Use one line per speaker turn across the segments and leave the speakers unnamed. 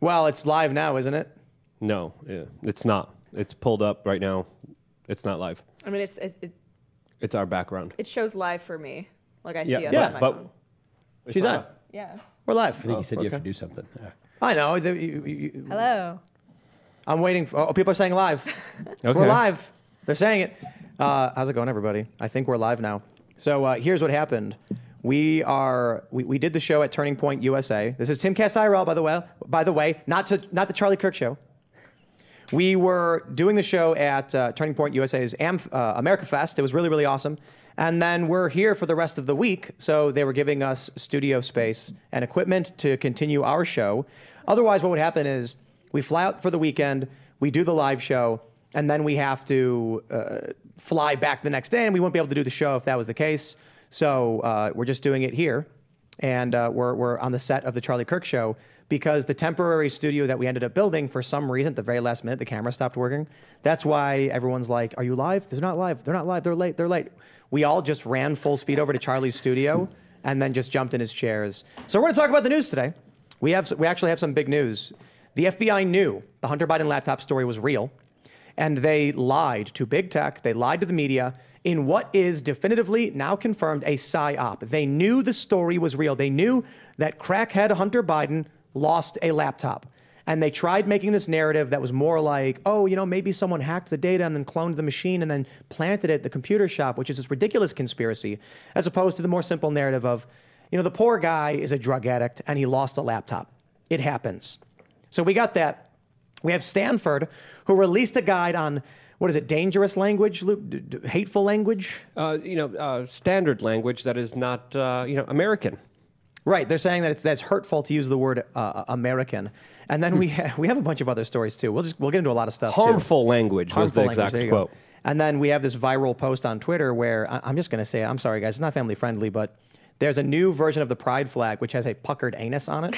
Well, it's live now, isn't it?
No, yeah, it's not. It's pulled up right now. It's not live.
I mean, it's, it's, it,
It's our background.
it shows live for me. Like I
Yeah,
see us
yeah,
on my
but-
phone.
She's on.
Yeah.
We're live.
I think you said you have to do something. Yeah.
I know. the- you- you- you-
Hello.
I'm waiting. For, oh, people are saying live.
Okay.
We're live. They're saying it. Uh, how's it going, everybody? I think we're live now. So uh, here's what happened. We are we, we did the show at Turning Point USA. This is Tim IRL, by the way. By the way, not to not the Charlie Kirk show. We were doing the show at uh, Turning Point USA's uh, America Fest. It was really really awesome. And then we're here for the rest of the week. So they were giving us studio space and equipment to continue our show. Otherwise, what would happen is we fly out for the weekend, we do the live show, and then we have to uh, fly back the next day, and we won't be able to do the show if that was the case. So uh, we're just doing it here, and uh, we're, we're on the set of the Charlie Kirk show because the temporary studio that we ended up building, for some reason, at the very last minute, the camera stopped working. That's why everyone's like, "Are you live? They're not live. They're not live. They're late. They're late." We all just ran full speed over to Charlie's studio and then just jumped in his chairs. So we're going to talk about the news today. We have we actually have some big news. The FBI knew the Hunter Biden laptop story was real, and they lied to big tech. They lied to the media in what is definitively now confirmed a psyop. They knew the story was real. They knew that crackhead Hunter Biden lost a laptop. And they tried making this narrative that was more like, oh, you know, maybe someone hacked the data and then cloned the machine and then planted it at the computer shop, which is this ridiculous conspiracy, as opposed to the more simple narrative of, you know, the poor guy is a drug addict and he lost a laptop. It happens. So we got that. We have Stanford, who released a guide on what is it, dangerous language, Luke? D- d- hateful language?
Uh, you know, uh, standard language that is not, uh, you know, American.
Right. They're saying that it's that's hurtful to use the word uh, American. And then we ha- we have a bunch of other stories too. We'll just we'll get into a lot of stuff. too.
Harmful language was
Harmful
the
language.
exact
There you
quote.
go. And then we have this viral post on Twitter where I- I'm just going to say, it. I'm sorry guys, it's not family friendly, but there's a new version of the pride flag which has a puckered anus on it.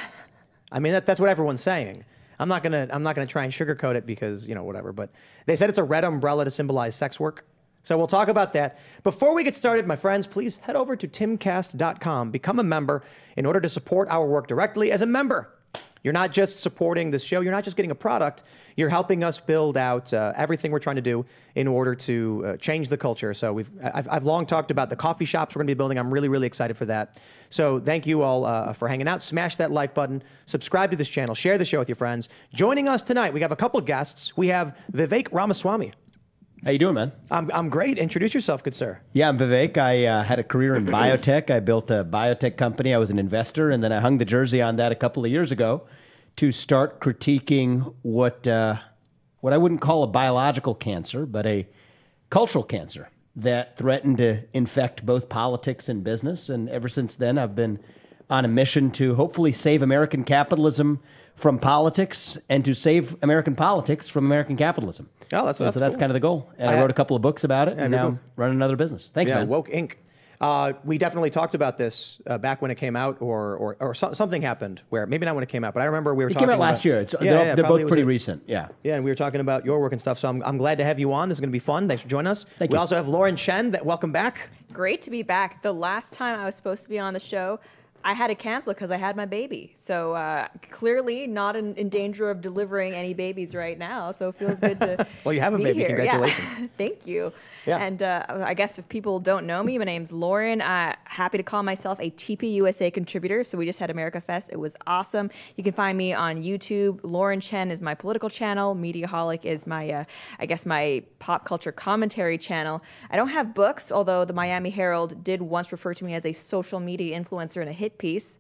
I mean, that, that's what everyone's saying. I'm not gonna I'm not gonna try and sugarcoat it because you know whatever. But they said it's a red umbrella to symbolize sex work. So we'll talk about that. Before we get started, my friends, please head over to timcast.com, become a member in order to support our work directly as a member. You're not just supporting this show, you're not just getting a product, you're helping us build out uh, everything we're trying to do in order to uh, change the culture. So we've, I've, I've long talked about the coffee shops we're going to be building. I'm really, really excited for that. So thank you all uh, for hanging out. Smash that like button, subscribe to this channel, share the show with your friends. Joining us tonight, we have a couple guests. We have Vivek Ramaswamy.
How you doing, man?
I'm, I'm great. Introduce yourself, good sir.
Yeah, I'm Vivek. I uh, had a career in biotech. I built a biotech company. I was an investor, and then I hung the jersey on that a couple of years ago to start critiquing what uh, what I wouldn't call a biological cancer, but a cultural cancer that threatened to infect both politics and business. And ever since then, I've been on a mission to hopefully save American capitalism from politics and to save American politics from American capitalism.
Oh, that's-
so,
that's
so that's
cool.
kind of the goal. And I,
I-
wrote a couple of books about it, and now
book.
I'm running another business. Thanks,
Yeah,
man.
Woke Inc. Uh, we definitely talked about this uh, back when it came out, or or, or so, something happened where maybe not when it came out, but I remember we were
It
talking
came out last
about-
year. It's,
Yeah,
they're
yeah,
they're both pretty
it.
recent. Yeah.
Yeah, and we were talking about your work and stuff. So I'm, I'm glad to have you on. This is going to be fun. Thanks for joining us.
Thank
we
you.
also have Lauren Chen. That welcome back.
Great to be back. The last time I was supposed to be on the show, I had to cancel because I had my baby. So uh, clearly not in, in danger of delivering any babies right now. So it feels good to.
Well, you have a baby.
here. Yeah.
Congratulations.
Thank you.
Yeah.
And uh, I guess if people don't know me, my name's Lauren. Happy to call myself a TP USA contributor. So we just had America Fest. It was awesome. You can find me on YouTube. Lauren Chen is my political channel. Mediaholic is my, uh, I guess, my pop culture commentary channel. I don't have books, although the Miami Herald did once refer to me as a social media influencer in a hit piece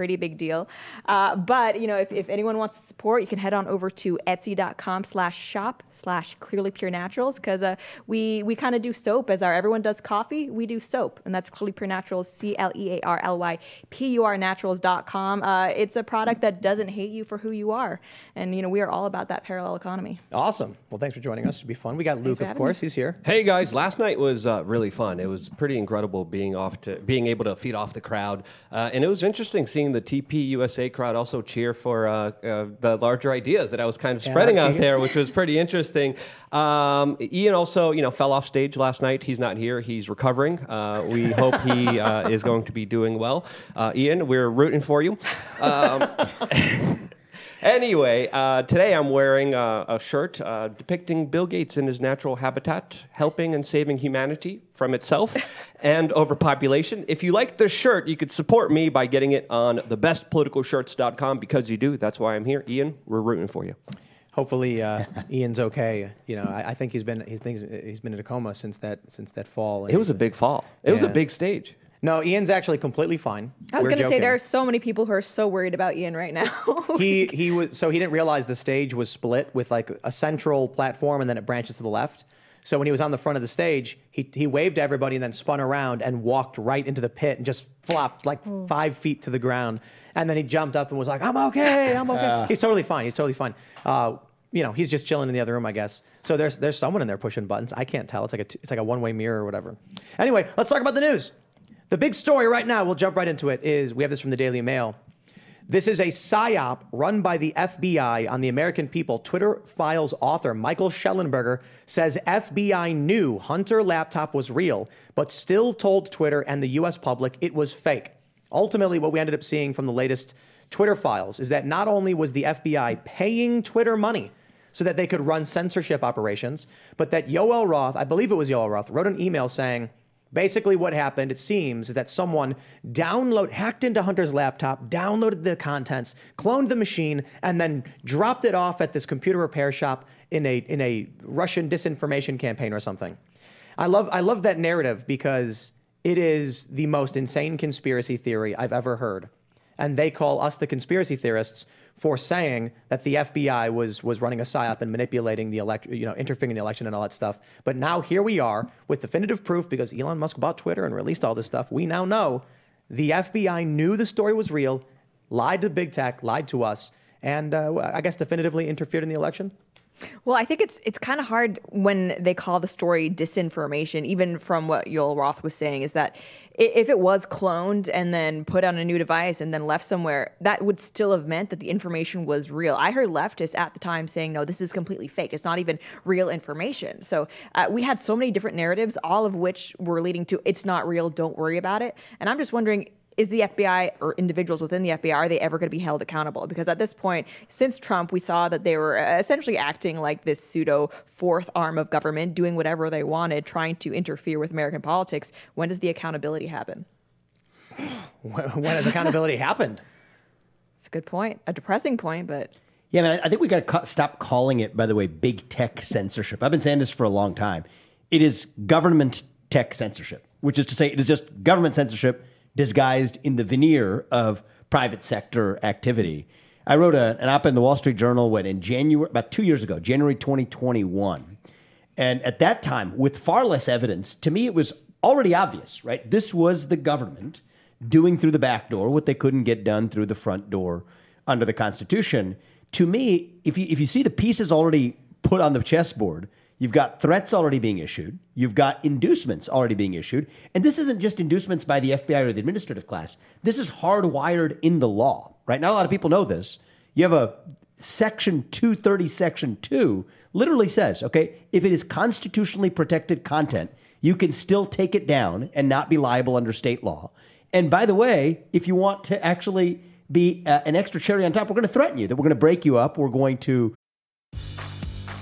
pretty big deal. Uh, but you know, if, if anyone wants to support, you can head on over to etsy.com slash shop slash clearly pure naturals because uh, we we kind of do soap as our everyone does coffee, we do soap. And that's clearly pure naturals, C L E A R L Y P U R naturals.com. Uh, it's a product that doesn't hate you for who you are. And you know, we are all about that parallel economy.
Awesome. Well, thanks for joining us. It'll be fun. We got Luke, of course.
me.
He's here.
Hey guys, last night was uh, really fun. It was pretty incredible being off to being able to feed off the crowd, uh, and it was interesting seeing the TP USA crowd also cheer for uh, uh, the larger ideas that I was kind of spreading out there, which was pretty interesting. Um, Ian also, you know, fell off stage last night. He's not here. He's recovering. Uh, we hope he uh, is going to be doing well. Uh, Ian, we're rooting for you. Um, Anyway, uh, today I'm wearing uh, a shirt uh, depicting Bill Gates in his natural habitat, helping and saving humanity from itself and overpopulation. If you like this shirt, you could support me by getting it on thebestpoliticalshirts.com because you do. That's why I'm here. Ian, we're rooting for you.
Hopefully, uh, Ian's okay. You know, I, I think he's been he's been he's been in a coma since that since that fall.
It was a big fall. It was a big stage.
No, Ian's actually completely fine.
I was going to say there are so many people who are so worried about Ian right now.
he he was so he didn't realize the stage was split with like a central platform and then it branches to the left. So when he was on the front of the stage, he he waved to everybody and then spun around and walked right into the pit and just flopped like five feet to the ground. And then he jumped up and was like, "I'm okay, I'm okay." he's totally fine. He's totally fine. Uh, you know, he's just chilling in the other room, I guess. So there's there's someone in there pushing buttons. I can't tell. It's like a t- it's like a one way mirror or whatever. Anyway, let's talk about the news. The big story right now. We'll jump right into it. Is we have this from the Daily Mail. This is a psyop run by the FBI on the American people. Twitter Files author Michael Shellenberger says FBI knew Hunter laptop was real, but still told Twitter and the US public it was fake. Ultimately, what we ended up seeing from the latest Twitter files is that not only was the FBI paying Twitter money so that they could run censorship operations, but that Yoel Roth, I believe it was Yoel Roth, wrote an email saying, Basically, what happened, it seems, is that someone download hacked into Hunter's laptop, downloaded the contents, cloned the machine, and then dropped it off at this computer repair shop in a in a Russian disinformation campaign or something. I love I love that narrative because it is the most insane conspiracy theory I've ever heard. And they call us the conspiracy theorists for saying that the FBI was was running a psyop and manipulating the elect, you know, interfering in the election and all that stuff. But now here we are with definitive proof because Elon Musk bought Twitter and released all this stuff. We now know the FBI knew the story was real, lied to big tech, lied to us, and uh, I guess definitively interfered in the election.
Well, I think it's it's kind of hard when they call the story disinformation. Even from what Yoel Roth was saying, is that if it was cloned and then put on a new device and then left somewhere, that would still have meant that the information was real. I heard leftists at the time saying, "No, this is completely fake. It's not even real information." So uh, we had so many different narratives, all of which were leading to "It's not real. Don't worry about it." And I'm just wondering is the FBI or individuals within the FBI are they ever going to be held accountable? Because at this point, since Trump, we saw that they were uh, essentially acting like this pseudo fourth arm of government, doing whatever they wanted, trying to interfere with American politics. When does the accountability happen?
When has accountability happened?
It's a good point, a depressing point, but
Yeah, man, I think we got to stop calling it, by the way, big tech censorship. I've been saying this for a long time. It is government tech censorship, which is to say, it is just government censorship disguised in the veneer of private sector activity. I wrote a, an op in the Wall Street Journal when in January, about two years ago, January 2021. And at that time, with far less evidence, to me, it was already obvious, right? This was the government doing through the back door what they couldn't get done through the front door under the Constitution. To me, if you, if you see the pieces already put on the chessboard, you've got threats already being issued, you've got inducements already being issued, and this isn't just inducements by the FBI or the administrative class. This is hardwired in the law, right? Not a lot of people know this. You have a section 230, section 2 literally says, okay, if it is constitutionally protected content, you can still take it down and not be liable under state law. And by the way, if you want to actually be uh, an extra cherry on top, we're going to threaten you that we're going to break you up. We're going to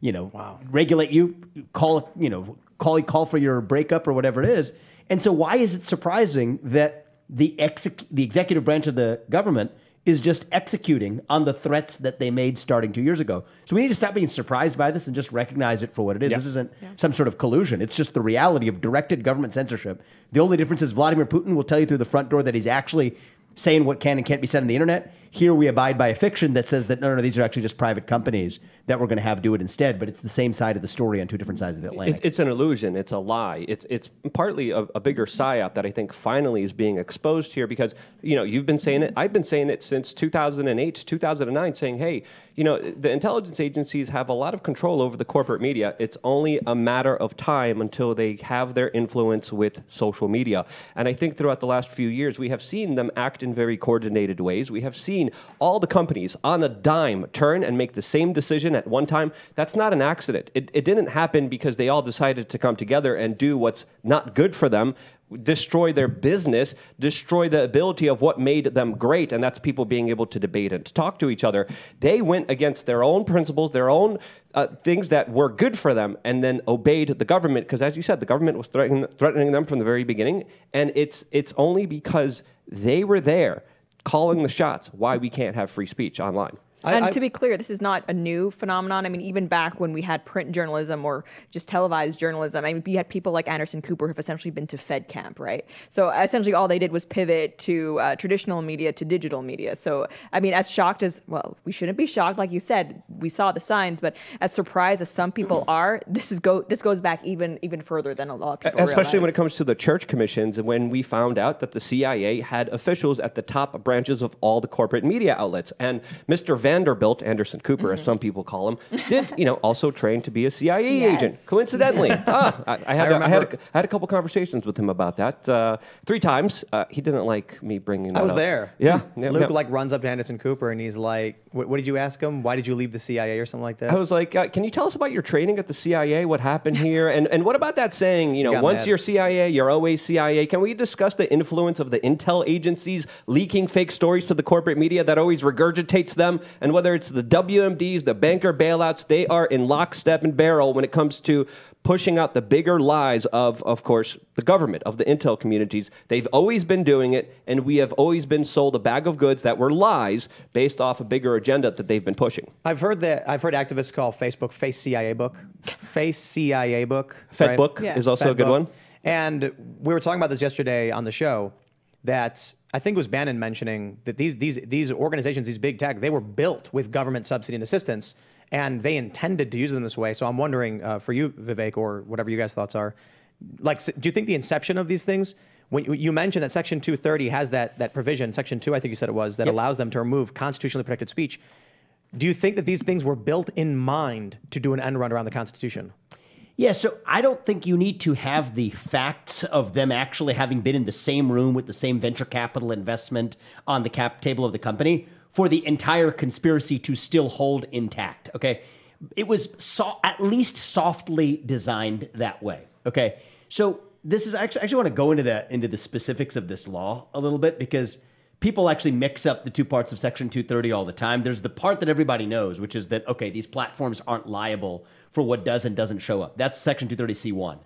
you know, wow. regulate you, call, you know, call call for your breakup or whatever it is. And so, why is it surprising that the exec- the executive branch of the government is just executing on the threats that they made starting two years ago? So we need to stop being surprised by this and just recognize it for what it is. This isn't yeah. some sort of collusion. It's just the reality of directed government censorship. The only difference is Vladimir Putin will tell you through the front door that he's actually saying what can and can't be said on the internet. Here we abide by a fiction that says that no, no, no these are actually just private companies that we're going to have do it instead. But it's the same side of the story on two different sides of the Atlantic.
It's, it's an illusion. It's a lie. It's it's partly a, a, bigger psyop that I think finally is being exposed here because you know you've been saying it. I've been saying it since 2008, 2009, saying, hey, you know, the intelligence agencies have a lot of control over the corporate media. It's only a matter of time until they have their influence with social media. And I think throughout the last few years, we have seen them act in very coordinated ways. We have seen all the companies on a dime turn and make the same decision at one time. That's not an accident. It, it didn't happen because they all decided to come together and do what's not good for them destroy their business, destroy the ability of what made them great, and that's people being able to debate and to talk to each other. They went against their own principles, their own uh, things that were good for them, and then obeyed the government because, as you said, the government was threatening, threatening them from the very beginning, and it's it's only because they were there calling the shots why we can't have free speech online.
I, and I, to be clear, this is not a new phenomenon. I mean, even back when we had print journalism or just televised journalism, I mean, we had people like Anderson Cooper who've essentially been to Fed camp, right? So essentially, all they did was pivot to uh, traditional media to digital media. So, I mean, as shocked as well, we shouldn't be shocked. Like you said, we saw the signs, but as surprised as some people are, this is go this goes back even even further than a lot of people.
Especially
realize.
when it comes to the church commissions, and when we found out that the CIA had officials at the top branches of all the corporate media outlets, and Mr. Vanderbilt, Anderson Anderson Cooper, mm-hmm. as some people call him, did you know also train to be a CIA yes. agent? Coincidentally, ah, I, I, had I, had a, I had a couple conversations with him about that uh, three times. Uh, he didn't like me bringing that. I
was
up.
there.
Yeah,
yeah Luke yeah. like runs up to Anderson Cooper and he's like, what, what, did you ask him? Why did you leave the CIA or something like that?"
I was like, uh, "Can you tell us about your training at the CIA? What happened here? and and what about that saying? You know, you once mad. you're CIA, you're always CIA. Can we discuss the influence of the intel agencies leaking fake stories to the corporate media that always regurgitates them? And whether it's the WMDs, the banker bailouts, they are in lockstep and barrel when it comes to pushing out the bigger lies of, of course, the government, of the intel communities. They've always been doing it, and we have always been sold a bag of goods that were lies based off a bigger agenda that they've been pushing.
I've heard that I've heard activists call Facebook Face CIA book. Face CIA book.
Fed right? book yeah. is also Fed a good book. one.
And we were talking about this yesterday on the show that I think it was Bannon mentioning that these these these organizations, these big tech, they were built with government subsidy and assistance, and they intended to use them this way. So I'm wondering uh, for you, Vivek, or whatever you guys' thoughts are, like, do you think the inception of these things? When you mentioned that Section 230 has that that provision, Section 2, I think you said it was, that yep. allows them to remove constitutionally protected speech. Do you think that these things were built in mind to do an end run around the Constitution?
Yeah, so I don't think you need to have the facts of them actually having been in the same room with the same venture capital investment on the cap table of the company for the entire conspiracy to still hold intact. Okay. It was so, at least softly designed that way. Okay. So this is actually, I actually want to go into that into the specifics of this law a little bit because people actually mix up the two parts of Section 230 all the time. There's the part that everybody knows, which is that, okay, these platforms aren't liable for what does and doesn't show up. That's Section 230C1.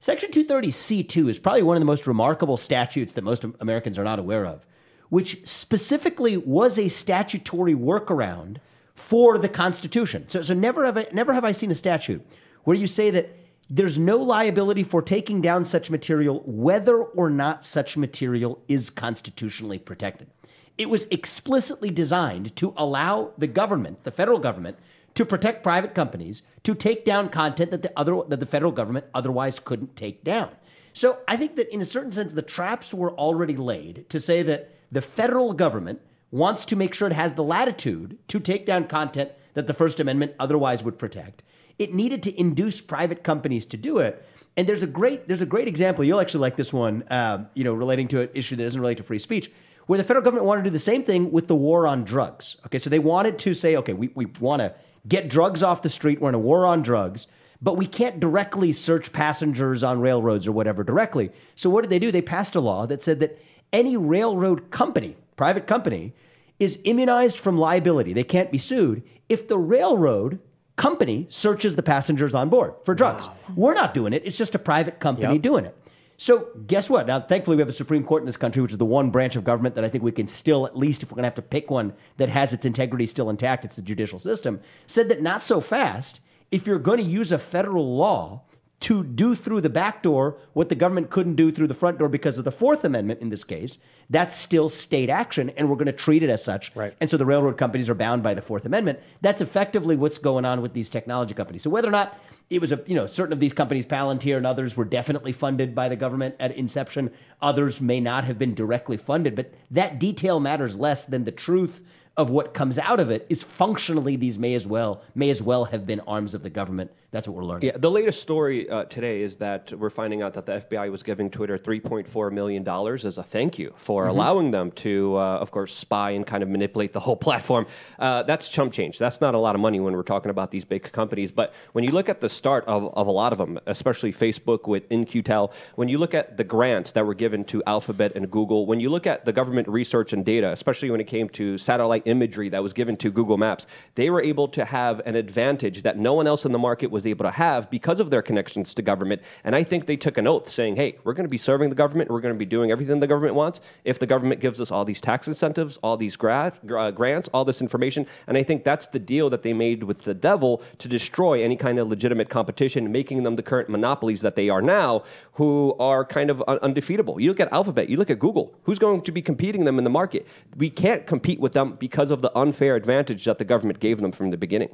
Section 230C2 is probably one of the most remarkable statutes that most Americans are not aware of, which specifically was a statutory workaround for the Constitution. So, so never, have I, never have I seen a statute where you say that there's no liability for taking down such material, whether or not such material is constitutionally protected. It was explicitly designed to allow the government, the federal government, to protect private companies to take down content that the other that the federal government otherwise couldn't take down. So I think that in a certain sense the traps were already laid to say that the federal government wants to make sure it has the latitude to take down content that the First Amendment otherwise would protect. It needed to induce private companies to do it. And there's a great there's a great example. You'll actually like this one, uh, you know, relating to an issue that doesn't relate to free speech, where the federal government wanted to do the same thing with the war on drugs. Okay, so they wanted to say, okay, we, we want to get drugs off the street. We're in a war on drugs, but we can't directly search passengers on railroads or whatever directly. So what did they do? They passed a law that said that any railroad company, private company, is immunized from liability. They can't be sued if the railroad company searches the passengers on board for drugs. Wow. We're not doing it. It's just a private company yep. doing it. So guess what? Now, thankfully, we have a Supreme Court in this country, which is the one branch of government that I think we can still, at least if we're going to have to pick one that has its integrity still intact, it's the judicial system, said that not so fast. If you're going to use a federal law to do through the back door what the government couldn't do through the front door because of the Fourth Amendment in this case, that's still state action, and we're going to treat it as such.
Right.
And so the railroad companies are bound by the Fourth Amendment. That's effectively what's going on with these technology companies. So whether or not it was a you know certain of these companies, Palantir and others, were definitely funded by the government at inception. Others may not have been directly funded, but that detail matters less than the truth of what comes out of it is functionally these may as well may as well have been arms of the government. That's what we're learning.
Yeah, the latest story uh, today is that we're finding out that the FBI was giving Twitter 3.4 million dollars as a thank you for mm-hmm. allowing them to, uh, of course, spy and kind of manipulate the whole platform. Uh, that's chump change. That's not a lot of money when we're talking about these big companies. But when you look at the start of, of a lot of them, especially Facebook with In-Q-Tel, when you look at the grants that were given to Alphabet and Google, when you look at the government research and data, especially when it came to satellite imagery that was given to Google Maps, they were able to have an advantage that no one else in the market was able to have because of their connections to government. And I think they took an oath saying, hey, we're going to be serving the government, we're going to be doing everything the government wants if the government gives us all these tax incentives, all these gra- grants, all this information. And I think that's the deal that they made with the devil to destroy any kind of legitimate competition, making them the current monopolies that they are now, who are kind of un- undefeatable. You look at Alphabet, you look at Google, who's going to be competing them in the market? We can't compete with them because of the unfair advantage that the government gave them from the beginning.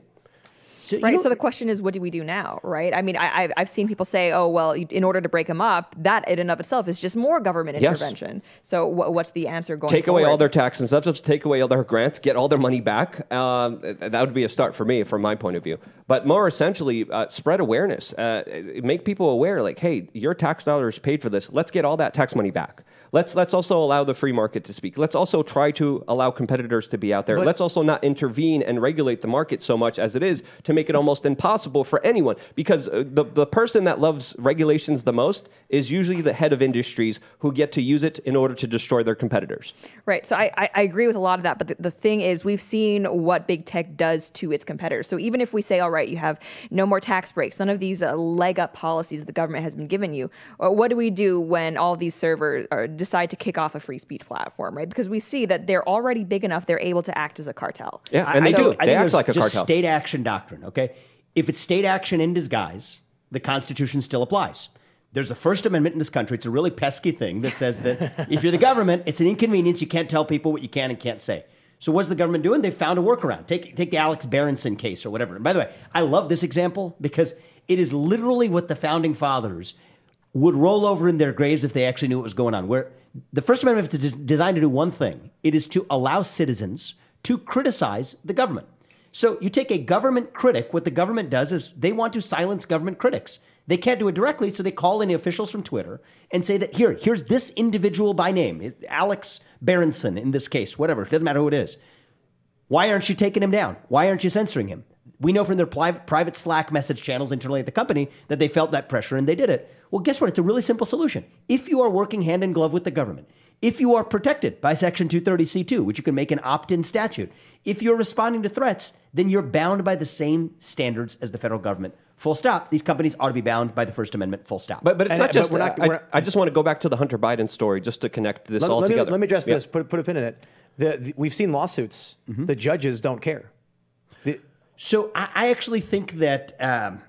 So right. So the question is, what do we do now? Right. I mean, I, have seen people say, oh, well, in order to break them up, that in and of itself is just more government yes. intervention. So what's the answer going
Take
forward?
away all their tax incentives, take away all their grants, get all their money back. Um, that would be a start for me, from my point of view. But more essentially, uh, spread awareness. Uh, make people aware, like, hey, your tax dollars paid for this. Let's get all that tax money back. Let's let's also allow the free market to speak. Let's also try to allow competitors to be out there. But, let's also not intervene and regulate the market so much as it is to make it almost impossible for anyone. Because uh, the the person that loves regulations the most is usually the head of industries who get to use it in order to destroy their competitors.
Right. So I I, I agree with a lot of that. But the, the thing is, we've seen what big tech does to its competitors. So even if we say, all right, you have no more tax breaks, none of these uh, leg up policies that the government has been giving you, uh, what do we do when all these servers are decide to kick off a free speech platform, right? Because we see that they're already big enough; they're able to act as a cartel.
Yeah, and they
I
do.
I
they
act
like a
just
cartel.
State action doctrine. Okay, if it's state action in disguise, the Constitution still applies. There's a First Amendment in this country. It's a really pesky thing that says that if you're the government, it's an inconvenience. You can't tell people what you can and can't say. So what's the government doing? They found a workaround. Take take the Alex Berenson case or whatever. And by the way, I love this example because it is literally what the founding fathers would roll over in their graves if they actually knew what was going on. Where the First Amendment is designed to do one thing it is to allow citizens to criticize the government. So you take a government critic, what the government does is they want to silence government critics. They can't do it directly, so they call the officials from Twitter and say that here, here's this individual by name, Alex Berenson in this case, whatever, it doesn't matter who it is. Why aren't you taking him down? Why aren't you censoring him? We know from their pri- private Slack message channels internally at the company that they felt that pressure and they did it. Well, guess what? It's a really simple solution. If you are working hand in glove with the government, if you are protected by Section 230C2, which you can make an opt in statute, if you're responding to threats, then you're bound by the same standards as the federal government. Full stop. These companies ought to be bound by the First Amendment. Full stop.
But, but it's
And-
not just.
we're not-
I,
we're not-
I just want to go back to the Hunter Biden story just to connect this
Let,
all
let me,
together.
let me address
Yeah.
this. Put, put a pin in it. The, the- we've seen lawsuits.
Mm-hmm.
The judges don't care.
So I, I actually think that. Um,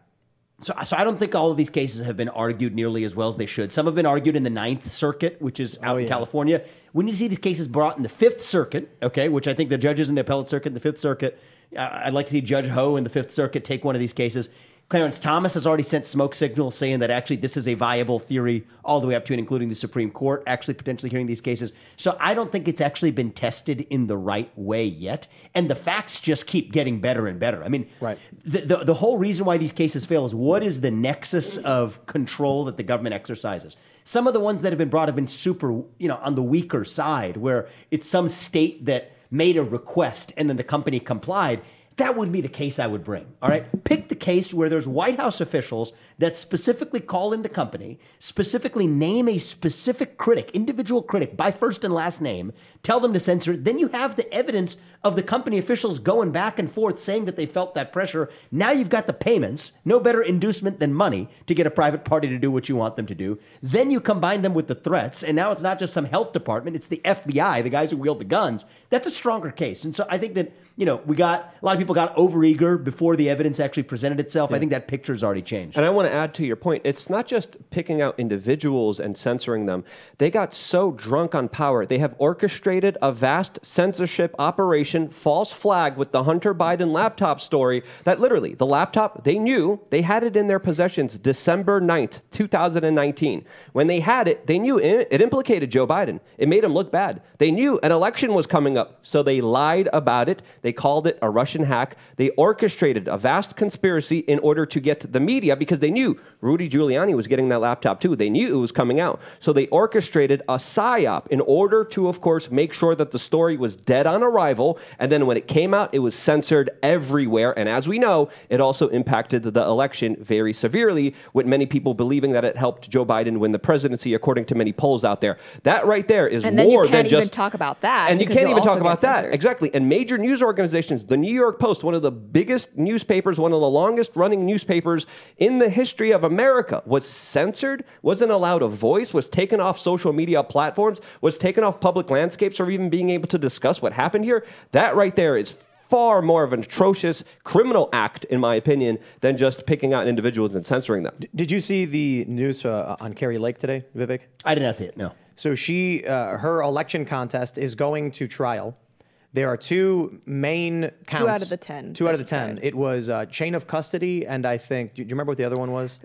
so, so I don't think all of these cases have been argued nearly as well as they should. Some have been argued in the Ninth Circuit, which is out in
yeah.
California. We need to see these cases brought in the Fifth Circuit, okay, which I think the judges in the Appellate Circuit, and the Fifth Circuit, uh, I'd like to see Judge Ho in the Fifth Circuit take one of these cases. Clarence Thomas has already sent smoke signals saying that actually this is a viable theory, all the way up to and including the Supreme Court actually potentially hearing these cases. So I don't think it's actually been tested in the right way yet. And the facts just keep getting better and better. I mean,
Right.
the, the, the whole reason why these cases fail is what is the nexus of control that the government exercises? Some of the ones that have been brought have been super, you know, on the weaker side, where it's some state that made a request and then the company complied. That would be the case I would bring. All right. Pick the case where there's White House officials that specifically call in the company, specifically name a specific critic, individual critic by first and last name, tell them to censor it. Then you have the evidence of the company officials going back and forth saying that they felt that pressure. Now you've got the payments, no better inducement than money to get a private party to do what you want them to do. Then you combine them with the threats, and now it's not just some health department, it's the FBI, the guys who wield the guns. That's a stronger case. And so I think that, you know, we got a lot of people got overeager before the evidence actually presented itself. I think that picture's already changed.
And I want to add to your point, it's not just picking out individuals and censoring them. They got so drunk on power, they have orchestrated a vast censorship operation, false flag with the Hunter Biden laptop story that literally, the laptop, they knew they had it in their possessions December 9th, 2019. When they had it, they knew it, it implicated Joe Biden. It made him look bad. They knew an election was coming up, so they lied about it. They called it a Russian hack. They orchestrated a vast conspiracy in order to get the media because they knew Rudy Giuliani was getting that laptop too. They knew it was coming out. So they orchestrated a psyop in order to, of course, make sure that the story was dead on arrival. And then when it came out, it was censored everywhere. And as we know, it also impacted the election very severely, with many people believing that it helped Joe Biden win the presidency, according to many polls out there. That right there is
And then you
more
can't
than
even
just
talk about that
And you can't even talk about that. Exactly. And major news organizations, the New York Post, one of the biggest newspapers, one of the longest running newspapers in the history of America, was censored, wasn't allowed a voice, was taken off social media platforms, was taken off public landscapes, or even being able to discuss what happened here. That right there is far more of an atrocious criminal act, in my opinion, than just picking out individuals and censoring them.
Did you see the news uh, on Kari Lake today, Vivek?
I did not see it, no.
So she, uh, her election contest is going to trial. There are two main counts.
Two out of the 10
Two out of the ten.
tried.
It was uh, chain of custody, and I think. Do you remember what the other one was?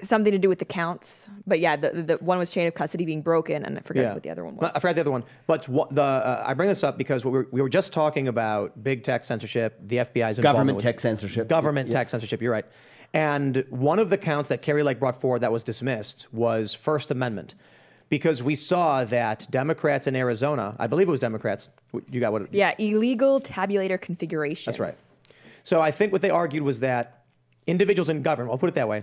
Something to do with the counts. But yeah, the, the one was chain of custody being broken, and I forget what the other one was.
I forgot the other one. But what the uh, I bring this up because we were, we were just talking about big tech censorship, the FBI's involvement
Government
with-
tech censorship.
government
Yeah.
tech censorship. You're right. And one of the counts that Kari Lake brought forward that was dismissed was First Amendment, because we saw that Democrats in Arizona, I believe it was Democrats. You got what?
yeah, illegal tabulator configurations.
That's right. So I think what they argued was that individuals in government, I'll put it that way,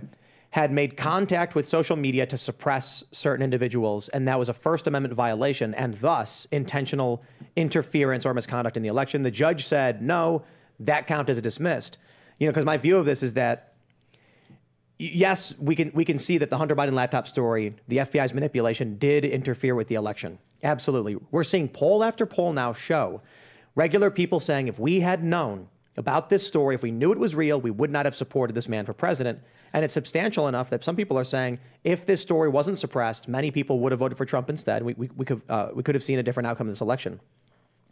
had made contact with social media to suppress certain individuals, and that was a First Amendment violation, and thus intentional interference or misconduct in the election. The judge said, no, that count is dismissed. You know, because my view of this is that yes, we can we can see that the Hunter Biden laptop story, the FBI's manipulation, did interfere with the election. Absolutely, we're seeing poll after poll now show regular people saying if we had known about this story, if we knew it was real, we would not have supported this man for president. And it's substantial enough that some people are saying if this story wasn't suppressed, many people would have voted for Trump instead. We, we, we, could, uh, we could have seen a different outcome in this election.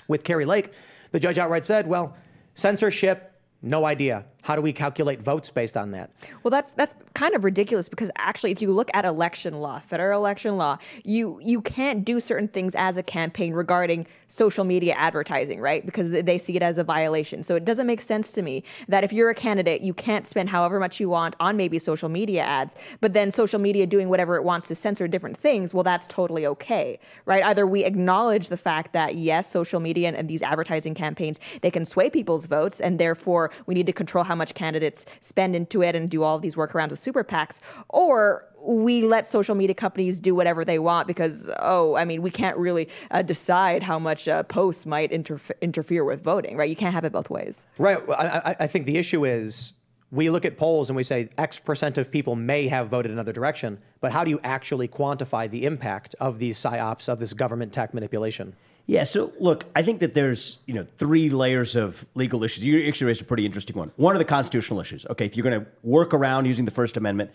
With Kari Lake, the judge outright said, well, censorship, no idea. How do we calculate votes based on that?
Well, that's that's kind of ridiculous because actually, if you look at election law, federal election law, you you can't do certain things as a campaign regarding social media advertising, right? Because they- see it as a violation. So it doesn't make sense to me that if you're a candidate, you can't spend however much you want on maybe social media ads, but then social media doing whatever it wants to censor different things. Well, that's totally okay, right? Either we acknowledge the fact that yes, social media and, and these advertising campaigns they can sway people's votes, and therefore we need to control how much candidates spend into it and do all of these workarounds with super PACs, or we let social media companies do whatever they want because oh i mean we can't really uh, decide how much uh, posts might interf- interfere with voting right you can't have it both ways
Right. Well, I, I- think the issue is we look at polls and we say X percent of people may have voted another direction, but how do you actually quantify the impact of these psyops, of this government tech manipulation?
Yeah, so look, I think that there's, you know, three layers of legal issues. You actually raised a pretty interesting one. One are the constitutional issues. Okay, if you're going to work around using the First Amendment,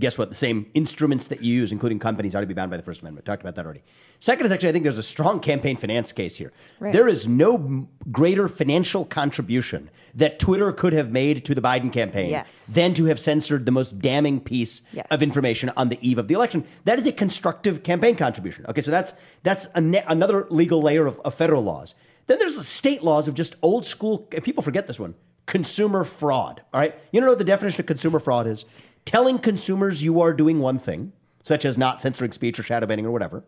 guess what? The same instruments that you use, including companies, ought to be bound by the First Amendment. Talked about that already. Second is actually, I think there's a strong campaign finance case here.
Right.
There is no greater financial contribution that Twitter could have made to the Biden campaign
Yes.
than to have censored the most damning piece
Yes.
of information on the eve of the election. That is a constructive campaign contribution. Okay, so that's that's a ne- another legal layer of, of federal laws. Then there's the state laws of just old school. People forget this one: consumer fraud. All right, you don't know what the definition of consumer fraud is? Telling consumers you are doing one thing, such as not censoring speech or shadow banning or whatever,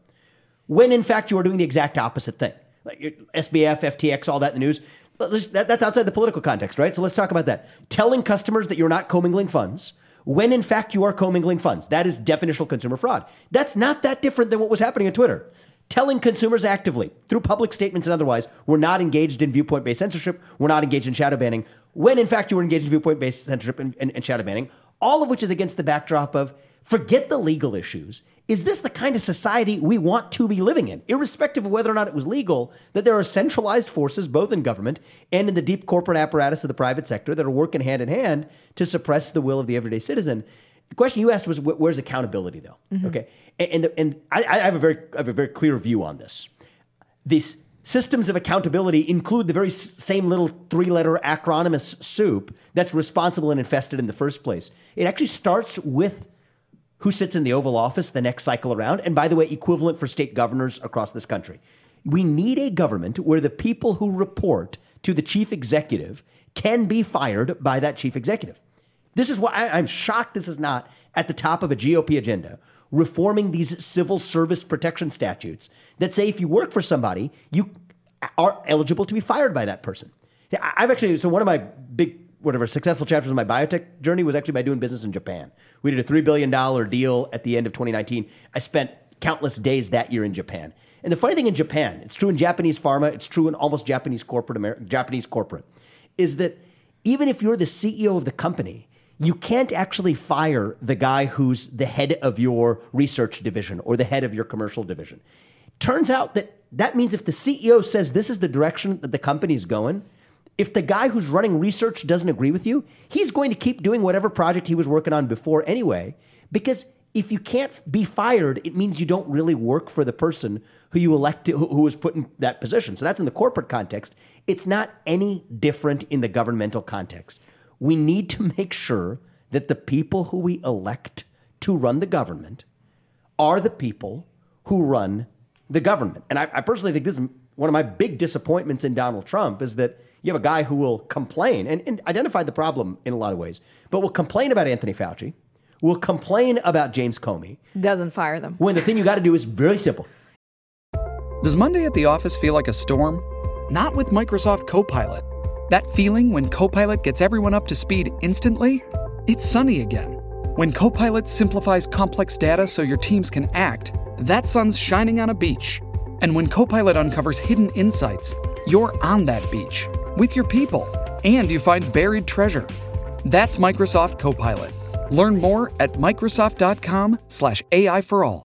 when in fact you are doing the exact opposite thing. Like SBF, FTX, all that in the news. That, that's outside the political context, right? So let's talk about that. Telling customers that you're not commingling funds when in fact you are commingling funds. That is definitional consumer fraud. That's not that different than what was happening on Twitter. Telling consumers actively, through public statements and otherwise, we're not engaged in viewpoint based censorship, we're not engaged in shadow banning, when in fact you were engaged in viewpoint based censorship and, and, and shadow banning, all of which is against the backdrop of forget the legal issues. Is this the kind of society we want to be living in, irrespective of whether or not it was legal? That there are centralized forces, both in government and in the deep corporate apparatus of the private sector, that are working hand in hand to suppress the will of the everyday citizen. The question you asked was, "Where's accountability?" Though, mm-hmm. okay, and and, the, and I, I have a very I have a very clear view on this these systems of accountability include the very same little three letter acronymous soup that's responsible and infested in the first place. It actually starts with who sits in the Oval Office the next cycle around. And by the way, equivalent for state governors across this country. We need a government where the people who report to the chief executive can be fired by that chief executive. This is why I'm shocked this is not at the top of a GOP agenda, reforming these civil service protection statutes that say if you work for somebody, you are eligible to be fired by that person. I've actually, so one of my big, whatever, successful chapters of my biotech journey was actually by doing business in Japan. We did a $3 billion deal at the end of 2019. I spent countless days that year in Japan. And the funny thing in Japan, it's true in Japanese pharma, it's true in almost Japanese corporate, Amer- Japanese corporate, is that even if you're the CEO of the company, you can't actually fire the guy who's the head of your research division or the head of your commercial division. Turns out that that means if the CEO says this is the direction that the company's going, if the guy who's running research doesn't agree with you, he's going to keep doing whatever project he was working on before anyway. Because if you can't be fired, it means you don't really work for the person who you elected, who, who was put in that position. So that's in the corporate context. It's not any different in the governmental context. We need to make sure that the people who we elect to run the government are the people who run the government. And I, I personally think this is one of my big disappointments in Donald Trump is that you have a guy who will complain and, and identify the problem in a lot of ways, but will complain about Anthony Fauci, will complain about James Comey,
Doesn't fire them.
when the thing you got to do is very simple.
Does Monday at the office feel like a storm? Not with Microsoft Copilot. That feeling when Copilot gets everyone up to speed instantly? It's sunny again. When Copilot simplifies complex data so your teams can act, that sun's shining on a beach. And when Copilot uncovers hidden insights, you're on that beach with your people and you find buried treasure. That's Microsoft Copilot. Learn more at Microsoft.com/slash AI for all.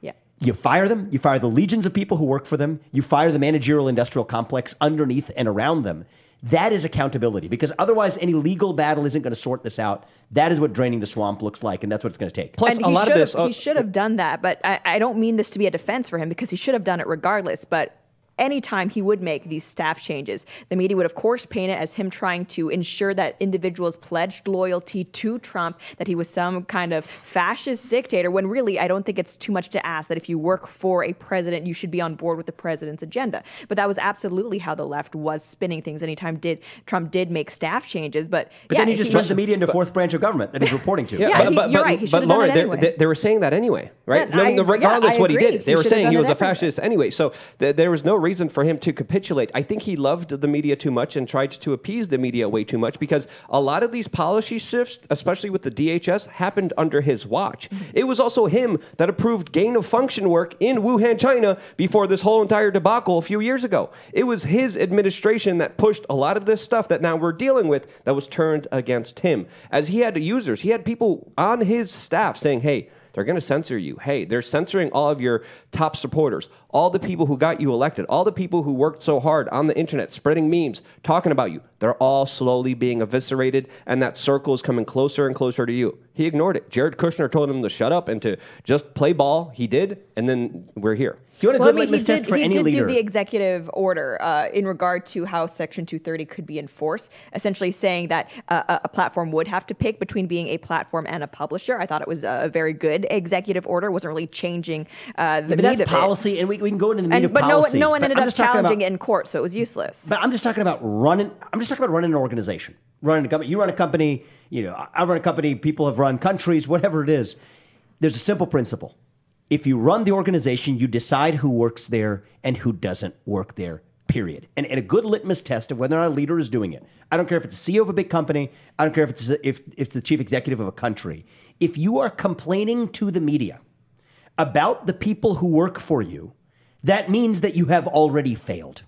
Yeah.
You fire them, you fire the legions of people who work for them, you fire the managerial industrial complex underneath and around them. That is accountability because otherwise, any legal battle isn't going to sort this out. That is what draining the swamp looks like, and that's what it's going to take.
Plus,
and
a lot of this.
have,
uh,
he should have done that, but I, I don't mean this to be a defense for him because he should have done it regardless. But anytime he would make these staff changes, the media would of course paint it as him trying to ensure that individuals pledged loyalty to Trump, that he was some kind of fascist dictator. When really, I don't think it's too much to ask that if you work for a president, you should be on board with the president's agenda. But that was absolutely how the left was spinning things. Anytime did Trump did make staff changes, but
But
yeah,
then he just turns the media into fourth branch of government that he's reporting to.
Yeah, he- you're right. He
but
have done
Lauren,
it
they-
anyway.
they, they were saying that anyway, right?
Yeah,
No, I regardless
yeah, I
what he
agree.
did,
He
they were saying he was a fascist anyway. So th- there was no reason for him to capitulate. I think he loved the media too much and tried to appease the media way too much because a lot of these policy shifts, especially with the DHS, happened under his watch. It was also him that approved gain of function work in Wuhan, China before this whole entire debacle a few years ago. It was his administration that pushed a lot of this stuff that now we're dealing with that was turned against him. As he had users, he had people on his staff saying, hey, they're going to censor you. Hey, they're censoring all of your top supporters, all the people who got you elected, all the people who worked so hard on the internet, spreading memes, talking about you. They're all slowly being eviscerated, and that circle is coming closer and closer to you. He ignored it. Jared Kushner told him to shut up and to just play ball. He did, and then we're here.
You want a
Well, I
good
mean, he
litmus test
did,
for
he
any
did
leader?
do the executive order uh, in regard to how Section 230 could be enforced, essentially saying that uh, a- a platform would have to pick between being a platform and a publisher. I thought it was a very good executive order. It wasn't really changing uh, the
but
meat
that's
of it.
policy, and we, we can go into the meat
And,
of
but no,
policy.
one- no one
but
ended
I'm
up challenging
about-
it in court, so it was useless.
But I'm just talking about running. I'm just talking about running an organization, running a company. You run a company. You know, I run a company. People have run countries. Whatever it is, there's a simple principle. If you run the organization, you decide who works there and who doesn't work there. Period. And, and a good litmus test of whether or not a leader is doing it. I don't care if it's a CEO of a big company. I don't care if it's if, if it's the chief executive of a country. If you are complaining to the media about the people who work for you, that means that you have already failed.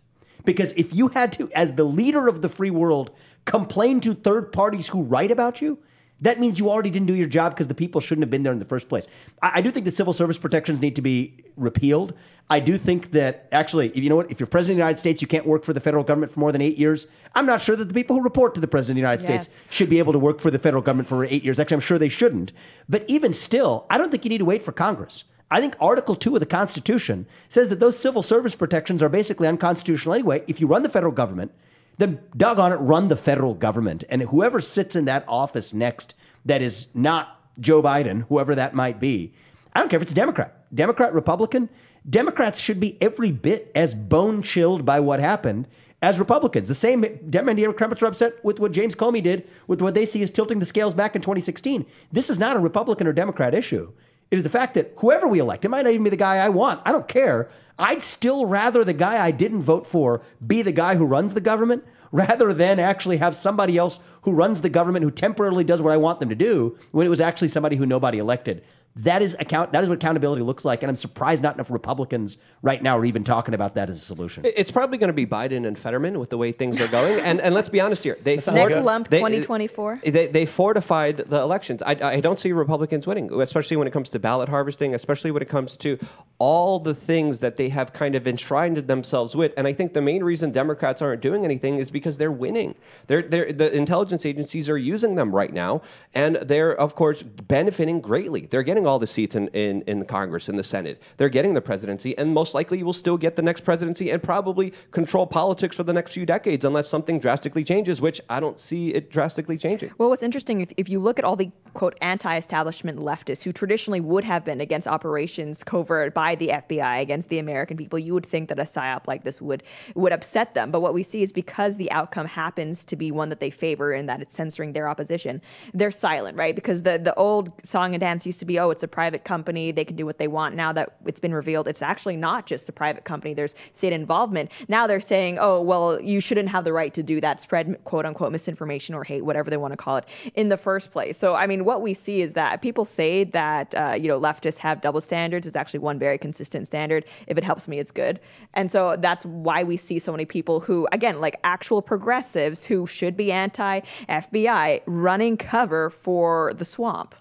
Because if you had to, as the leader of the free world, complain to third parties who write about you, that means you already didn't do your job because the people shouldn't have been there in the first place. I, I do think the civil service protections need to be repealed. I do think that actually, if you know what, if you're president of the United States, you can't work for the federal government for more than eight years. I'm not sure that the people who report to the president of the United
Yes.
States should be able to work for the federal government for eight years. Actually, I'm sure they shouldn't. But even still, I don't think you need to wait for Congress. I think Article 2 of the Constitution says that those civil service protections are basically unconstitutional anyway. If you run the federal government, then doggone it, run the federal government. And whoever sits in that office next that is not Joe Biden, whoever that might be, I don't care if it's a Democrat, Democrat, Republican, Democrats should be every bit as bone chilled by what happened as Republicans. The same Democrats are upset with what James Comey did with what they see as tilting the scales back in 2016. This is not a Republican or Democrat issue. It is the fact that whoever we elect, it might not even be the guy I want. I don't care. I'd still rather the guy I didn't vote for be the guy who runs the government rather than actually have somebody else who runs the government who temporarily does what I want them to do when it was actually somebody who nobody elected. That is account. That is what accountability looks like, and I'm surprised not enough Republicans right now are even talking about that as a solution.
It's probably going to be Biden and Fetterman with the way things are going. And and let's be honest here, they
sounds
Next
good.
lump,
they-
2024.
They, they fortified the elections. I, I don't see Republicans winning, especially when it comes to ballot harvesting, especially when it comes to all the things that they have kind of enshrined themselves with. And I think the main reason Democrats aren't doing anything is because they're winning. They're, they're, the intelligence agencies are using them right now, and they're, of course, benefiting greatly. They're getting all the seats in, in, in Congress, in the Senate. They're getting the presidency, and most likely you will still get the next presidency and probably control politics for the next few decades unless something drastically changes, which I don't see it drastically changing.
Well, what's interesting, if, if you look at all the quote anti establishment leftists who traditionally would have been against operations covert by the FBI against the American people, you would think that a psyop like this would would upset them. But what we see is because the outcome happens to be one that they favor and that it's censoring their opposition, they're silent, right? Because the, the old song and dance used to be, oh, it's a private company, they can do what they want. Now that it's been revealed, it's actually not just a private company, there's state involvement. Now they're saying, oh, well, you shouldn't have the right to do that, spread quote unquote misinformation or hate, whatever they want to call it, in the first place. So, I mean, what we see is that people say that, uh, you know, leftists have double standards. It's actually one very consistent standard. If it helps me, it's good. And so that's why we see so many people who, again, like actual progressives who should be anti FBI running cover for the swamp.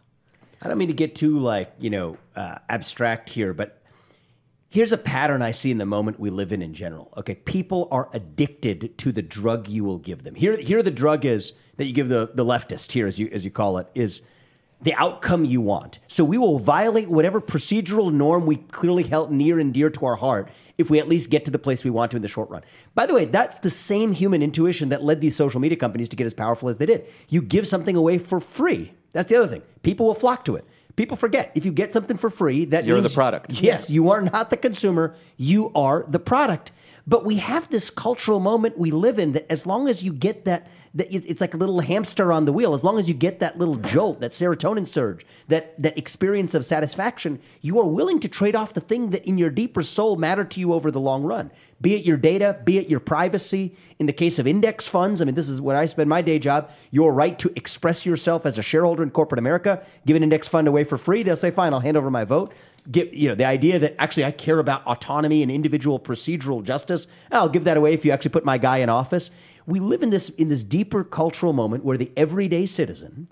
I don't mean to get too like you know uh, abstract here, but here's a pattern I see in the moment we live in in general. Okay, people are addicted to the drug you will give them. Here, here the drug is that you give the the leftist here, as you as you call it, is the outcome you want. So we will violate whatever procedural norm we clearly held near and dear to our heart if we at least get to the place we want to in the short run. By the way, that's the same human intuition that led these social media companies to get as powerful as they did. You give something away for free. That's the other thing. People will flock to it. People forget if you get something for free, that
You're the product.
Yes, you are not the consumer. You are the product. But we have this cultural moment we live in that as long as you get that that it's like a little hamster on the wheel. As long as you get that little jolt, that serotonin surge, that that experience of satisfaction, you are willing to trade off the thing that in your deeper soul matter to you over the long run. Be it your data, be it your privacy. In the case of index funds, I mean, this is what I spend my day job. Your right to express yourself as a shareholder in corporate America. Give an index fund away for free. They'll say, "Fine, I'll hand over my vote." Get you know the idea that actually I care about autonomy and individual procedural justice. I'll give that away if you actually put my guy in office. We live in this in this deeper cultural moment where the everyday citizen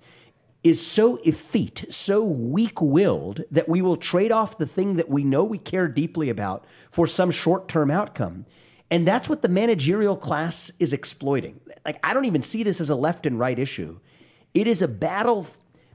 is so effete, so weak willed that we will trade off the thing that we know we care deeply about for some short term outcome. And that's what the managerial class is exploiting. Like, I don't even see this as a left and right issue. It is a battle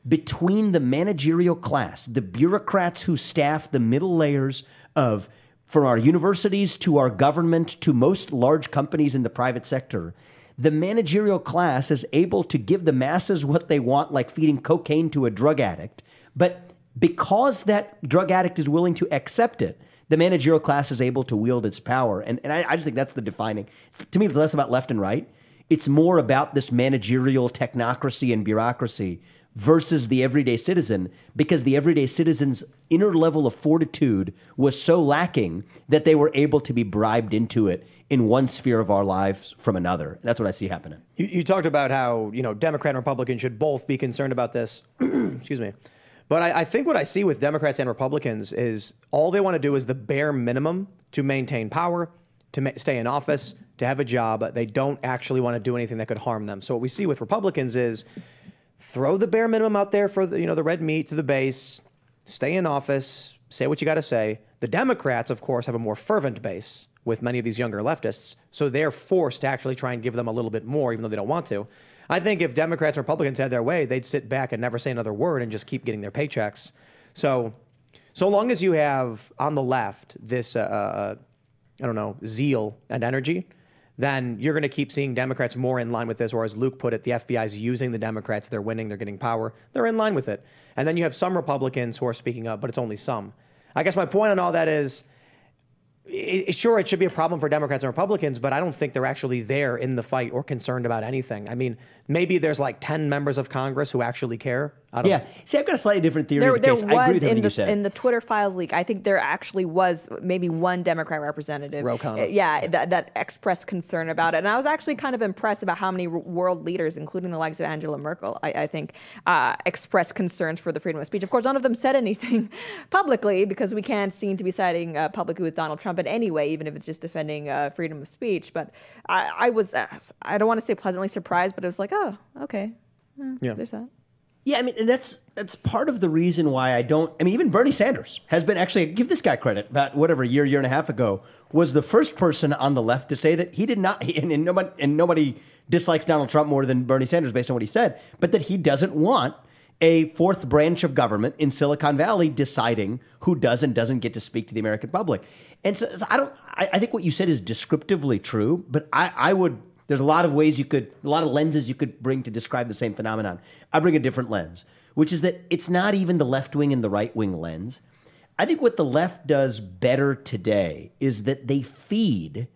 between the managerial class, the bureaucrats who staff the middle layers of, from our universities to our government to most large companies in the private sector, the managerial class is able to give the masses what they want, like feeding cocaine to a drug addict. But because that drug addict is willing to accept it, the managerial class is able to wield its power. And, and I, I just think that's the defining. To me, it's less about left and right. It's more about this managerial technocracy and bureaucracy versus the everyday citizen because the everyday citizen's inner level of fortitude was so lacking that they were able to be bribed into it in one sphere of our lives from another. That's what I see happening.
You, you talked about how you know Democrat and Republican should both be concerned about this. Excuse me. But I, I think what I see with Democrats and Republicans is all they want to do is the bare minimum to maintain power, to ma- stay in office, to have a job. They don't actually want to do anything that could harm them. So what we see with Republicans is throw the bare minimum out there for the, you know the red meat to the base, stay in office, say what you got to say. The Democrats, of course, have a more fervent base with many of these younger leftists, so they're forced to actually try and give them a little bit more, even though they don't want to. I think if Democrats Republicans had their way, they'd sit back and never say another word and just keep getting their paychecks. So, so long as you have on the left this, uh, uh, I don't know, zeal and energy, then you're going to keep seeing Democrats more in line with this. Or as Luke put it, the FBI is using the Democrats. They're winning. They're getting power. They're in line with it. And then you have some Republicans who are speaking up, but it's only some. I guess my point on all that is it- sure, it should be a problem for Democrats and Republicans, but I don't think they're actually there in the fight or concerned about anything. I mean, maybe there's like 10 members of Congress who actually care. I don't
Yeah. See, I've got a slightly different theory
There,
of the
there
case. I agree with everything
in
you
the
said.
in the Twitter files leak. I think there actually was maybe one Democrat representative.
Ro Khanna.
Yeah, that, that expressed concern about it, and I was actually kind of impressed about how many world leaders, including the likes of Angela Merkel, I, I think, uh, expressed concerns for the freedom of speech. Of course, none of them said anything publicly because we can't seem to be siding uh, publicly with Donald Trump in any way, even if it's just defending uh, freedom of speech. But I, I was, uh, I don't want to say pleasantly surprised, but it was like, oh, okay, Eh,
Yeah.
there's that.
Yeah, I mean, and that's that's part of the reason why I don't. I mean, even Bernie Sanders has been actually give this guy credit. About whatever year, year and a half ago, was the first person on the left to say that he did not, and, and nobody and nobody dislikes Donald Trump more than Bernie Sanders based on what he said, but that he doesn't want a fourth branch of government in Silicon Valley deciding who does and doesn't get to speak to the American public. And so, so I don't. I, I think what you said is descriptively true, but I, I would there's a lot of ways you could, a lot of lenses you could bring to describe the same phenomenon. I bring a different lens, which is that it's not even the left wing and the right wing lens. I think what the left does better today is that they feed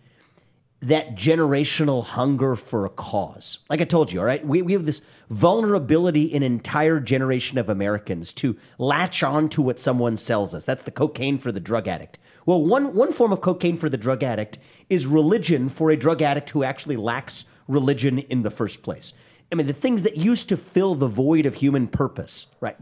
that generational hunger for a cause. Like I told you, all right, we, we have this vulnerability in entire generation of Americans to latch on to what someone sells us. That's the cocaine for the drug addict. Well, one, one form of cocaine for the drug addict is religion for a drug addict who actually lacks religion in the first place. I mean, the things that used to fill the void of human purpose, right?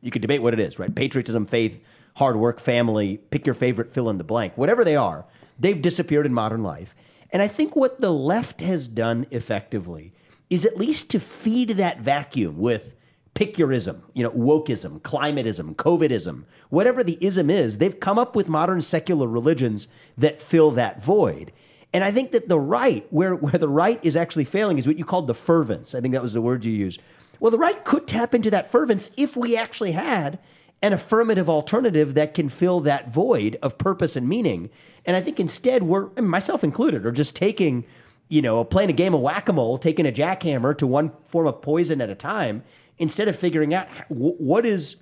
You could debate what it is, right? Patriotism, faith, hard work, family, pick your favorite fill in the blank, whatever they are, they've disappeared in modern life. And I think what the left has done effectively is at least to feed that vacuum with pick you know, wokeism, climatism, covidism, whatever the ism is, they've come up with modern secular religions that fill that void. And I think that the right, where, where the right is actually failing, is what you called the fervence. I think that was the word you used. Well, the right could tap into that fervence if we actually had an affirmative alternative that can fill that void of purpose and meaning. And I think instead we're, myself included, are just taking, you know, playing a game of whack-a-mole, taking a jackhammer to one form of poison at a time, instead of figuring out what is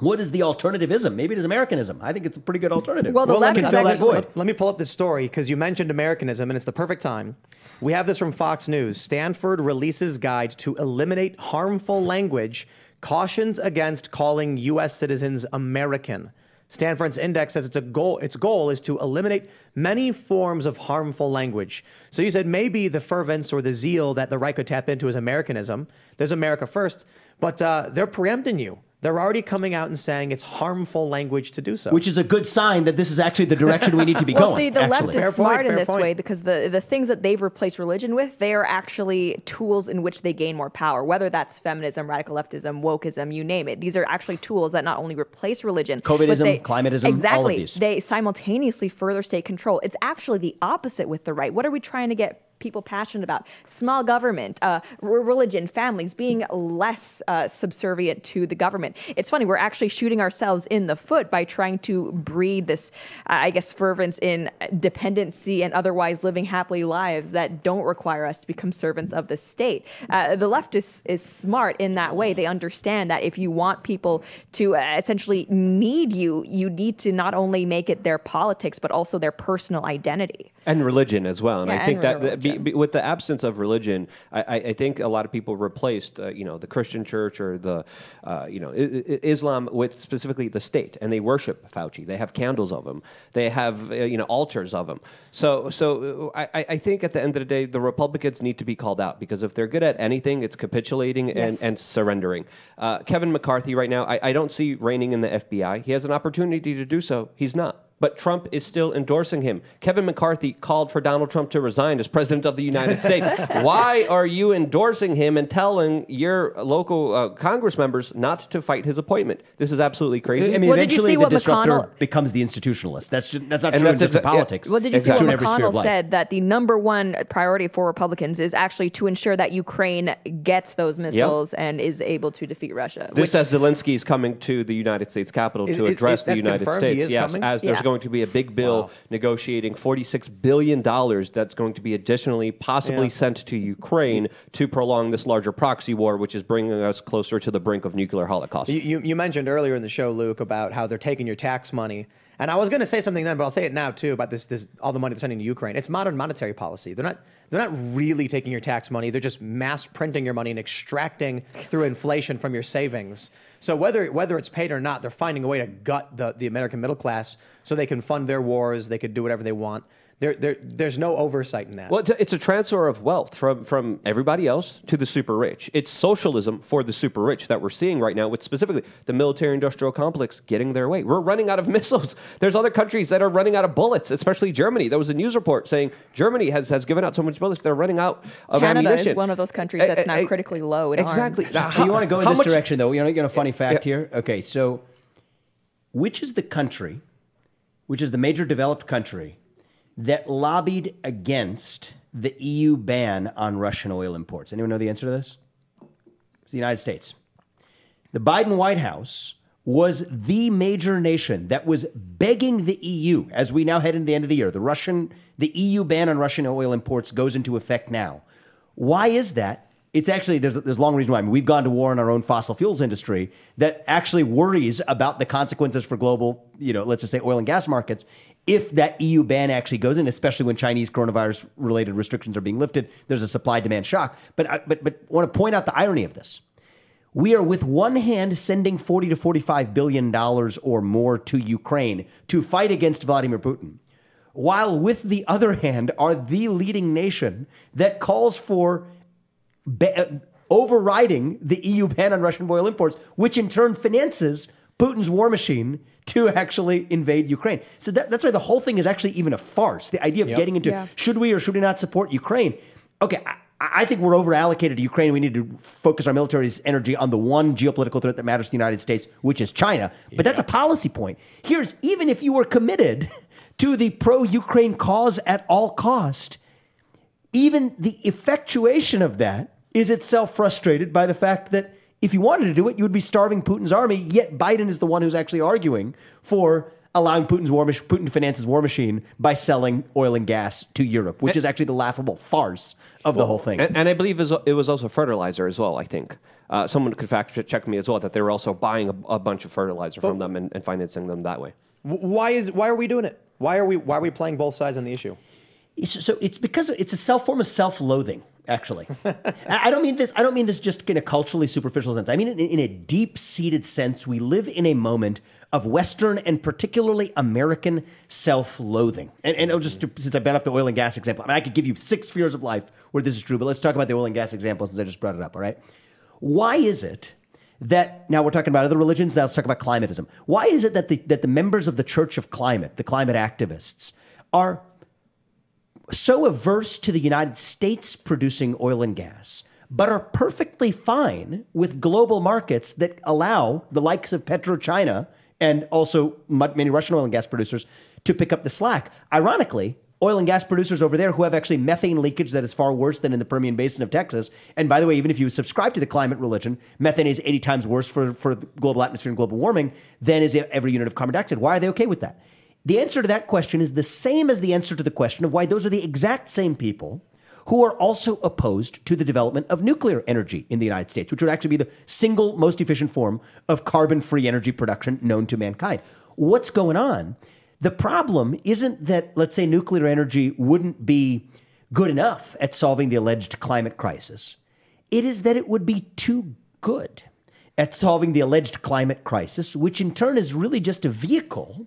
What is the alternativism? Maybe it is Americanism. I think it's a pretty good alternative.
Well, the
Well, let
left
me,
that void.
let, let me pull up this story because you mentioned Americanism, and it's the perfect time. We have this from Fox News. Stanford releases guide to eliminate harmful language, cautions against calling U.S. citizens American. Stanford's index says its a goal. Its goal is to eliminate many forms of harmful language. So you said maybe the fervence or the zeal that the right could tap into is Americanism. There's America first, but uh, they're preempting you. They're already coming out and saying it's harmful language to do so.
which is a good sign that this is actually the direction we need to be
Well,
going.
see, the left is
Fair point,
smart in this
point.
way because the, the things that they've replaced religion with, they are actually tools in which they gain more power, whether that's feminism, radical leftism, wokeism, you name it. These are actually tools that not only replace religion, but
COVIDism,
they-
climatism, all of
exactly,
these.
They simultaneously further state control. It's actually the opposite with the right. What are we trying to get people passionate about? Small government, uh, religion, families being less uh, subservient to the government. It's funny, we're actually shooting ourselves in the foot by trying to breed this, uh, I guess, fervence in dependency and otherwise living happily lives that don't require us to become servants of the state. Uh, the left is, is smart in that way. They understand that if you want people to uh, essentially need you, you need to not only make it their politics, but also their personal identity.
And religion as well. And
Yeah,
I think
and
that be, be- with the absence of religion, I, I, think a lot of people replaced, uh, you know, the Christian church or the, uh, you know, I, I- Islam with specifically the state, and they worship Fauci. They have candles of him. They have, uh, you know, altars of him. So, so uh, I, I- think at the end of the day, the Republicans need to be called out because if they're good at anything, it's capitulating and,
Yes.
and surrendering. Uh, Kevin McCarthy right now, I, I don't see reining in the FBI. He has an opportunity to do so. He's not. But Trump is still endorsing him. Kevin McCarthy called for Donald Trump to resign as president of the United States. Why are you endorsing him and telling your local uh, Congress members not to fight his appointment? This is absolutely crazy.
I mean,
Well,
eventually the disruptor
McConnell-
becomes the institutionalist. That's just, that's not
And
true
that's
in just
exa-
in
yeah.
politics.
Well, did you
It's
see
true
what
in every sphere of
McConnell said that the number one priority for Republicans is actually to ensure that Ukraine gets those missiles and is able to defeat Russia?
This
which-
says Zelensky is coming to the United States Capitol
Is-
to
is-
address
is-
the
that's
United
confirmed he
States.
is
yes,
coming?
as there's
Yeah.
Going to be a big bill negotiating $46 billion that's going to be additionally possibly
Yeah.
sent to Ukraine to prolong this larger proxy war, which is bringing us closer to the brink of nuclear holocaust.
You, you, you mentioned earlier in the show, Luke, about how they're taking your tax money. And I was going to say something then, but I'll say it now too about this, this all the money they're sending to Ukraine. It's modern monetary policy. They're not they're not really taking your tax money. They're just mass printing your money and extracting through inflation from your savings. So whether whether it's paid or not, they're finding a way to gut the, the American middle class so they can fund their wars. They could do whatever they want. There, there, there's no oversight in that.
Well, it's a- it's a transfer of wealth from, from everybody else to the super rich. It's socialism for the super rich that we're seeing right now, with specifically the military industrial complex getting their way. We're running out of missiles. There's other countries that are running out of bullets, especially Germany. There was a news report saying Germany has, has given out so much bullets, they're running out of
Canada
ammunition.
is one of those countries
Eh,
that's
eh,
now
eh,
critically low in
Exactly.
arms.
Now,
So you want to go in
how
this
much-
direction, though? You know, you know, a funny fact
Yeah.
here. Okay, so which is the country, which is the major developed country that lobbied against the EU ban on Russian oil imports? Anyone know the answer to this? It's the United States. The Biden White House was the major nation that was begging the EU as we now head into the end of the year. The Russian, the EU ban on Russian oil imports goes into effect now. Why is that? It's actually there's there's a long reason why. I mean, we've gone to war in our own fossil fuels industry that actually worries about the consequences for global, you know, let's just say oil and gas markets if that EU ban actually goes in, especially when Chinese coronavirus related restrictions are being lifted. There's a supply demand shock. But I, but but want to point out the irony of this. We are with one hand sending 40 to 45 billion dollars or more to Ukraine to fight against Vladimir Putin, while with the other hand are the leading nation that calls for ba- uh, overriding the EU ban on Russian oil imports, which in turn finances Putin's war machine to actually invade Ukraine. So that, that's why the whole thing is actually even a farce. The idea of getting into
Yeah.
should we or should we not support Ukraine? Okay, I, I think we're over allocated to Ukraine. We need to focus our military's energy on the one geopolitical threat that matters to the United States, which is China. But that's a policy point. Here's even if you were committed to the pro Ukraine cause at all cost, even the effectuation of that is itself frustrated by the fact that if you wanted to do it, you would be starving Putin's army, yet Biden is the one who's actually arguing for allowing Putin's war mach- Putin to finance his war machine by selling oil and gas to Europe, which is actually the laughable farce of the whole thing.
And, and I believe it was also fertilizer as well. I think uh, someone could fact check me as well that they were also buying a, a bunch of fertilizer from them and, and financing them that way.
Why is why are we doing it? Why are we why are we playing both sides on the issue?
So so it's because it's a self form of self loathing. Actually, I don't mean this. I don't mean this just in a culturally superficial sense. I mean in, in a deep seated sense. We live in a moment of Western and particularly American self loathing. And, and I'll just since I brought up the oil and gas example, I mean I could give you six spheres of life where this is true. But let's talk about the oil and gas example since I just brought it up. All right, why is it? That now we're talking about other religions. Now let's talk about climatism. Why is it that the that the members of the Church of Climate, the climate activists, are so averse to the United States producing oil and gas, but are perfectly fine with global markets that allow the likes of PetroChina and also many Russian oil and gas producers to pick up the slack. Ironically, oil and gas producers over there who have actually methane leakage that is far worse than in the Permian Basin of Texas. And by the way, even if you subscribe to the climate religion, methane is 80 times worse for, for global atmosphere and global warming than is every unit of carbon dioxide. Why are they okay with that? The answer to that question is the same as the answer to the question of why those are the exact same people who are also opposed to the development of nuclear energy in the United States, which would actually be the single most efficient form of carbon free energy production known to mankind. What's going on? The problem isn't that, let's say, nuclear energy wouldn't be good enough at solving the alleged climate crisis. It is that it would be too good at solving the alleged climate crisis, which in turn is really just a vehicle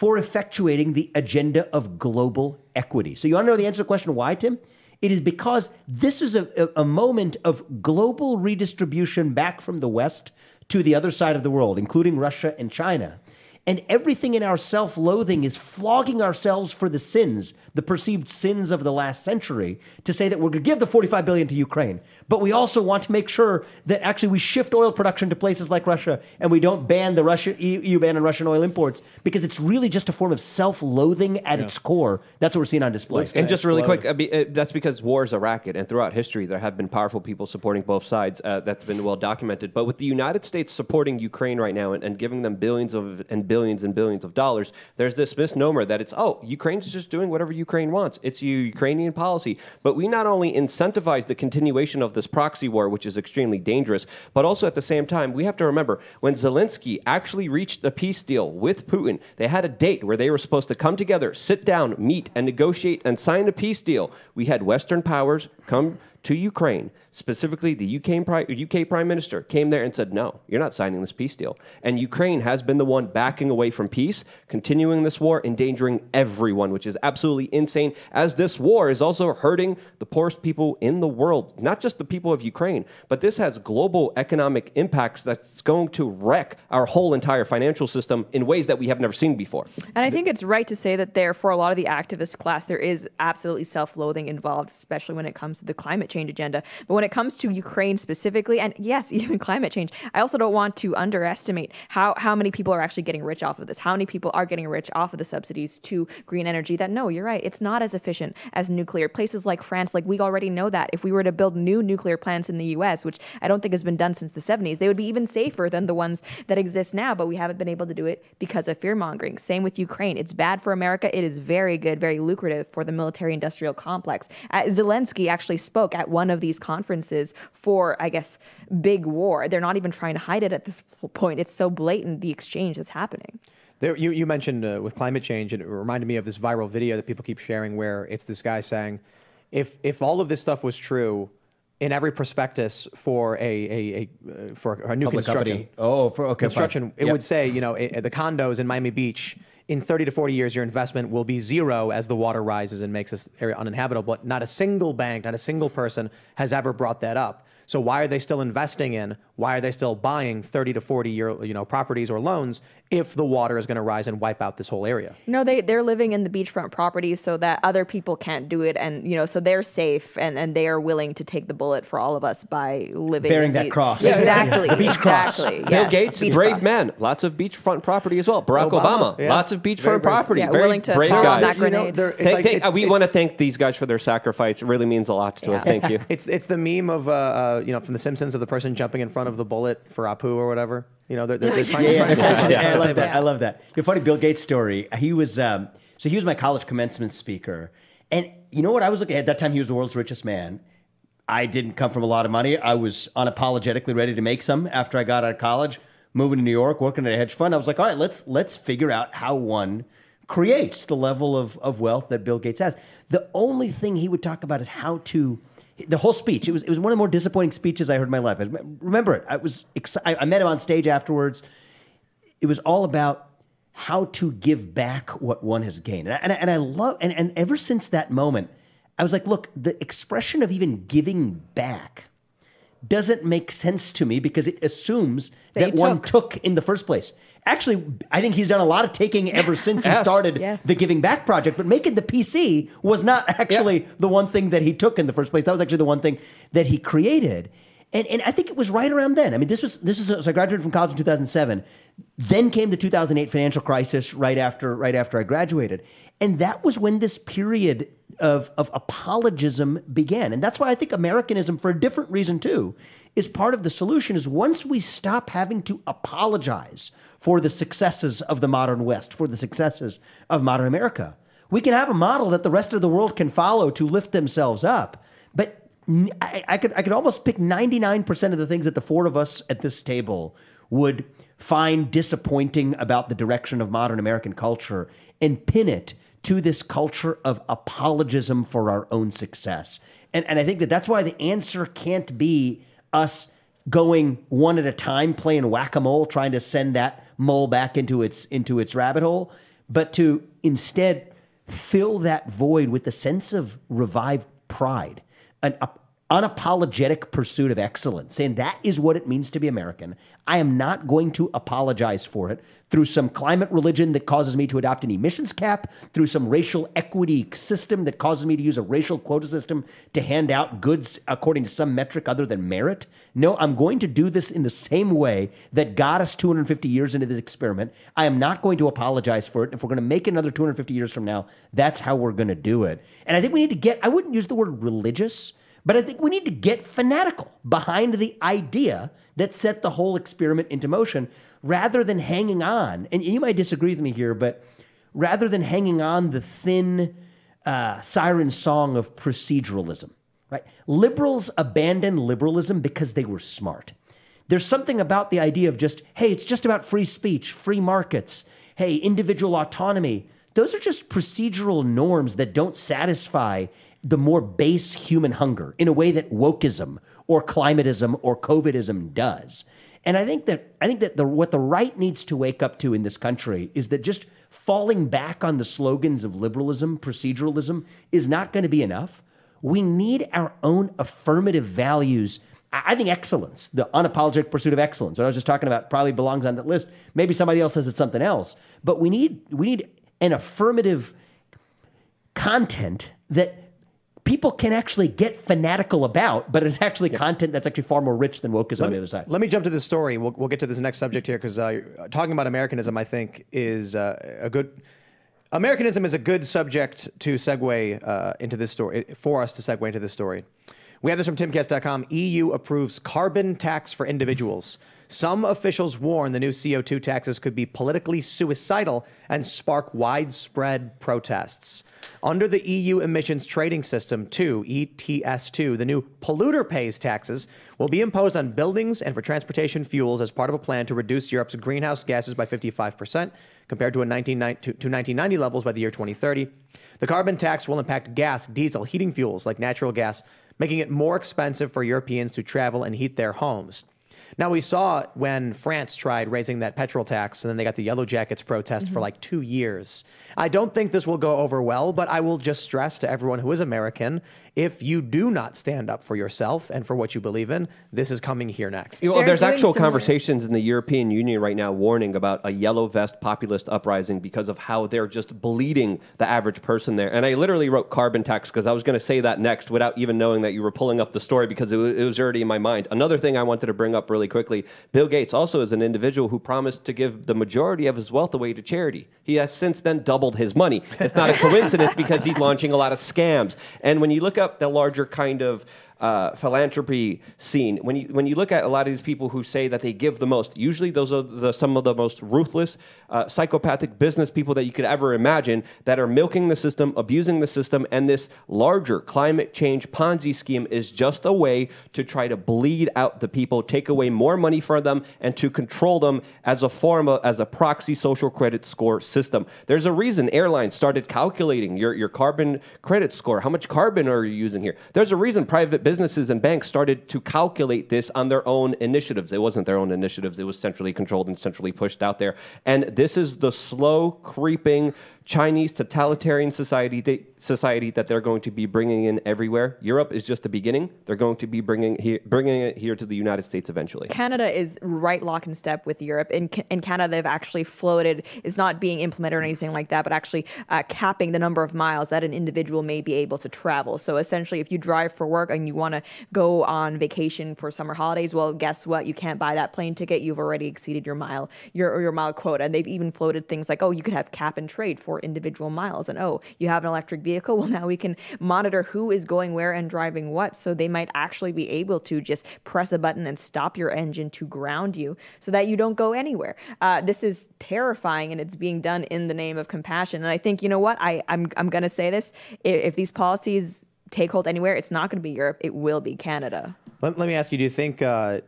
For effectuating the agenda of global equity. So, you want to know the answer to the question why, Tim? It is because this is a, a, moment of global redistribution back from the West to the other side of the world, including Russia and China. And everything in our self loathing is flogging ourselves for the sins, the perceived sins of the last century, to say that we're going to give the 45 billion to Ukraine. But we also want to make sure that actually we shift oil production to places like Russia and we don't ban the Russia EU EU ban on Russian oil imports because it's really just a form of self loathing at its core. That's what we're seeing on display.
And just really quick, I mean, uh, that's because war is a racket, and throughout history, there have been powerful people supporting both sides. Uh, that's been well documented. But with the United States supporting Ukraine right now and, and giving them billions of and billions and billions of dollars, there's this misnomer that it's oh, Ukraine's just doing whatever Ukraine wants. It's Ukrainian policy. But we not only incentivize the continuation of this proxy war, which is extremely dangerous, but also at the same time, we have to remember when Zelensky actually reached a peace deal with Putin, they had a date where they were supposed to come together, sit down, meet, and negotiate and sign a peace deal. We had Western powers come to Ukraine, specifically the UK, Pri- UK Prime Minister came there and said, No, you're not signing this peace deal. And Ukraine has been the one backing away from peace, continuing this war, endangering everyone, which is absolutely insane, as this war is also hurting the poorest people in the world, not just the people of Ukraine, but this has global economic impacts that's going to wreck our whole entire financial system in ways that we have never seen before.
And I think it's right to say that there, for a lot of the activist class, there is absolutely self loathing involved, especially when it comes to the climate change agenda. But when it comes to Ukraine specifically, and yes, even climate change, I also don't want to underestimate how, how many people are actually getting rich off of this. How many people are getting rich off of the subsidies to green energy that no, you're right, it's not as efficient as nuclear. Places like France, like we already know that. If we were to build new nuclear plants in the US, which I don't think has been done since the 70s, they would be even safer than the ones that exist now, but we haven't been able to do it because of fear mongering. Same with Ukraine. It's bad for America. It is very good, very lucrative for the military industrial complex. Uh, Zelensky actually spoke at one of these conferences for, I guess, big war. They're not even trying to hide it at this point. It's so blatant, the exchange that's happening.
There, you, you mentioned uh, with climate change, and it reminded me of this viral video that people keep sharing where it's this guy saying, if, if all of this stuff was true, in every prospectus for a, a, a uh, for a new
Public
construction,
company. Oh, for okay, fine.
construction, it
Yep.
would say, you know, i the condos in Miami Beach, in 30 to 40 years, your investment will be zero as the water rises and makes this area uninhabitable. But not a single bank, not a single person has ever brought that up. So why are they still investing in? Why are they still buying 30 to 40 year you know properties or loans if the water is going to rise and wipe out this whole area?
No, they they're living in the beachfront properties so that other people can't do it, and you know, so they're safe and and they are willing to take the bullet for all of us by living
Bearing
in
that
these-
cross.
Yeah,
Yeah, yeah.
exactly.
The beach cross.
Exactly.
Bill
yes,
Gates,
beach
brave
cross.
man. Lots of beachfront property as well. Barack
Obama,
Obama,
yeah.
lots of beachfront
brave.
property.
Yeah,
Very
willing to
brave guys.
that
You know, it's
Thank-
like-
thank-
it's-
we want to thank these guys for their sacrifice. It really means a lot to us. Thank you.
It's it's the meme of uh, uh, you know from The Simpsons of the person jumping in front of the bullet for Apu or whatever. You know they're, they're, they're trying,
Yeah, yeah,
trying to
essentially.
save
I love that. I love that. Your funny Bill Gates story. He was um, so he was my college commencement speaker, and you know what I was looking at, at that time? He was the world's richest man. I didn't come from a lot of money. I was unapologetically ready to make some after I got out of college, moving to New York, working at a hedge fund. I was like, all right, let's let's figure out how one creates the level of, of wealth that Bill Gates has. The only thing he would talk about is how to the whole speech. It was it was one of the more disappointing speeches I heard in my life. I remember it. I was exci- I I met him on stage afterwards it was all about how to give back what one has gained. And I, and I, and I love, and, and ever since that moment, I was like, look, the expression of even giving back doesn't make sense to me because it assumes
That
that, one
took.
in the first place. Actually, I think he's done a lot of taking ever since he started
Yes.
the Giving Back project. But making the PC was not actually the one thing that he took in the first place. That was actually the one thing that he created. And, and I think it was right around then. I mean, this was this is so I graduated from college in 2007. Then came the 2008 financial crisis right after right after I graduated, and that was when this period of of apologism began. And that's why I think Americanism, for a different reason too, is part of the solution. Is once we stop having to apologize for the successes of the modern West, for the successes of modern America, we can have a model that the rest of the world can follow to lift themselves up. But I, I could I could almost pick 99% of the things that the four of us at this table would find disappointing about the direction of modern American culture and pin it to this culture of apologism for our own success. And, and I think that that's why the answer can't be us going one at a time playing whack-a-mole trying to send that mole back into its into its rabbit hole but to instead fill that void with a sense of revived pride an up- unapologetic pursuit of excellence saying that is what it means to be american. I am not going to apologize for it. Through some climate religion that causes me to adopt an emissions cap through some racial equity system that causes me to use a racial quota system to hand out goods according to some metric other than merit. No i'm going to do this in the same way that got us 250 years into this experiment. I am not going to apologize for it. If we're going to make another 250 years from now that's how we're going to do it. And i think we need to get i wouldn't use the word religious but I think we need to get fanatical behind the idea that set the whole experiment into motion rather than hanging on. And you might disagree with me here, but rather than hanging on the thin uh, siren song of proceduralism, right? Liberals abandoned liberalism because they were smart. There's something about the idea of just, hey, it's just about free speech, free markets, hey, individual autonomy. Those are just procedural norms that don't satisfy the more base human hunger in a way that wokeism or climatism or covidism does. And I think that I think that the, what the right needs to wake up to in this country is that just falling back on the slogans of liberalism, proceduralism is not going to be enough. We need our own affirmative values. I think excellence, the unapologetic pursuit of excellence, what I was just talking about, probably belongs on that list. Maybe somebody else says it's something else, but we need we need an affirmative content that people can actually get fanatical about, but it's actually content that's actually far more rich than woke is on the other side.
Let me jump to this story. We'll, we'll get to this next subject here because uh, talking about Americanism, I think, is uh, a good. Americanism is a good subject to segue uh, into this story, for us to segue into this story. We have this from timcast.com. EU approves carbon tax for individuals. Some officials warn the new CO2 taxes could be politically suicidal and spark widespread protests. Under the EU emissions trading system 2, ETS2, the new polluter pays taxes will be imposed on buildings and for transportation fuels as part of a plan to reduce Europe's greenhouse gases by 55% compared to, a 1990 to 1990 levels by the year 2030. The carbon tax will impact gas, diesel, heating fuels like natural gas, making it more expensive for Europeans to travel and heat their homes. Now we saw when France tried raising that petrol tax, and then they got the Yellow Jackets protest for mm-hmm. like two years. I don't think this will go over well, but I will just stress to everyone who is American: if you do not stand up for yourself and for what you believe in, this is coming here next.
Well,
They're
there's actual
similar-
conversations in the European Union right now warning about a yellow vest populist uprising because of how they're just bleeding the average person there. And I literally wrote carbon tax because I was going to say that next without even knowing that you were pulling up the story because it was, it was already in my mind. Another thing I wanted to bring up really quickly Bill Gates also is an individual who promised to give the majority of his wealth away to charity. He has since then doubled his money. It's not a coincidence because he's launching a lot of scams. And when you look up the larger kind of uh, philanthropy scene. When you when you look at a lot of these people who say that they give the most, usually those are the, some of the most ruthless, uh, psychopathic business people that you could ever imagine that are milking the system, abusing the system, and this larger climate change Ponzi scheme is just a way to try to bleed out the people, take away more money from them, and to control them as a form of as a proxy social credit score system. There's a reason airlines started calculating your your carbon credit score. How much carbon are you using here? There's a reason private businesses and banks started to calculate this on their own initiatives. It wasn't their own initiatives, it was centrally controlled and centrally pushed out there. And this is the slow creeping Chinese totalitarian society they, society that they're going to be bringing in everywhere. Europe is just the beginning. They're going to be bringing bringing it here to the United States eventually.
Canada is right lock and step with Europe. In, in Canada, they've actually floated, it's not being implemented or anything like that, but actually uh, capping the number of miles that an individual may be able to travel. So essentially, if you drive for work and you want to go on vacation for summer holidays, well, guess what? You can't buy that plane ticket. You've already exceeded your mile, your, your mile quota. And they've even floated things like, oh, you could have cap and trade for individual miles. And oh, you have an electric vehicle. Well, now we can monitor who is going where and driving what. So they might actually be able to just press a button and stop your engine to ground you so that you don't go anywhere. Uh, this is terrifying and it's being done in the name of compassion. And I think, you know what? I, I'm, I'm going to say this. If, if these policies take hold anywhere, it's not going to be Europe. It will be Canada.
Let, let me ask you: Do you think uh,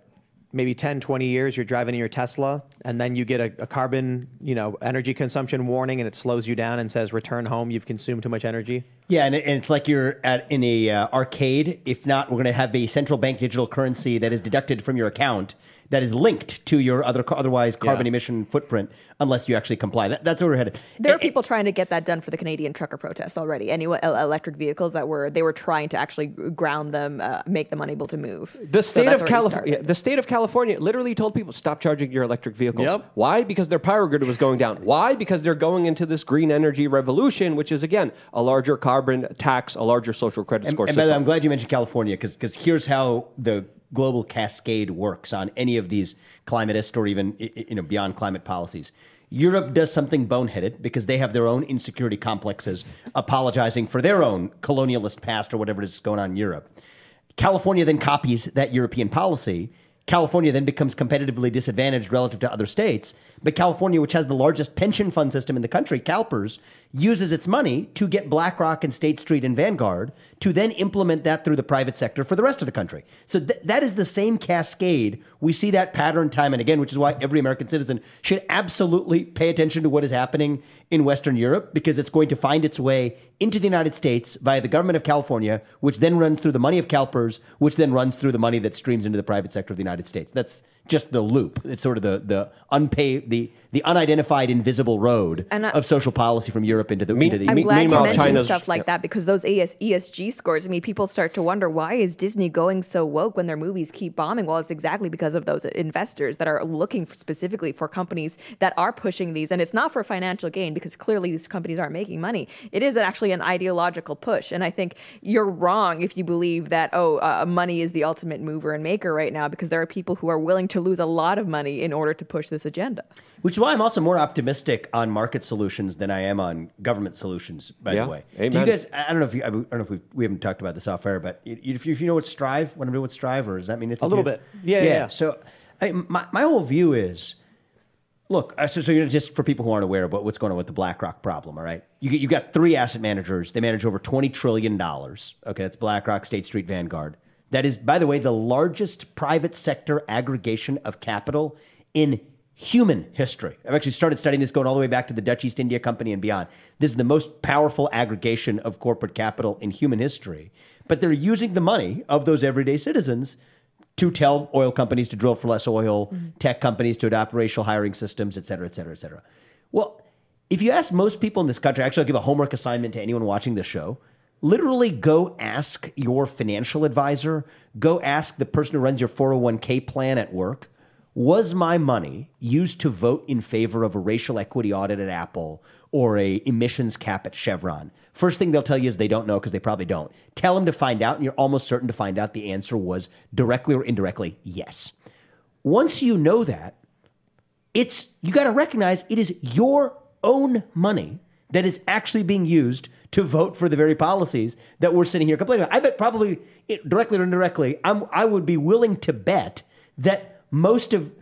maybe 10, 20 years you're driving in your Tesla, and then you get a, a carbon, you know, energy consumption warning, and it slows you down and says, "Return home. You've consumed too much energy."
Yeah, and, it- and it's like you're at in a uh, arcade. If not, we're going to have a central bank digital currency that is deducted from your account that is linked to your other otherwise carbon
Yeah.
emission footprint, unless you actually comply. That, that's where we're headed.
There are
And-
people trying to get that done for the Canadian trucker protests already. Any electric vehicles that were they were trying to actually ground them, uh, make them unable to move.
The state
that's
of California,
started.
the state of California, literally told people stop charging your electric vehicles.
Yep.
Why? Because their power grid was going down. Why? Because they're going into this green energy revolution, which is again a larger carbon tax, a larger social credit
And,
score
and by the way,
system.
I'm glad you mentioned California because because here's how the global cascade works on any of these climatist or even you know beyond climate policies. Europe does something boneheaded because they have their own insecurity complexes, apologizing for their own colonialist past or whatever is going on in Europe. California then copies that European policy. California then becomes competitively disadvantaged relative to other states. But California, which has the largest pension fund system in the country, CalPERS, uses its money to get BlackRock and State Street and Vanguard to then implement that through the private sector for the rest of the country. So th- that is the same cascade. We see that pattern time and again, which is why every American citizen should absolutely pay attention to what is happening in Western Europe because it's going to find its way into the United States via the government of California, which then runs through the money of CalPERS, which then runs through the money that streams into the private sector of the United States. That's just the loop. It's sort of the the unpaid the the unidentified invisible road
And I-
of social policy from Europe into the into the
I'm
Me-
glad you
meanwhile,
mentioned
China's-
stuff like that because those AS, ESG scores. I mean, people start to wonder why is Disney going so woke when their movies keep bombing? Well, it's exactly because of those investors that are looking for specifically for companies that are pushing these, and it's not for financial gain because clearly these companies aren't making money. It is actually an ideological push, and I think you're wrong if you believe that oh, uh, money is the ultimate mover and maker right now because there are people who are willing to lose a lot of money in order to push this agenda.
Which is why I'm also more optimistic on market solutions than I am on government solutions. By
Yeah.
the way, do you guys? I don't know if you, I don't know if we've, we haven't talked about this off air, but if you, if you know what Strive, want to know what Strive, or does that mean anything
A little bit. Yeah, yeah, yeah.
So, I, my my whole view is, look, uh, so, so you know, just for people who aren't aware about what's going on with the BlackRock problem, all right? You you got three asset managers. They manage over twenty trillion dollars. Okay, that's BlackRock, State Street, Vanguard. That is, by the way, the largest private sector aggregation of capital in human history. I've actually started studying this going all the way back to the Dutch East India Company and beyond. This is the most powerful aggregation of corporate capital in human history. But they're using the money of those everyday citizens to tell oil companies to drill for less oil, mm-hmm. tech companies to adopt racial hiring systems, et cetera, et cetera, et cetera. Well, if you ask most people in this country, actually, I'll give a homework assignment to anyone watching this show. Literally, go ask your financial advisor, go ask the person who runs your 401k plan at work. Was my money used to vote in favor of a racial equity audit at Apple or a emissions cap at Chevron? First thing they'll tell you is they don't know because they probably don't. Tell them to find out, and you're almost certain to find out the answer was directly or indirectly yes. Once you know that, it's you got to recognize it is your own money that is actually being used to vote for the very policies that we're sitting here complaining about. I bet probably it, directly or indirectly, I'm, I would be willing to bet that most of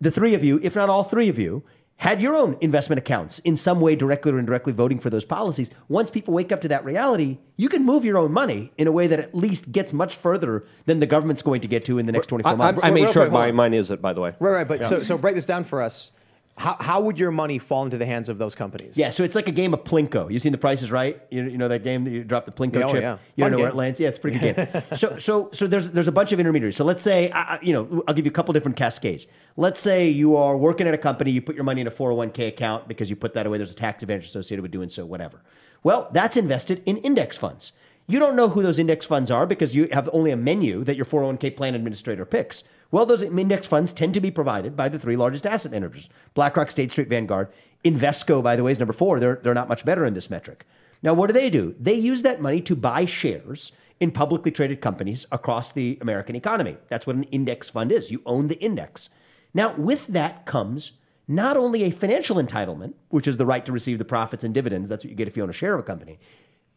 the three of you, if not all three of you, had your own investment accounts in some way directly or indirectly voting for those policies. Once people wake up to that reality, you can move your own money in a way that at least gets much further than the government's going to get to in the next 24 months.
I, I made
Real
sure my,
on.
mine is it, by the way.
Right, right. But so, so break this down for us. How, how would your money fall into the hands of those companies?
Yeah, so it's like a game of Plinko. You've seen The Price is Right? You, you know that game that you drop the Plinko
oh,
chip?
yeah.
You
Fun
don't know where
game.
it lands? Yeah, it's a pretty good game. so so so there's there's a bunch of intermediaries. So let's say I- you know, I'll give you a couple different cascades. Let's say you are working at a company, you put your money in a 401k account because you put that away, there's a tax advantage associated with doing so, whatever. Well, that's invested in index funds. You don't know who those index funds are because you have only a menu that your 401k plan administrator picks. Well, those index funds tend to be provided by the three largest asset managers BlackRock, State Street, Vanguard. Invesco, by the way, is number four. They're, they're not much better in this metric. Now, what do they do? They use that money to buy shares in publicly traded companies across the American economy. That's what an index fund is. You own the index. Now, with that comes not only a financial entitlement, which is the right to receive the profits and dividends, that's what you get if you own a share of a company,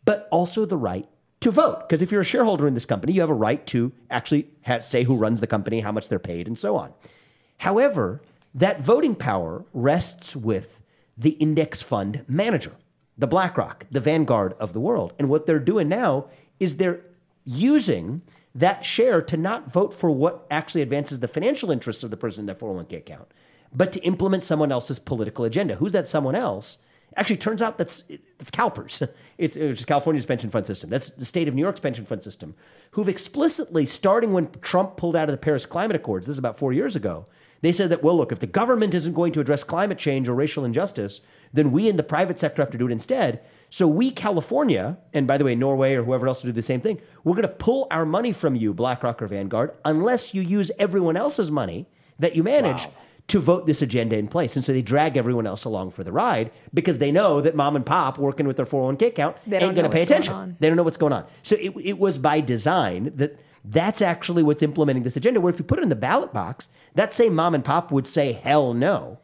but also the right to vote. Because if you're a shareholder in this company, you have a right to actually have, say who runs the company, how much they're paid, and so on. However, that voting power rests with the index fund manager, the BlackRock, the Vanguard of the world. And what they're doing now is they're using that share to not vote for what actually advances the financial interests of the person in that 401k account, but to implement someone else's political agenda. Who's that someone else? Actually, turns out that's it's CalPERS. It's, it's California's pension fund system. That's the state of New York's pension fund system, who've explicitly, starting when Trump pulled out of the Paris Climate Accords, this is about four years ago, they said that, well, look, if the government isn't going to address climate change or racial injustice, then we in the private sector have to do it instead. So we, California, and by the way, Norway or whoever else will do the same thing, we're going to pull our money from you, BlackRock or Vanguard, unless you use everyone else's money that you manage to vote this agenda in place. And so they drag everyone else along for the ride because they know that mom and pop working with their 401k account ain't going to pay attention. They don't know what's going on. So it, it was by design that that's actually what's implementing this agenda. Where if you put it in the ballot box, that same mom and pop would say, hell no.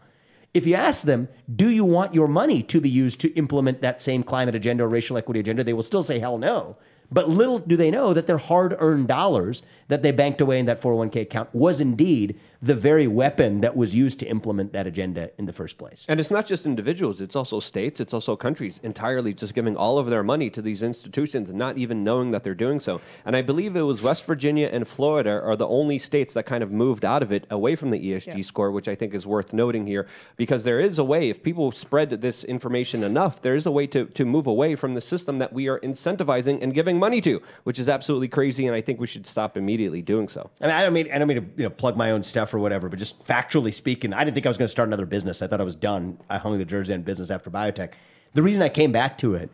If you ask them, do you want your money to be used to implement that same climate agenda or racial equity agenda? They will still say, hell no. But little do they know that their hard earned dollars that they banked away in that 401k account was indeed the very weapon that was used to implement that agenda in the first place.
And it's not just individuals, it's also states, it's also countries entirely just giving all of their money to these institutions and not even knowing that they're doing so. And I believe it was West Virginia and Florida are the only states that kind of moved out of it away from the ESG score, which I think is worth noting here because there is a way, if people spread this information enough, there is a way to, to move away from the system that we are incentivizing and giving money to, which is absolutely crazy. And I think we should stop immediately doing so.
I mean, I don't mean I don't mean to you know plug my own stuff or whatever, but just factually speaking, I didn't think I was going to start another business. I thought I was done. I hung the jersey on business after biotech. The reason I came back to it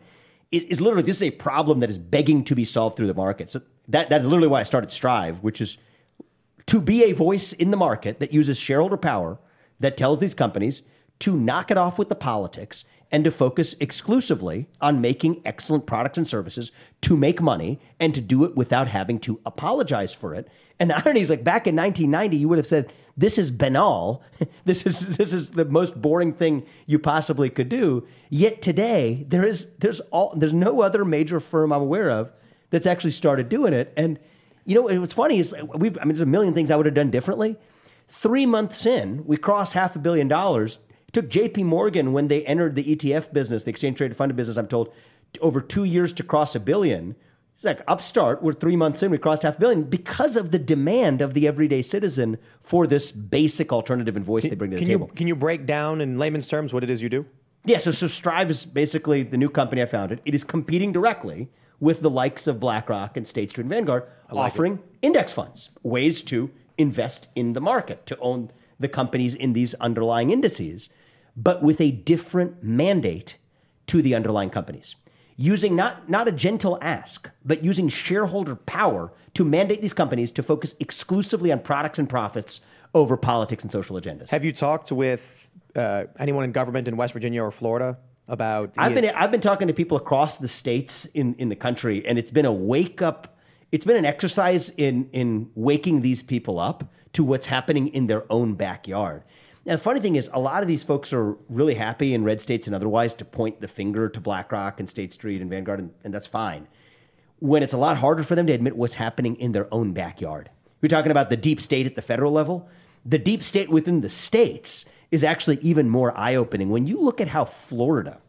is, is literally this is a problem that is begging to be solved through the market. So that that is literally why I started Strive, which is to be a voice in the market that uses shareholder power that tells these companies to knock it off with the politics and to focus exclusively on making excellent products and services to make money and to do it without having to apologize for it. And the irony is like back in 1990 you would have said this is banal. this is this is the most boring thing you possibly could do. Yet today there is there's all there's no other major firm I'm aware of that's actually started doing it and you know, what's funny is we've, I mean, there's a million things I would have done differently. Three months in, we crossed half a billion dollars. It took JP Morgan when they entered the ETF business, the exchange traded fund business, I'm told, over two years to cross a billion. It's like Upstart, we're three months in, we crossed half a billion because of the demand of the everyday citizen for this basic alternative and voice they bring to the table.
you can you break down in layman's terms what it is you do?
Yeah, so, so Strive is basically the new company I founded. It is competing directly with the likes of BlackRock and State Street and Vanguard, offering index funds, ways to invest in the market, to own the companies in these underlying indices, but with a different mandate to the underlying companies. Using not, not a gentle ask, but using shareholder power to mandate these companies to focus exclusively on products and profits over politics and social agendas.
Have you talked with uh, anyone in government in West Virginia or Florida about?
I've been I've been talking to people across the states in in the country, and it's been a wake up. It's been an exercise in in waking these people up to what's happening in their own backyard. Now, the funny thing is, a lot of these folks are really happy in red states and otherwise to point the finger to BlackRock and State Street and Vanguard, and, and that's fine. When it's a lot harder for them to admit what's happening in their own backyard. We're talking about the deep state at the federal level. The deep state within the states is actually even more eye opening. When you look at how Florida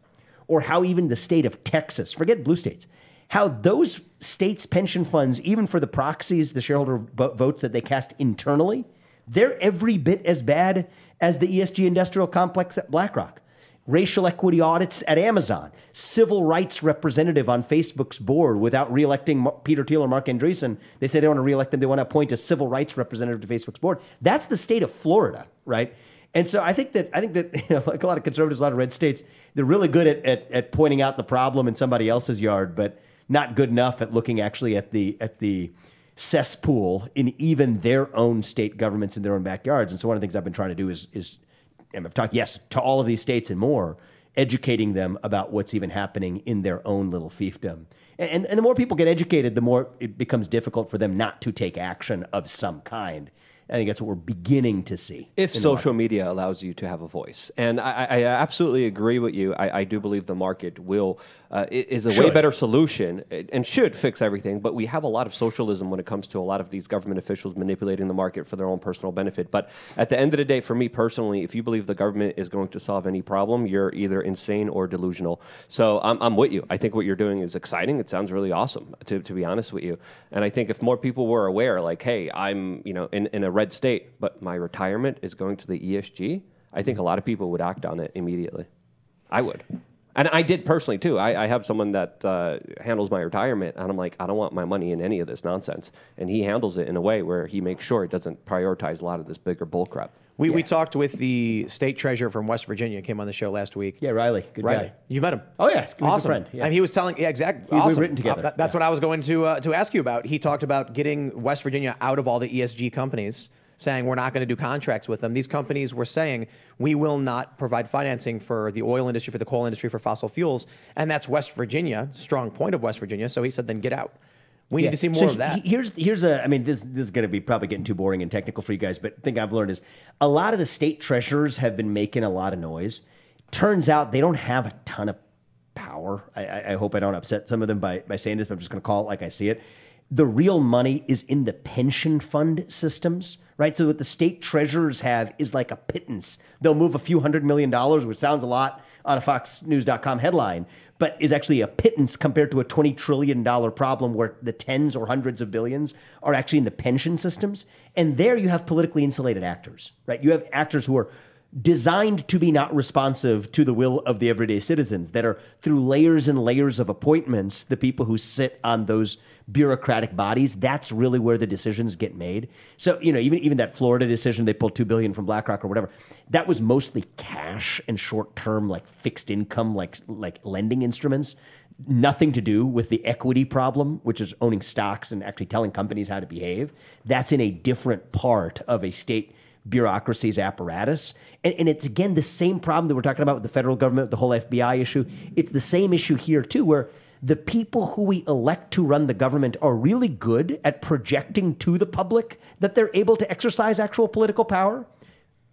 or how even the state of Texas, forget blue states, how those states' pension funds, even for the proxies, the shareholder votes that they cast internally, they're every bit as bad as the ESG industrial complex at BlackRock. Racial equity audits at Amazon, civil rights representative on Facebook's board without reelecting Peter Thiel or Marc Andreessen. They say they want to reelect them. They want to appoint a civil rights representative to Facebook's board. That's the state of Florida, right? And so I think that I think that you know, like a lot of conservatives, a lot of red states, they're really good at, at, at pointing out the problem in somebody else's yard, but not good enough at looking actually at the at the cesspool in even their own state governments in their own backyards. And so one of the things I've been trying to do is is and I've talked yes to all of these states and more, educating them about what's even happening in their own little fiefdom. And, and the more people get educated, the more it becomes difficult for them not to take action of some kind. I think that's what we're beginning to see.
If social media allows you to have a voice, and I, I absolutely agree with you. I, I, do believe the market will uh, is a should. way better solution and should fix everything. But we have a lot of socialism when it comes to a lot of these government officials manipulating the market for their own personal benefit. But at the end of the day, for me personally, if you believe the government is going to solve any problem, you're either insane or delusional. So I'm, I'm with you. I think what you're doing is exciting. It sounds really awesome, to, to be honest with you. And I think if more people were aware, like, hey, I'm you know in, in a red state, but my retirement is going to the ESG, I think a lot of people would act on it immediately. I would. And I did personally too. I, I have someone that uh, handles my retirement, and I'm like, I don't want my money in any of this nonsense. And he handles it in a way where he makes sure it doesn't prioritize a lot of this bigger bullcrap.
We, yeah. we talked with the state treasurer from West Virginia. Came on the show last week.
Yeah, Riley, good
Riley.
guy.
You met him?
Oh yes,
he awesome.
friend.
Yeah. And he was telling, yeah, exactly. Awesome.
We've written together. Uh,
that, that's
yeah.
what I was going to uh, to ask you about. He talked about getting West Virginia out of all the ESG companies saying we're not going to do contracts with them. These companies were saying we will not provide financing for the oil industry, for the coal industry, for fossil fuels. And that's West Virginia, strong point of West Virginia. So he said, then get out. We yeah. need to see more
so
of that.
Here's here's a I mean this this is going to be probably getting too boring and technical for you guys, but the thing I've learned is a lot of the state treasurers have been making a lot of noise. Turns out they don't have a ton of power. I, I hope I don't upset some of them by by saying this, but I'm just going to call it like I see it. The real money is in the pension fund systems right? So what the state treasurers have is like a pittance. They'll move a few hundred million dollars, which sounds a lot on a FoxNews.com headline, but is actually a pittance compared to a $20 trillion problem where the tens or hundreds of billions are actually in the pension systems. And there you have politically insulated actors, right? You have actors who are designed to be not responsive to the will of the everyday citizens that are through layers and layers of appointments the people who sit on those bureaucratic bodies that's really where the decisions get made. So you know even even that florida decision they pulled 2 billion from blackrock or whatever that was mostly cash and short term like fixed income like like lending instruments. Nothing to do with the equity problem which is owning stocks and actually telling companies how to behave. That's in a different part of a state bureaucracy's apparatus. And, and, it's again the same problem that we're talking about with the federal government, the whole FBI issue. It's the same issue here too, where the people who we elect to run the government are really good at projecting to the public that they're able to exercise actual political power.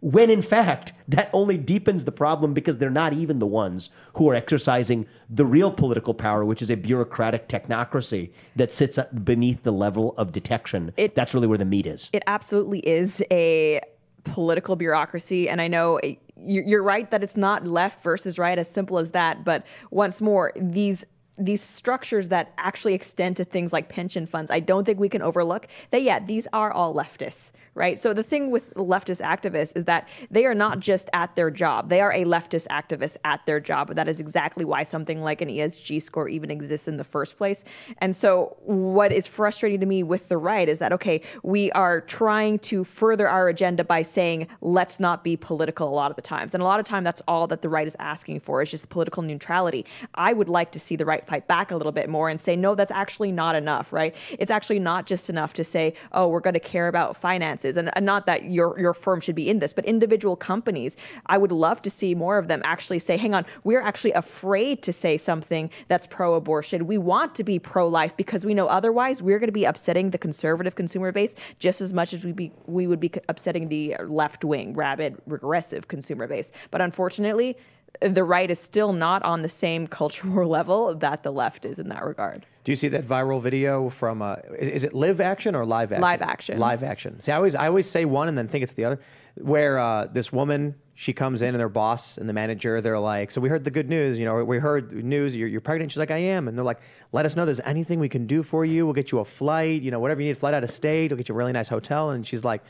When in fact, that only deepens the problem because they're not even the ones who are exercising the real political power, which is a bureaucratic technocracy that sits beneath the level of detection. It, That's really where the meat is.
It absolutely is a political bureaucracy. And I know eh, you're right that it's not left versus right as simple as that. But once more, these these structures that actually extend to things like pension funds, I don't think we can overlook that, yeah, these are all leftists, right? So the thing with leftist activists is that they are not just at their job, they are a leftist activist at their job. That is exactly why something like an ESG score even exists in the first place. And so, what is frustrating to me with the right is that, okay, we are trying to further our agenda by saying, let's not be political a lot of the times. And a lot of time, that's all that the right is asking for is just political neutrality. I would like to see the right fight back a little bit more and say, no, that's actually not enough, right? It's actually not just enough to say, oh, we're going to care about And, and not that your, your firm should be in this, but individual companies, I would love to see more of them actually say, hang on, we're actually afraid to say something that's pro abortion. We want to be pro life because we know otherwise we're going to be upsetting the conservative consumer base just as much as we be we would be upsetting the left wing, rabid, regressive consumer base. But unfortunately, the right is still not on the same cultural level that the left is in that regard.
Do you see that viral video from? Uh, is, is it live action or live action?
Live action.
Live action. See, I always I always say one and then think it's the other. Where uh, this woman she comes in and their boss and the manager they're like, so we heard the good news. You know, we heard news you're, you're pregnant. She's like, I am, and they're like, let us know there's anything we can do for you. We'll get you a flight. You know, whatever you need, flight out of state. We'll get you a really nice hotel. And she's like.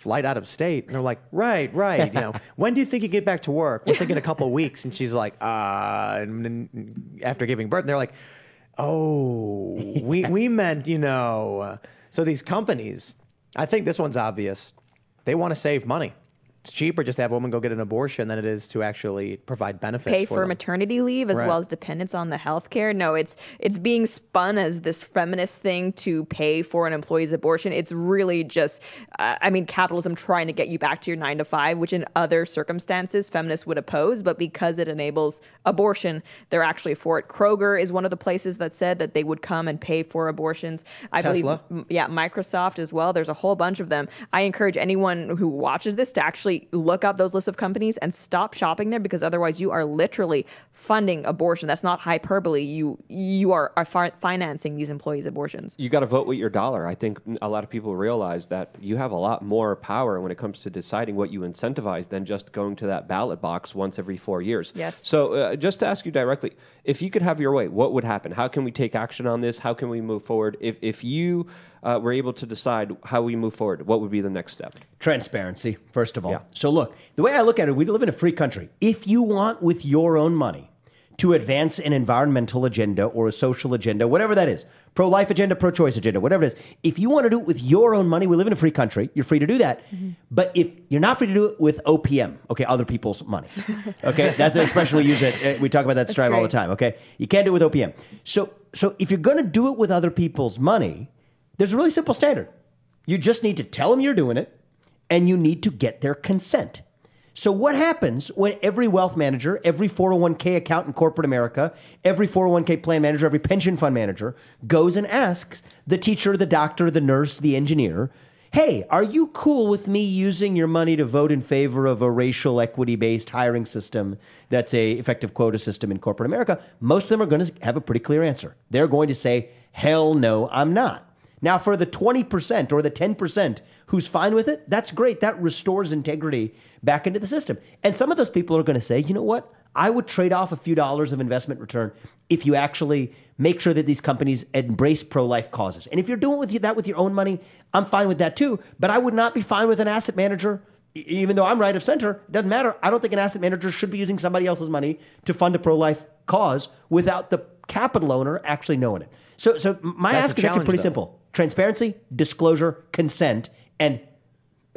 Flight out of state, and they're like, right, right. You know, when do you think you get back to work? We're thinking a couple of weeks, and she's like, uh. And then after giving birth, they're like, Oh, we we meant you know. So these companies, I think this one's obvious. They want to save money. It's cheaper just to have a woman go get an abortion than it is to actually provide benefits.
pay
for,
for maternity leave as
Right.
well as dependence on the health care. No, it's it's being spun as this feminist thing to pay for an employee's abortion. It's really just, uh, I mean, capitalism trying to get you back to your nine to five, which in other circumstances feminists would oppose, but because it enables abortion, they're actually for it. Kroger is one of the places that said that they would come and pay for abortions. I
Tesla.
believe, yeah, Microsoft as well. There's a whole bunch of them. I encourage anyone who watches this to actually look up those lists of companies and stop shopping there because otherwise you are literally funding abortion. That's not hyperbole. You you are, are fi- financing these employees' abortions.
You got to vote with your dollar. I think a lot of people realize that you have a lot more power when it comes to deciding what you incentivize than just going to that ballot box once every four years.
Yes.
So, uh, just to ask you directly, if you could have your way, what would happen? How can we take action on this? How can we move forward? If if you uh, were able to decide how we move forward, what would be the next step?
Transparency, first of all.
Yeah.
So, look, the way I look at it, we live in a free country. If you want, with your own money, to advance an environmental agenda or a social agenda, whatever that is, pro life agenda, pro choice agenda, whatever it is, if you want to do it with your own money, we live in a free country, you're free to do that. But if you're not free to do it with OPM, okay, other people's money, okay, that's an expression we use it. uh, We talk about that at Strive all the time, okay? You can't do it with OPM. So, so if you're going to do it with other people's money, there's a really simple standard. You just need to tell them you're doing it and you need to get their consent. So, what happens when every wealth manager, every 401k account in corporate America, every 401k plan manager, every pension fund manager goes and asks the teacher, the doctor, the nurse, the engineer, hey, are you cool with me using your money to vote in favor of a racial equity based hiring system that's a effective quota system in corporate America? Most of them are going to have a pretty clear answer. They're going to say, hell no, I'm not. Now, for the 20% or the 10% who's fine with it, that's great. That restores integrity back into the system. And some of those people are going to say, you know what? I would trade off a few dollars of investment return if you actually make sure that these companies embrace pro life causes. And if you're doing with that with your own money, I'm fine with that too. But I would not be fine with an asset manager. Even though I'm right of center, it doesn't matter. I don't think an asset manager should be using somebody else's money to fund a pro life cause without the capital owner actually knowing it. So, so my
That's
ask is actually pretty
though.
simple transparency, disclosure, consent, and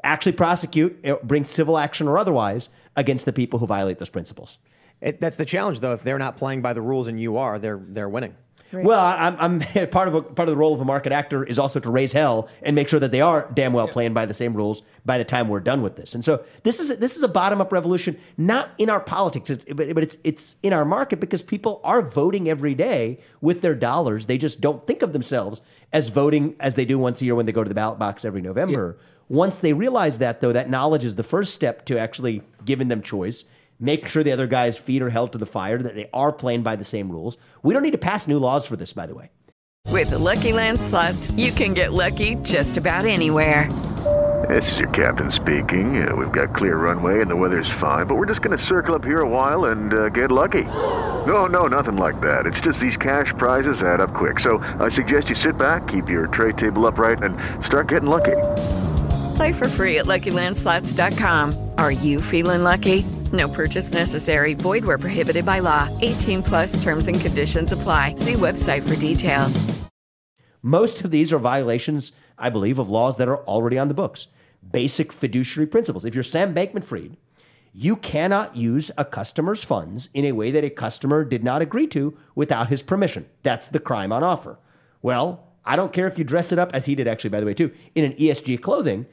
actually prosecute, bring civil action or otherwise against the people who violate those principles.
It, that's the challenge, though. If they're not playing by the rules and you are, they're they're winning.
Well, I- I'm, I'm part of a, part of the role of a market actor is also to raise hell and make sure that they are damn well playing by the same rules by the time we're done with this. And so this is a, this is a bottom up revolution, not in our politics, it's, but, but it's it's in our market because people are voting every day with their dollars. They just don't think of themselves as voting as they do once a year when they go to the ballot box every November. Once they realize that, though, that knowledge is the first step to actually giving them choice. Make sure the other guy's feet are held to the fire, that they are playing by the same rules. We don't need to pass new laws for this, by the way.
With the Lucky Land slots, you can get lucky just about anywhere. This is your captain speaking. Uh, we've got clear runway and the weather's fine, but we're just going to circle up here a while and uh, get lucky. No, no, nothing like that. It's just these cash prizes add up quick. So I suggest you sit back, keep your tray table upright, and start getting lucky.
Play for free at LuckyLandSlots.com. Are you feeling lucky? No purchase necessary. Void where prohibited by law. 18 plus terms and conditions apply. See website for details.
Most of these are violations, I believe, of laws that are already on the books. Basic fiduciary principles. If you're Sam Bankman Fried, you cannot use a customer's funds in a way that a customer did not agree to without his permission. That's the crime on offer. Well, I don't care if you dress it up, as he did actually, by the way, too, in an ESG clothing.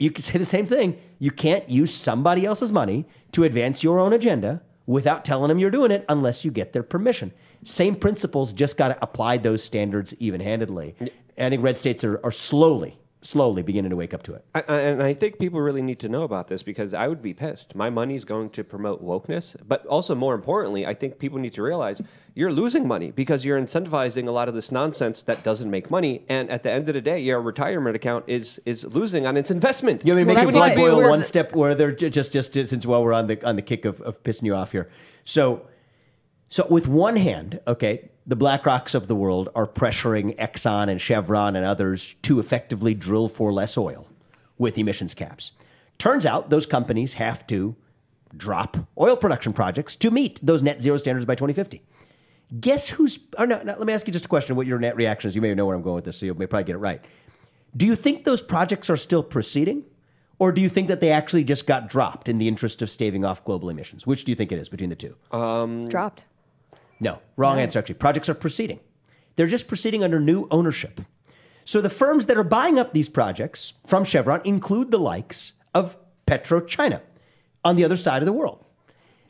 You could say the same thing. You can't use somebody else's money to advance your own agenda without telling them you're doing it unless you get their permission. Same principles, just got to apply those standards even handedly. I think red states are, are slowly, slowly beginning to wake up to it.
I, I- and I think people really need to know about this because I would be pissed. My money's going to promote wokeness, but also more importantly, I think people need to realize you're losing money because you're incentivizing a lot of this nonsense that doesn't make money. And at the end of the day, your retirement account is is losing on its investment.
You want me to
Well,
make it
that's
blood boil one step where they're just, just just since while we're on the on the kick of, of pissing you off here. So so with one hand, okay, the BlackRocks of the world are pressuring Exxon and Chevron and others to effectively drill for less oil with emissions caps. Turns out those companies have to drop oil production projects to meet those net zero standards by 2050. Guess who's? Or no, no, let me ask you just a question. What your net reaction is? You may know where I'm going with this, so you may probably get it right. Do you think those projects are still proceeding? Or do you think that they actually just got dropped in the interest of staving off global emissions? Which do you think it is between the two?
Um, dropped.
No, wrong answer actually. Projects are proceeding. They're just proceeding under new ownership. So the firms that are buying up these projects from Chevron include the likes of PetroChina on the other side of the world.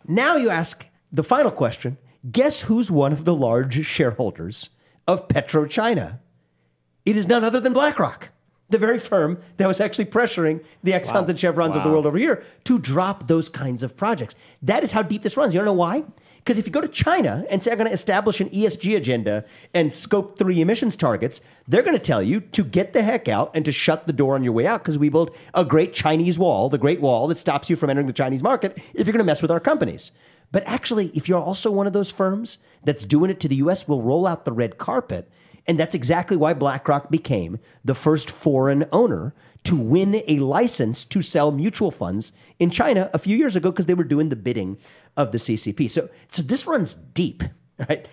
Now you ask the final question guess who's one of the large shareholders of PetroChina? It is none other than BlackRock, the very firm that was actually pressuring the Exxons and Chevrons of the world over here to drop those kinds of projects. That is how deep this runs. You don't know why? Because if you go to China and say, I'm going to establish an ESG agenda and scope three emissions targets, they're going to tell you to get the heck out and to shut the door on your way out because we built a great Chinese wall, the Great Wall that stops you from entering the Chinese market if you're going to mess with our companies. But actually, if you're also one of those firms that's doing it to the US, we'll roll out the red carpet. And that's exactly why BlackRock became the first foreign owner to win a license to sell mutual funds in China a few years ago because they were doing the bidding of the CCP. So, so this runs deep, right?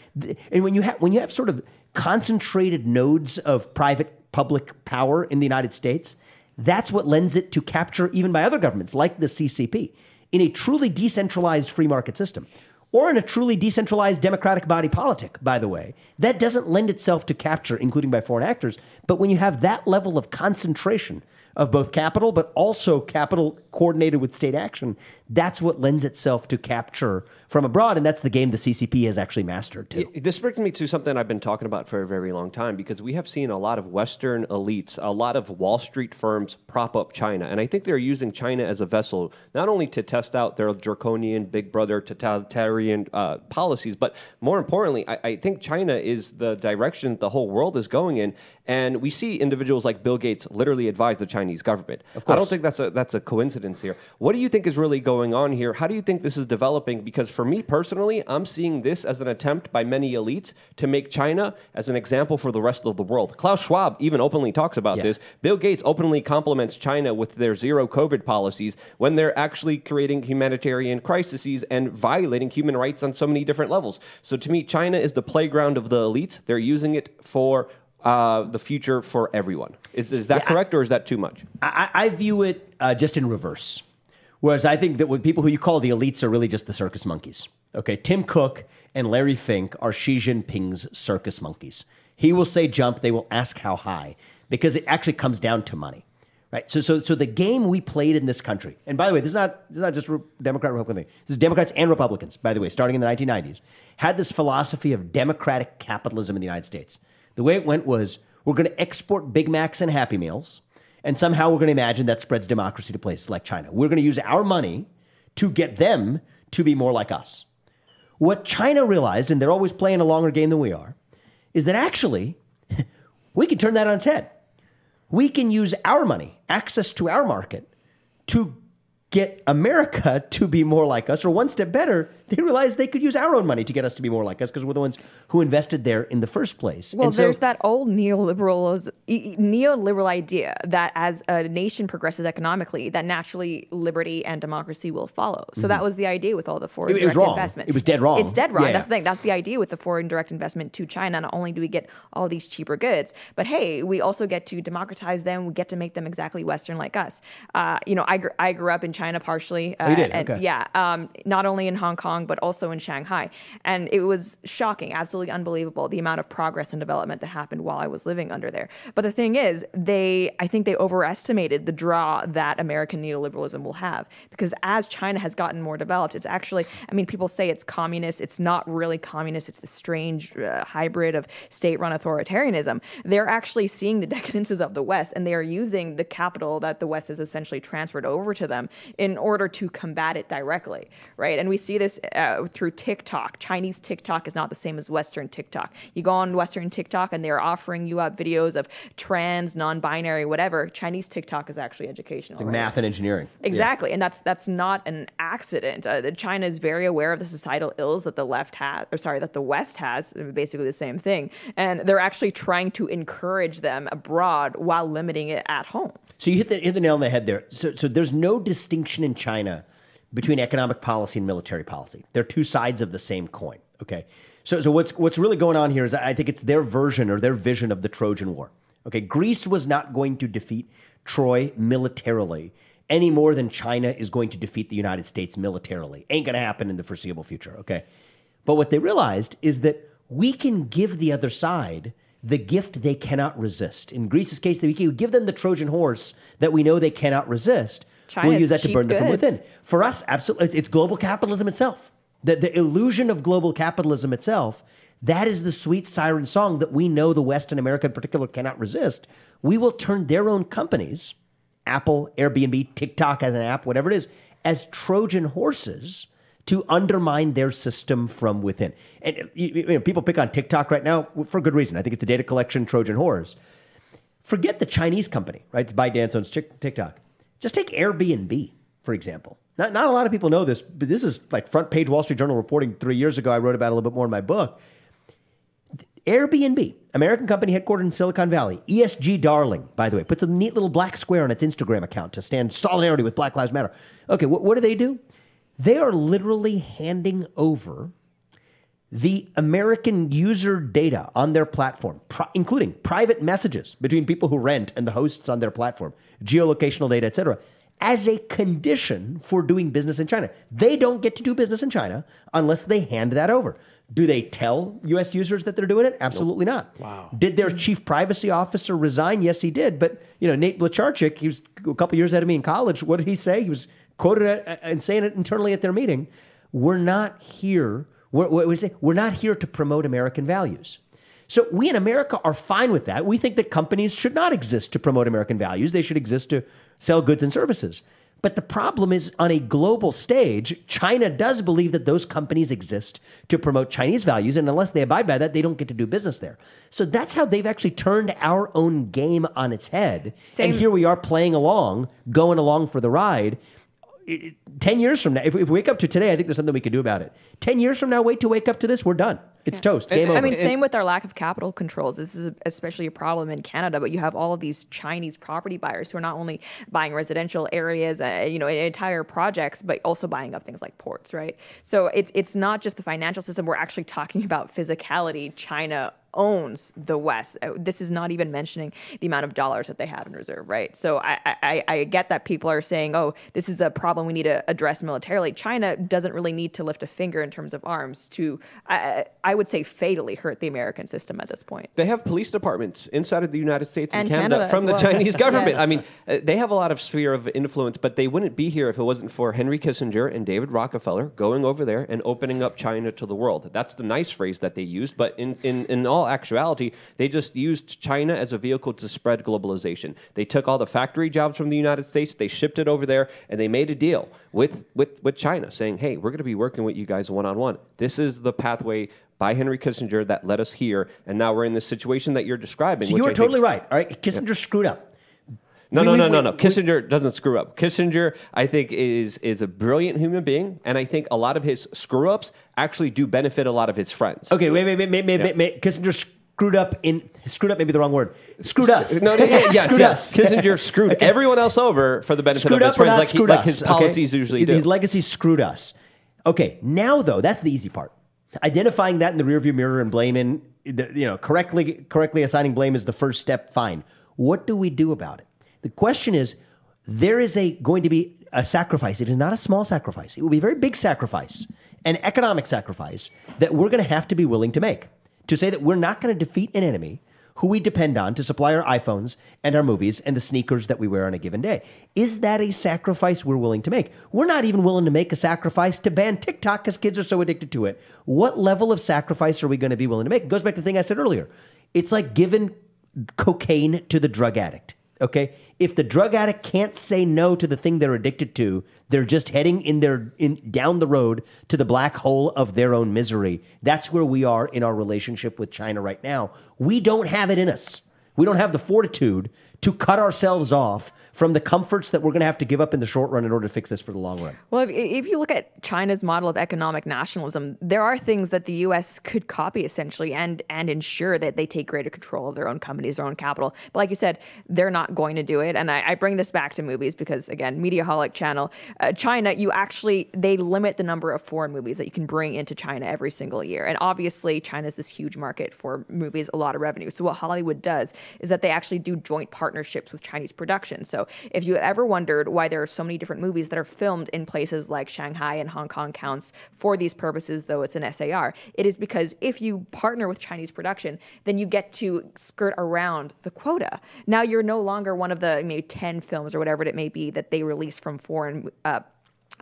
And when you have when you have sort of concentrated nodes of private public power in the United States, that's what lends it to capture even by other governments like the CCP in a truly decentralized free market system or in a truly decentralized democratic body politic, by the way, that doesn't lend itself to capture, including by foreign actors. But when you have that level of concentration of both capital, but also capital coordinated with state action, that's what lends itself to capture from abroad. And that's the game the CCP has actually mastered too.
This brings me to something I've been talking about for a very long time because we have seen a lot of Western elites, a lot of Wall Street firms prop up China. And I think they're using China as a vessel, not only to test out their draconian big brother totalitarian uh, policies, but more importantly, I, I think China is the direction the whole world is going in. And we see individuals like Bill Gates literally advise the Chinese government. Of
course.
I don't think that's a, that's a coincidence here. What do you think is really going on here? How do you think this is developing? Because for me personally, I'm seeing this as an attempt by many elites to make China as an example for the rest of the world. Klaus Schwab even openly talks about
Yeah.
this. Bill Gates openly compliments China with their zero COVID policies when they're actually creating humanitarian crises and violating human rights on so many different levels. So to me, China is the playground of the elites. They're using it for uh, the future for everyone. Is, is that
Yeah,
correct or is that too much?
I, I view it uh, just in reverse. Whereas I think that when people who you call the elites are really just the circus monkeys. Okay, Tim Cook and Larry Fink are Xi Jinping's circus monkeys. He will say jump, they will ask how high, because it actually comes down to money. Right. So, so, so the game we played in this country, and by the way, this is not this is not just Democrat Republican thing. This is Democrats and Republicans, by the way, starting in the 1990s, had this philosophy of democratic capitalism in the United States. The way it went was we're going to export Big Macs and Happy Meals, and somehow we're going to imagine that spreads democracy to places like China. We're going to use our money to get them to be more like us. What China realized, and they're always playing a longer game than we are, is that actually we can turn that on its head. we can use our money, access to our market, to get America to be more like us, or one step better, they realized they could use our own money to get us to be more like us because we're the ones who invested there in the first place.
Well,
And so-
there's that old neoliberal neoliberal idea that as a nation progresses economically, that naturally liberty and democracy will follow. So that was the idea with all the foreign
Mm-hmm. It- it was
direct
wrong.
investment.
It was dead wrong.
It's dead wrong.
Yeah,
That's the thing. That's the idea with the foreign direct investment to China. Not only do we get all these cheaper goods, but hey, we also get to democratize them. We get to make them exactly Western like us. Uh, you know, I, gr- I grew up in China partially. Uh,
Oh, you did?
and
Okay.
yeah, um, not only in Hong Kong but also in Shanghai, and it was shocking, absolutely unbelievable the amount of progress and development that happened while I was living under there. But the thing is, they I think they overestimated the draw that American neoliberalism will have because as China has gotten more developed, it's actually I mean people say it's communist, it's not really communist, it's the strange uh, hybrid of state-run authoritarianism. They're actually seeing the decadences of the West, and they are using the capital that the West has essentially transferred over to them in order to combat it directly, right? And we see this uh, through TikTok. Chinese TikTok is not the same as Western TikTok. You go on Western TikTok and they're offering you up videos of trans, non-binary, whatever. Chinese TikTok is actually educational.
like
right?
math and engineering. Yeah.
Exactly, and that's that's not an accident. Uh, China is very aware of the societal ills that the left has, or sorry, that the West has. Basically, the same thing, and they're actually trying to encourage them abroad while limiting it at home.
So you hit the, hit the nail on the head there. So, so there's no distinction in China between economic policy and military policy. They're two sides of the same coin. Okay. So, so what's what's really going on here is I think it's their version or their vision of the Trojan War. Okay. Greece was not going to defeat Troy militarily any more than China is going to defeat the United States militarily. Ain't to happen in the foreseeable future. Okay. But what they realized is that we can give the other side the gift they cannot resist. In Greece's case, we can give them the Trojan horse that we know they cannot resist. We'll use that to burn them from within. For us, absolutely, it's- it's global capitalism itself. The, the illusion of global capitalism itself, that is the sweet siren song that we know the West and America in particular cannot resist. We will turn their own companies, Apple, Airbnb, TikTok as an app, whatever it is, as Trojan horses to undermine their system from within. And you, know, people pick on TikTok right now for good reason. I think it's a data collection Trojan horse. Forget the Chinese company, right? ByteDance owns Tik- TikTok. Just take Airbnb, for example. Not, not a lot of people know this, but this is like front page Wall Street Journal reporting three years ago. I wrote about a little bit more in my book. Airbnb, American company headquartered in Silicon Valley, ESG darling, by the way, puts a neat little black square on its Instagram account to stand solidarity with Black Lives Matter. Okay, what, what do they do? They are literally handing over the American user data on their platform, pri- including private messages between people who rent and the hosts on their platform, geolocational data, etc., as a condition for doing business in China. They don't get to do business in China unless they hand that over. Do they tell US users that they're doing it? Absolutely not. Wow. Did their chief privacy officer resign? Yes, he did. But, you know, Nate Blecharczyk, he was a couple years ahead of me in college. What did he say? He was quoted at, and saying it internally at their meeting. We're not here we're, what we say, we're not here to promote American values. So we in America are fine with that. We think that companies should not exist to promote American values. They should exist to sell goods and services. But the problem is on a global stage, China does believe that those companies exist to promote Chinese values. And unless they abide by that, they don't get to do business there. So that's how they've actually turned our own game on its head.
Same-
And here we are playing along, going along for the ride. It- it- 10 years from now, if if we wake up to today, I think there's something we can do about it. 10 years from now, wait to wake up to this, we're done. It's toast. Game over.
I mean, same with our lack of capital controls. This is especially a problem in Canada, but you have all of these Chinese property buyers who are not only buying residential areas, uh, you know, entire projects, but also buying up things like ports, right? So it's it's not just the financial system. We're actually talking about physicality. China owns the West. Uh, This is not even mentioning the amount of dollars that they have in reserve, right? So I, I, I get that people are saying, oh, this is a problem we need to address militarily. China doesn't really need to lift a finger in terms of arms to, I, I would say, fatally hurt the American system at this point.
They have police departments inside of the United States and,
And
Canada,
Canada
from the
well.
Chinese government.
Yes.
I mean, uh, they have a lot of sphere of influence, but they wouldn't be here if it wasn't for Henry Kissinger and David Rockefeller going over there and opening up China to the world. That's the nice phrase that they used, but in, in, in all actuality, they just used China as a vehicle to spread globalization. They took all the factory jobs from the United States, they shipped it over there, and they made a deal with, with, with China saying, hey, we're going to be working with you guys one on one. This is the pathway by Henry Kissinger that led us here, and now we're in this situation that you're describing.
So you are totally right. All right, Kissinger screwed up.
No,
We-
no,
we-
no, no,
we-
no.
we-
Kissinger doesn't screw up. Kissinger, I think, is is a brilliant human being, and I think a lot of his screw ups actually do benefit a lot of his friends.
Okay, wait, wait, wait, wait, wait,
Yeah.
wait. Kissinger screwed up in screwed up. Maybe the wrong word. Screwed us.
No, no, yeah, yes,
screwed
yes.
us.
Kissinger screwed everyone else over for the benefit
screwed
of his friends, like, he, like his
okay?
policies usually do.
His legacy screwed us. Okay, now though, that's the easy part. Identifying that in the rearview mirror and blaming, you know, correctly correctly assigning blame is the first step. Fine. What do we do about it? The question is, there is a going to be a sacrifice. It is not a small sacrifice. It will be a very big sacrifice, an economic sacrifice that we're going to have to be willing to make to say that we're not going to defeat an enemy who we depend on to supply our iPhones and our movies and the sneakers that we wear on a given day. Is that a sacrifice we're willing to make? We're not even willing to make a sacrifice to ban TikTok because kids are so addicted to it. What level of sacrifice are we going to be willing to make? It goes back to the thing I said earlier. It's like giving cocaine to the drug addict. Okay, if the drug addict can't say no to the thing they're addicted to, they're just heading in their in down the road to the black hole of their own misery. That's where we are in our relationship with China right now. We don't have it in us. We don't have the fortitude to cut ourselves off from the comforts that we're going to have to give up in the short run in order to fix this for the long run.
Well, if, if you look at China's model of economic nationalism, there are things that the U.S. could copy essentially and and ensure that they take greater control of their own companies, their own capital. But like you said, they're not going to do it. And I, I bring this back to movies because again, Mediaholic channel, uh, China, you actually they limit the number of foreign movies that you can bring into China every single year. And obviously, China is this huge market for movies, a lot of revenue. So what Hollywood does is that they actually do joint partnerships with Chinese production. So if you ever wondered why there are so many different movies that are filmed in places like Shanghai and Hong Kong counts for these purposes, though it's an SAR, it is because if you partner with Chinese production, then you get to skirt around the quota. Now you're no longer one of the maybe 10 films or whatever it may be that they release from foreign. Uh,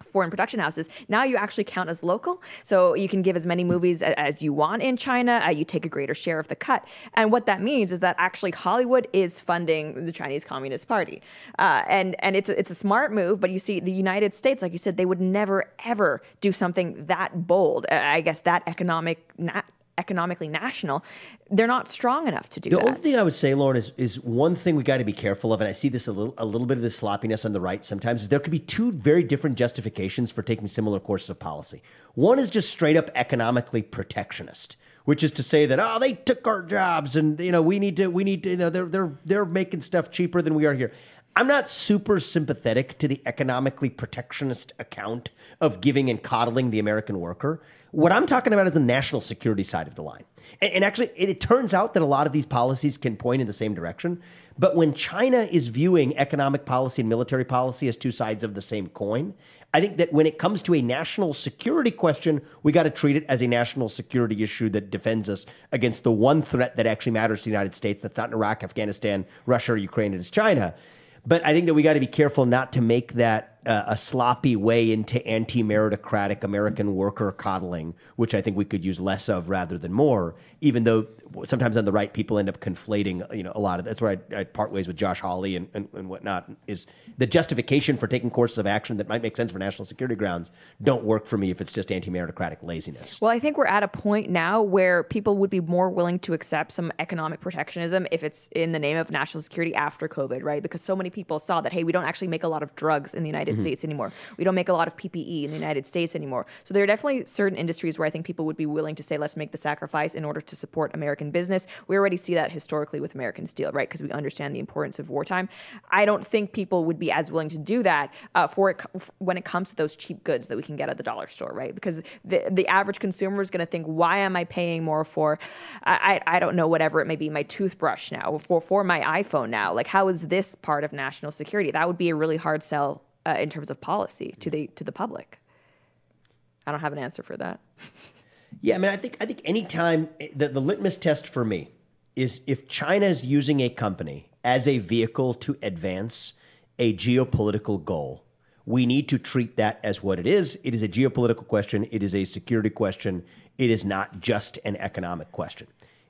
foreign production houses. Now you actually count as local so you can give as many movies a- as you want in china uh, you take a greater share of the cut. And what that means is that actually hollywood is funding the chinese communist party. Uh, and and it's a, it's a smart move but you see the united states like you said they would never ever do something that bold. I guess that economic na- economically national they're not strong enough to do
The
that The
only thing I would say, Lauren, is is one thing we got to be careful of, and I see this a little a little bit of this sloppiness on the right sometimes. Is there could be two very different justifications for taking similar courses of policy. One is just straight up economically protectionist, which is to say that oh they took our jobs and you know we need to we need to you know they're they're they're making stuff cheaper than we are here. I'm not super sympathetic to the economically protectionist account of giving and coddling the American worker. What I'm talking about is the national security side of the line. And, and actually, it, it turns out that a lot of these policies can point in the same direction. But when China is viewing economic policy and military policy as two sides of the same coin, I think that when it comes to a national security question, we got to treat it as a national security issue that defends us against the one threat that actually matters to the United States that's not in Iraq, Afghanistan, Russia, or Ukraine, it is China. But I think that we got to be careful not to make that Uh, a sloppy way into anti meritocratic American worker coddling, which I think we could use less of rather than more, even though sometimes on the right, people end up conflating, you know, a lot of that's where I, I part ways with Josh Hawley and, and, and whatnot is the justification for taking courses of action that might make sense for national security grounds don't work for me if it's just anti meritocratic laziness.
Well, I think we're at a point now where people would be more willing to accept some economic protectionism if it's in the name of national security after COVID, right? Because so many people saw that, hey, we don't actually make a lot of drugs in the United States anymore. We don't make a lot of PPE in the United States anymore. So there are definitely certain industries where I think people would be willing to say, let's make the sacrifice in order to support American business. We already see that historically with American steel, right? Because we understand the importance of wartime. I don't think people would be as willing to do that uh, for it when it comes to those cheap goods that we can get at the dollar store, right? Because the the average consumer is going to think, why am I paying more for, I, I I don't know, whatever it may be, my toothbrush now, for for my iPhone now? Like, how is this part of national security? That would be a really hard sell uh, in terms of policy to the to the public. I don't have an answer for that.
Yeah, I mean, I think I think anytime the, the litmus test for me is if China is using a company as a vehicle to advance a geopolitical goal, we need to treat that as what it is. It is a geopolitical question. It is a security question. It is not just an economic question.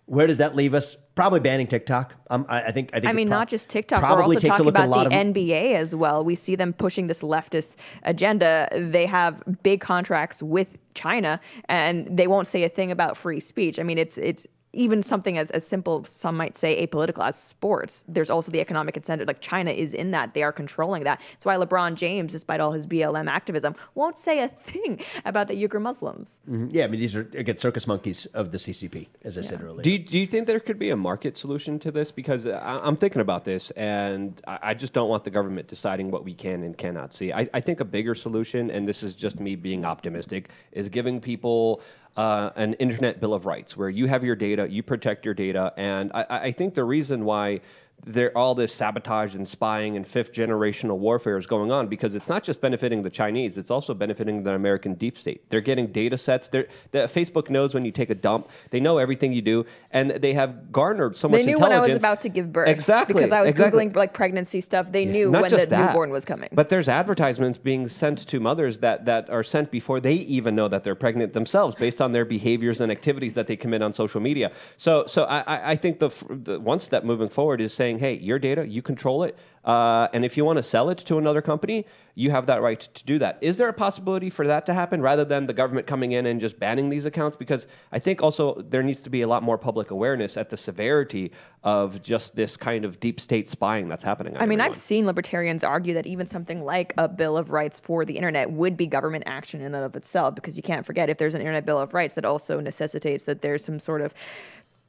Where does that leave us? Probably banning TikTok. Um, I, I think. I think.
I mean,
prob-
not just TikTok. We're
Probably
also
takes a
talking
look at a
about the
of
NBA as well. We see them pushing this leftist agenda. They have big contracts with China, and they won't say a thing about free speech. I mean, it's it's even something as, as simple, some might say apolitical as sports, there's also the economic incentive. Like China is in that. They are controlling that. That's why LeBron James, despite all his BLM activism, won't say a thing about the Uyghur Muslims.
Mhm. Yeah, I mean, these are, again, circus monkeys of the CCP, as I said earlier.
Do you, do you think there could be a market solution to this? Because I, I'm thinking about this, and I, I just don't want the government deciding what we can and cannot see. I, I think a bigger solution, and this is just me being optimistic, is giving people uh, an internet bill of rights where you have your data, you protect your data, and I, I I think the reason why there all this sabotage and spying and fifth generational warfare is going on because it's not just benefiting the Chinese, it's also benefiting the American deep state. They're getting data sets. They're, the, Facebook knows when you take a dump. They know everything you do, and they have garnered so much
They knew when I was about to give birth.
Exactly,
Because I was
exactly.
Googling like pregnancy stuff. They knew
Not
when the
that,
newborn was coming.
But there's advertisements being sent to mothers that, that are sent before they even know that they're pregnant themselves, based on their behaviors and activities that they commit on social media. So, so I, I- I think the, the one step moving forward is saying, hey, your data, you control it, uh, and if you want to sell it to another company, you have that right to do that. Is there a possibility for that to happen rather than the government coming in and just banning these accounts? Because I think also there needs to be a lot more public awareness at the severity of just this kind of deep state spying that's happening. on
I mean,
everyone.
I've seen libertarians argue that even something like a Bill of Rights for the internet would be government action in and of itself, because you can't forget if there's an Internet Bill of Rights that also necessitates that there's some sort of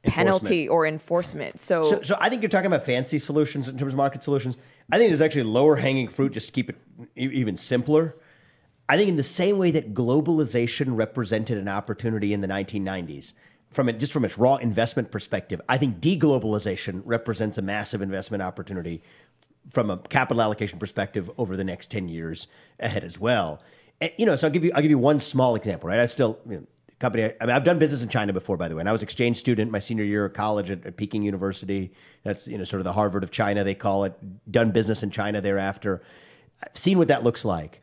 penalty or enforcement. So,
So, so I think you're talking about fancy solutions in terms of market solutions. I think there's actually lower hanging fruit just to keep it even simpler. I think in the same way that globalization represented an opportunity in the 1990s, from it just from its raw investment perspective, I think deglobalization represents a massive investment opportunity from a capital allocation perspective over the next 10 years ahead as well. And, you know, so I'll give you I'll give you one small example, right? I still you know, company I mean I've done business in China before by the way. And I was exchange student my senior year of college at, at Peking University. That's you know sort of the Harvard of China they call it. Done business in China thereafter. I've seen what that looks like.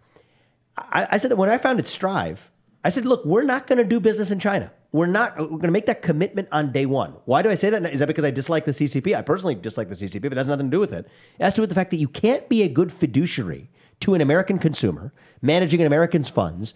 I, I said that when I founded Strive, I said, look, we're not going to do business in China. We're not. We're going to make that commitment on day one. Why do I say that? Is that because I dislike the CCP? I personally dislike the CCP, but that has nothing to do with it. It has to do with the fact that you can't be a good fiduciary to an American consumer, managing an American's funds,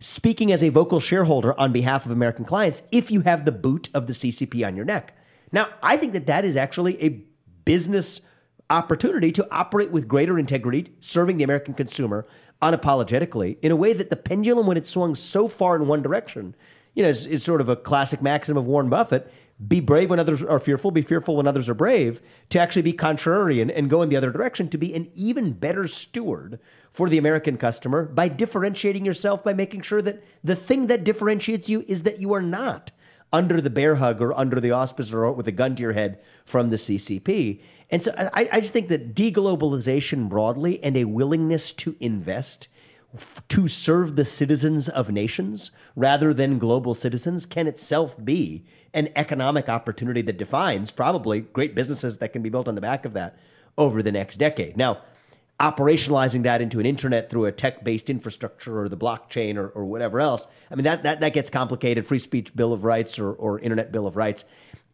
speaking as a vocal shareholder on behalf of American clients if you have the boot of the CCP on your neck. Now, I think that that is actually a business opportunity to operate with greater integrity, serving the American consumer unapologetically in a way that the pendulum, when it swung so far in one direction, you know, is, is sort of a classic maxim of Warren Buffett be brave when others are fearful, be fearful when others are brave, to actually be contrarian and go in the other direction, to be an even better steward for the American customer by differentiating yourself, by making sure that the thing that differentiates you is that you are not under the bear hug or under the auspice or with a gun to your head from the CCP. And so I, I just think that deglobalization broadly and a willingness to invest to serve the citizens of nations rather than global citizens can itself be an economic opportunity that defines probably great businesses that can be built on the back of that over the next decade. Now, operationalizing that into an internet through a tech-based infrastructure or the blockchain or, or whatever else, I mean that, that that gets complicated. Free speech bill of rights or, or internet bill of rights,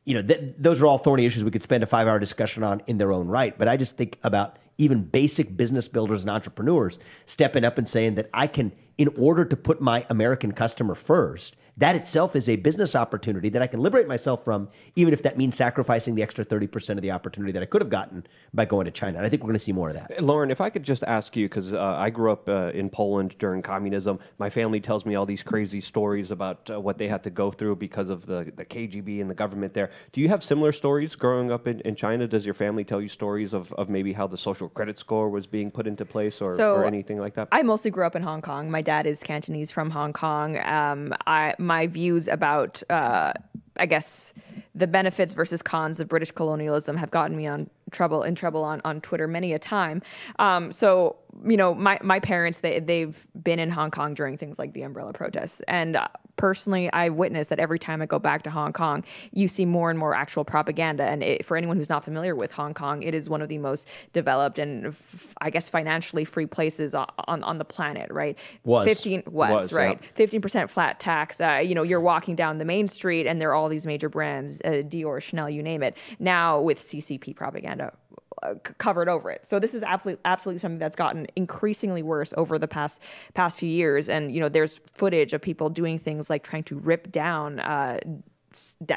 you know, th- those are all thorny issues we could spend a five-hour discussion on in their own right. But I just think about even basic business builders and entrepreneurs stepping up and saying that I can, in order to put my American customer first, that itself is a business opportunity that I can liberate myself from, even if that means sacrificing the extra 30% of the opportunity that I could have gotten by going to China. And I think we're going to see more of that.
Lauren, if I could just ask you, because uh, I grew up uh, in Poland during communism, my family tells me all these crazy stories about uh, what they had to go through because of the, the KGB and the government there. Do you have similar stories growing up in, in China? Does your family tell you stories of, of maybe how the social credit score was being put into place or,
So,
or anything like that?
I mostly grew up in Hong Kong. My dad is Cantonese from Hong Kong. Um, I my views about uh, I guess the benefits versus cons of British colonialism have gotten me on trouble in trouble on, on Twitter many a time. Um, so you know, my my parents they they've been in Hong Kong during things like the umbrella protests, and uh, personally, I've witnessed that every time I go back to Hong Kong, you see more and more actual propaganda. And it, for anyone who's not familiar with Hong Kong, it is one of the most developed and f- I guess financially free places on on, on the planet. Right?
Was.
fifteen was,
Was,
right.
yeah.
Fifteen percent flat tax. Uh, you know, you're walking down the main street, and there are all these major brands, uh, Dior, Chanel, you name it. Now with CCP propaganda covered over it. So this is absolutely absolutely something that's gotten increasingly worse over the past past few years. And you know, there's footage of people doing things like trying to rip down. Uh,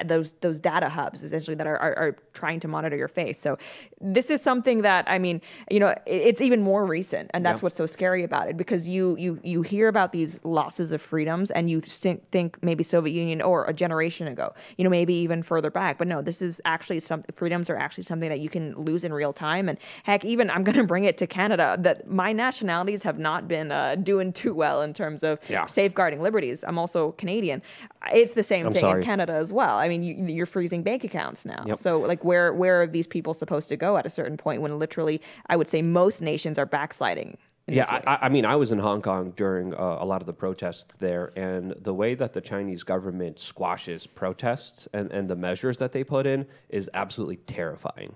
those those data hubs essentially that are, are, are trying to monitor your face. So this is something that I mean, you know, it's even more recent, and that's
Yeah.
what's so scary about it because you you you hear about these losses of freedoms and you think, think maybe Soviet Union or a generation ago, you know, maybe even further back. But no, this is actually some freedoms are actually something that you can lose in real time. And heck, even I'm going to bring it to Canada that my nationalities have not been uh, doing too well in terms of
Yeah.
safeguarding liberties. I'm also Canadian. It's the same
I'm
thing
sorry.
in Canada as well. I mean, you, you're freezing bank accounts now.
Yep.
So like, where where are these people supposed to go at a certain point when literally, I would say most nations are backsliding.
Yeah. I, I mean, I was in Hong Kong during uh, a lot of the protests there, and the way that the Chinese government squashes protests and, and the measures that they put in is absolutely terrifying.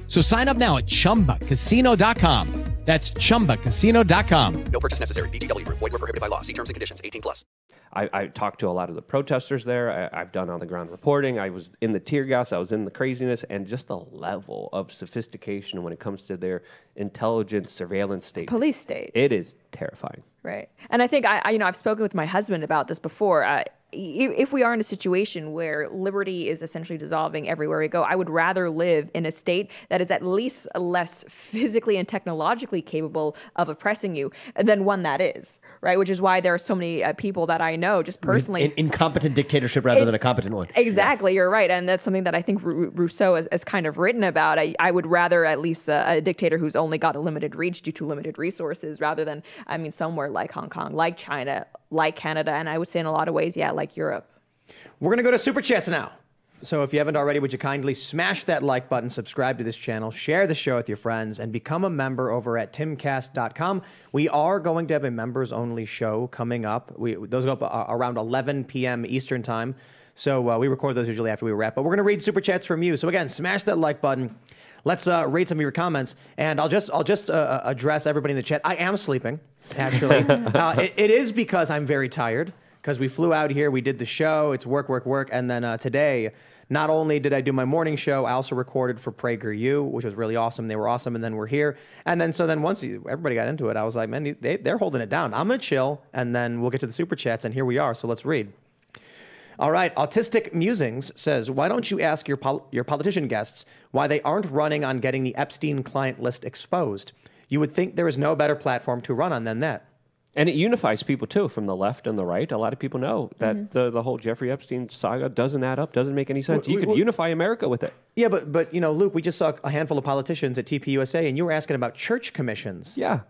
So sign up now at chumbacasino.com. That's chumbacasino.com.
No purchase necessary. VGW Group. Void were prohibited by law. See terms and conditions. 18 plus.
I, I talked to a lot of the protesters there. I, I've done on the ground reporting. I was in the tear gas. I was in the craziness, and just the level of sophistication when it comes to their intelligence surveillance state.
police state.
It is terrifying.
Right. And I think I, I you know, I've spoken with my husband about this before. Uh, i- if we are in a situation where liberty is essentially dissolving everywhere we go, I would rather live in a state that is at least less physically and technologically capable of oppressing you than one that is, right? Which is why there are so many uh, people that I know just personally.
In, incompetent dictatorship rather
It-
than a competent one.
Exactly, you're right, and that's something that I think Rou- Rousseau has, has kind of written about. I, I would rather at least uh, a dictator who's only got a limited reach due to limited resources, rather than I mean somewhere like Hong Kong, like China, like Canada, and I would say in a lot of ways, yeah, like Europe.
We're going to go to Super Chats now. So if you haven't already, would you kindly smash that like button, subscribe to this channel, share the show with your friends, and become a member over at timcast.com. We are going to have a members only show coming up. We, those go up uh, around 11 p.m. Eastern time. So uh, we record those usually after we wrap. But we're going to read Super Chats from you. So again, smash that like button. Let's uh, read some of your comments, and I'll just I'll just uh, address everybody in the chat. I am sleeping, actually. uh, it, it is because I'm very tired because we flew out here, we did the show, it's work, work, work, and then uh, today, not only did I do my morning show, I also recorded for PragerU, which was really awesome. They were awesome, and then we're here, and then so then once you, everybody got into it, I was like, man, they, they're holding it down. I'm gonna chill, and then we'll get to the super chats, and here we are. So let's read. All right, Autistic Musings says, why don't you ask your, pol- your politician guests why they aren't running on getting the Epstein client list exposed? You would think there is no better platform to run on than that.
And it unifies people too, from the left and the right. A lot of people know that
Mm-hmm.
the, the whole Jeffrey Epstein saga doesn't add up, doesn't make any sense.
Well,
You could
well-
unify America with it.
Yeah, but but you know, Luke, we just saw a handful of politicians at TPUSA, and you were asking about church commissions.
Yeah,
What,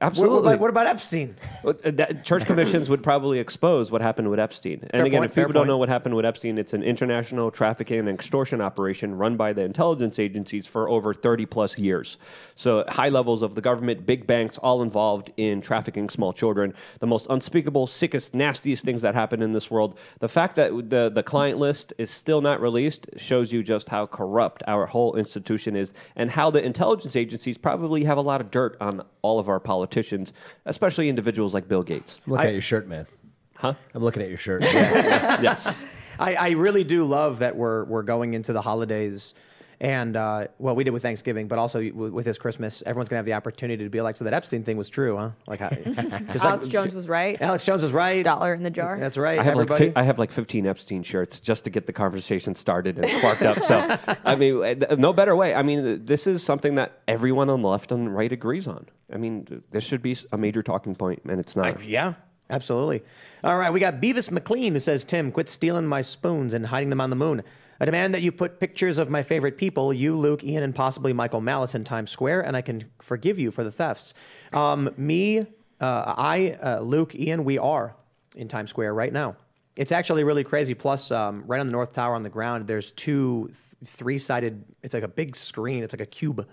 absolutely.
what, what about Epstein?
Uh, that- church commissions would probably expose what happened with Epstein. And again,
point,
if
fair
people don't
point.
know what happened with Epstein, it's an international trafficking and extortion operation run by the intelligence agencies for over 30 plus years. So, high levels of the government, big banks, all involved in trafficking small children. The most unspeakable, sickest, nastiest things that happen in this world. The fact that the, the client list is still not released shows you just how corrupt our whole institution is and how the intelligence agencies probably have a lot of dirt on all of our politicians, especially individuals like Bill Gates.
I'm at your shirt, man.
Huh?
I'm looking at your shirt.
yes.
I, I really do love that we're we're going into the holidays, and uh, well, we did with Thanksgiving, but also with, with this Christmas, everyone's gonna have the opportunity to be like, so that Epstein thing was true, huh? Like, how- just
Alex
like,
Jones was right.
Alex Jones was right.
Dollar in the jar.
That's right.
I have, like
everybody.
fi- I have like 15 Epstein shirts just to get the conversation started and sparked up. So, I mean, no better way. I mean, this is something that everyone on the left and right agrees on. I mean, this should be a major talking point, and it's not.
yeah, absolutely. All right, we got Beavis McLean who says, Tim, quit stealing my spoons and hiding them on the moon. I demand that you put pictures of my favorite people, you, Luke, Ian, and possibly Michael Malice in Times Square, and I can forgive you for the thefts. Um, me, uh, I, uh, Luke, Ian, we are in Times Square right now. It's actually really crazy. Plus, um, right on the North Tower on the ground, there's two th- three sided, it's like a big screen, it's like a cube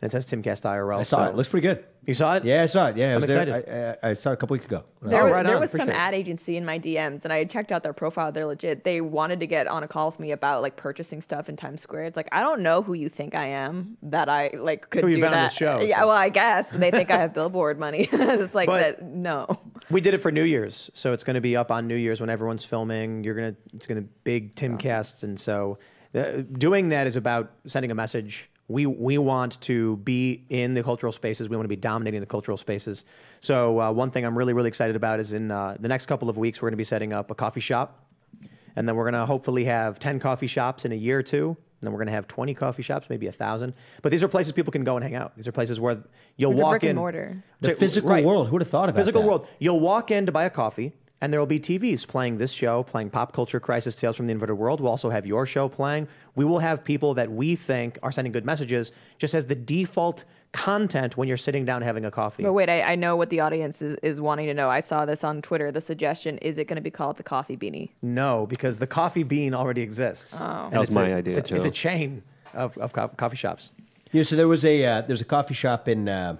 it says Timcast IRL.
I saw
so-
it. It looks pretty good.
You saw it?
Yeah, I saw it. Yeah, I
I'm
was there-
excited.
I, I, I saw it a couple weeks ago.
There,
Oh,
was-
right
there
on.
was some
Appreciate it.
ad agency in my DMs, and I checked out their profile. They're legit. They wanted to get on a call with me about like purchasing stuff in Times Square. It's like I don't know who you think I am that I like could
Who you've
do
been on
that.
this show,
Yeah,
so.
well, I guess they think I have billboard money. it's like
But-
that. No.
We did it for New Year's, so it's going to be up on New Year's when everyone's filming. You're gonna, it's gonna big Timcast, and so uh, doing that is about sending a message. We we want to be in the cultural spaces. We want to be dominating the cultural spaces. So uh, one thing I'm really really excited about is in uh, the next couple of weeks we're going to be setting up a coffee shop, and then we're going to hopefully have ten coffee shops in a year or two. And then we're going to have 20 coffee shops, maybe a thousand. But these are places people can go and hang out. These are places where you'll
Like a
walk
brick and
in.
mortar.
The physical
right.
world. Who would have thought about
Physical
that?
world. You'll walk in to buy a coffee, and there will be TVs playing this show, playing Pop Culture Crisis Tales from the Inverted World. We'll also have your show playing. We will have people that we think are sending good messages just as the default content when you're sitting down having a coffee.
But wait, I, I know what the audience is, is wanting to know. I saw this on Twitter. The suggestion is it going to be called the Coffee Beanie?
No, because the coffee bean already exists.
Oh.
That was
it's
my
a-
idea,
It's a, it's a chain of, of co- coffee shops.
Yeah, so there was a uh, there's a coffee shop in uh,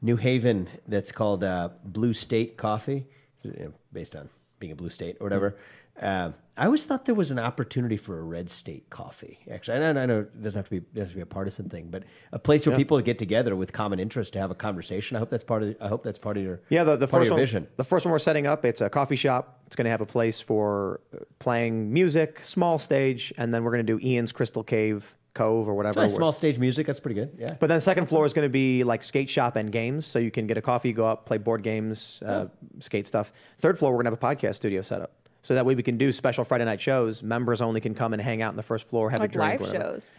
New Haven that's called uh, Blue State Coffee, so, you know, based on being a blue state or whatever. Mm-hmm. Uh, I always thought there was an opportunity for a red state coffee. Actually, I know, I know it doesn't have to be doesn't have to be a partisan thing, but a place where people get together with common interest to have a conversation. I hope that's part of. I hope that's part of your
Yeah, the, the first one,
vision.
the first one we're setting up, it's a coffee shop. It's going to have a place for uh, playing music, small stage, and then we're going to do Ian's Crystal Cave Cove or whatever. Where-
small stage music. That's pretty good. Yeah.
But then the second floor is going to be like skate shop and games, so you can get a coffee, go up, play board games, uh, skate stuff. Third floor, we're going to have a podcast studio set up, so that way we can do special Friday night shows. Members only can come and hang out in the first floor, have
Like
a drink,
live
whatever.
shows.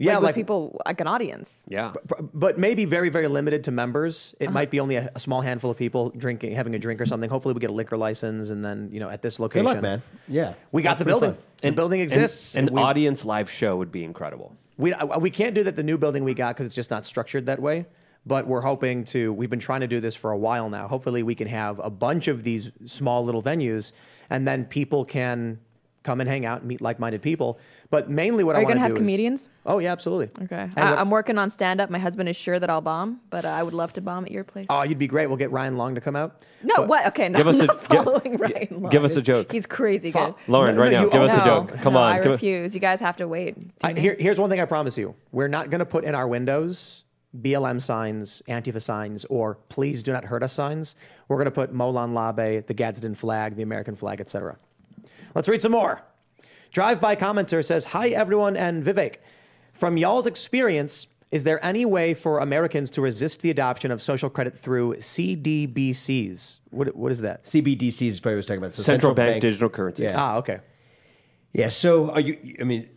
Yeah,
like,
like,
with people, like an audience.
Yeah.
but maybe very, very limited to members. It might be only a, a small handful of people drinking, having a drink or something. Hopefully, we get a liquor license, and then you know, at this
Good
location,
luck, man. Yeah.
we got
That's
the building.
fun.
the building exists.
An,
and we-
audience live show would be incredible.
We, uh, we can't do that the new building we got because it's just not structured that way. But we're hoping to, we've been trying to do this for a while now. Hopefully, we can have a bunch of these small little venues and then people can come and hang out and meet like minded people. But mainly what
Are
I
you going
to
to
do
have
is-
comedians?
oh, yeah, absolutely.
Okay. I,
what-
I'm working on stand up. My husband is sure that I'll bomb, but uh, I would love to bomb at your place.
oh, you'd be great. We'll get Ryan Long to come out.
no,
But-
what? Okay, no,
Give us
I'm
a-
not
give-
following Ryan Long.
give us a joke.
He's crazy
Fo-
good.
Lauren,
No, no,
right
no,
now,
you
give us
no,
a joke. Come
no,
on.
I
give us-
refuse. You guys have to wait.
I, here, here's one thing I promise you: we're not going to put in our windows BLM signs, Antifa signs, or "Please do not hurt us" signs. We're going to put Molon Labe, the Gadsden flag, the American flag, etc. Let's read some more. Drive-by commenter says, "Hi everyone and Vivek. From y'all's experience, is there any way for Americans to resist the adoption of social credit through CDBCs? What, what is that?
CBDCs is probably what I was talking about. So
Central bank digital currency.
Yeah.
Ah, okay.
Yeah. So are you? I mean,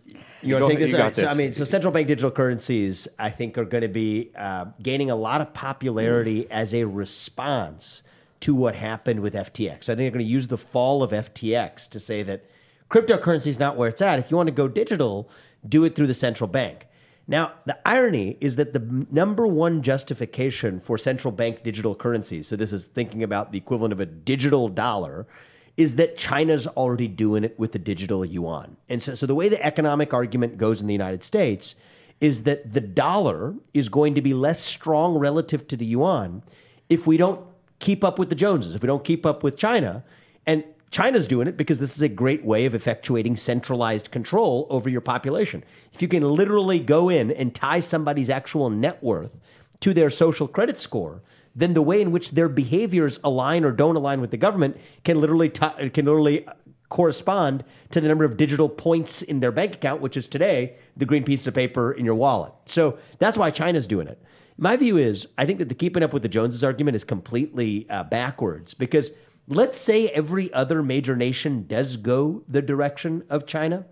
you want
go
to take this?
you
right, So I mean, so central bank digital currencies, I think, are going to be uh, gaining a lot of popularity as a response to what happened with FTX. So I think they're going to use the fall of FTX to say that cryptocurrency is not where it's at. If you want to go digital, do it through the central bank. Now, the irony is that the number one justification for central bank digital currencies, so this is thinking about the equivalent of a digital dollar, is that China's already doing it with the digital yuan. And so, so the way the economic argument goes in the United States is that the dollar is going to be less strong relative to the yuan if we don't keep up with the Joneses, if we don't keep up with China. And China's doing it because this is a great way of effectuating centralized control over your population. If you can literally go in and tie somebody's actual net worth to their social credit score, then the way in which their behaviors align or don't align with the government can literally ti- can literally correspond to the number of digital points in their bank account, which is today the green piece of paper in your wallet. So that's why China's doing it. My view is I think that the keeping up with the Joneses argument is completely uh, backwards because let's say every other major nation does go the direction of China.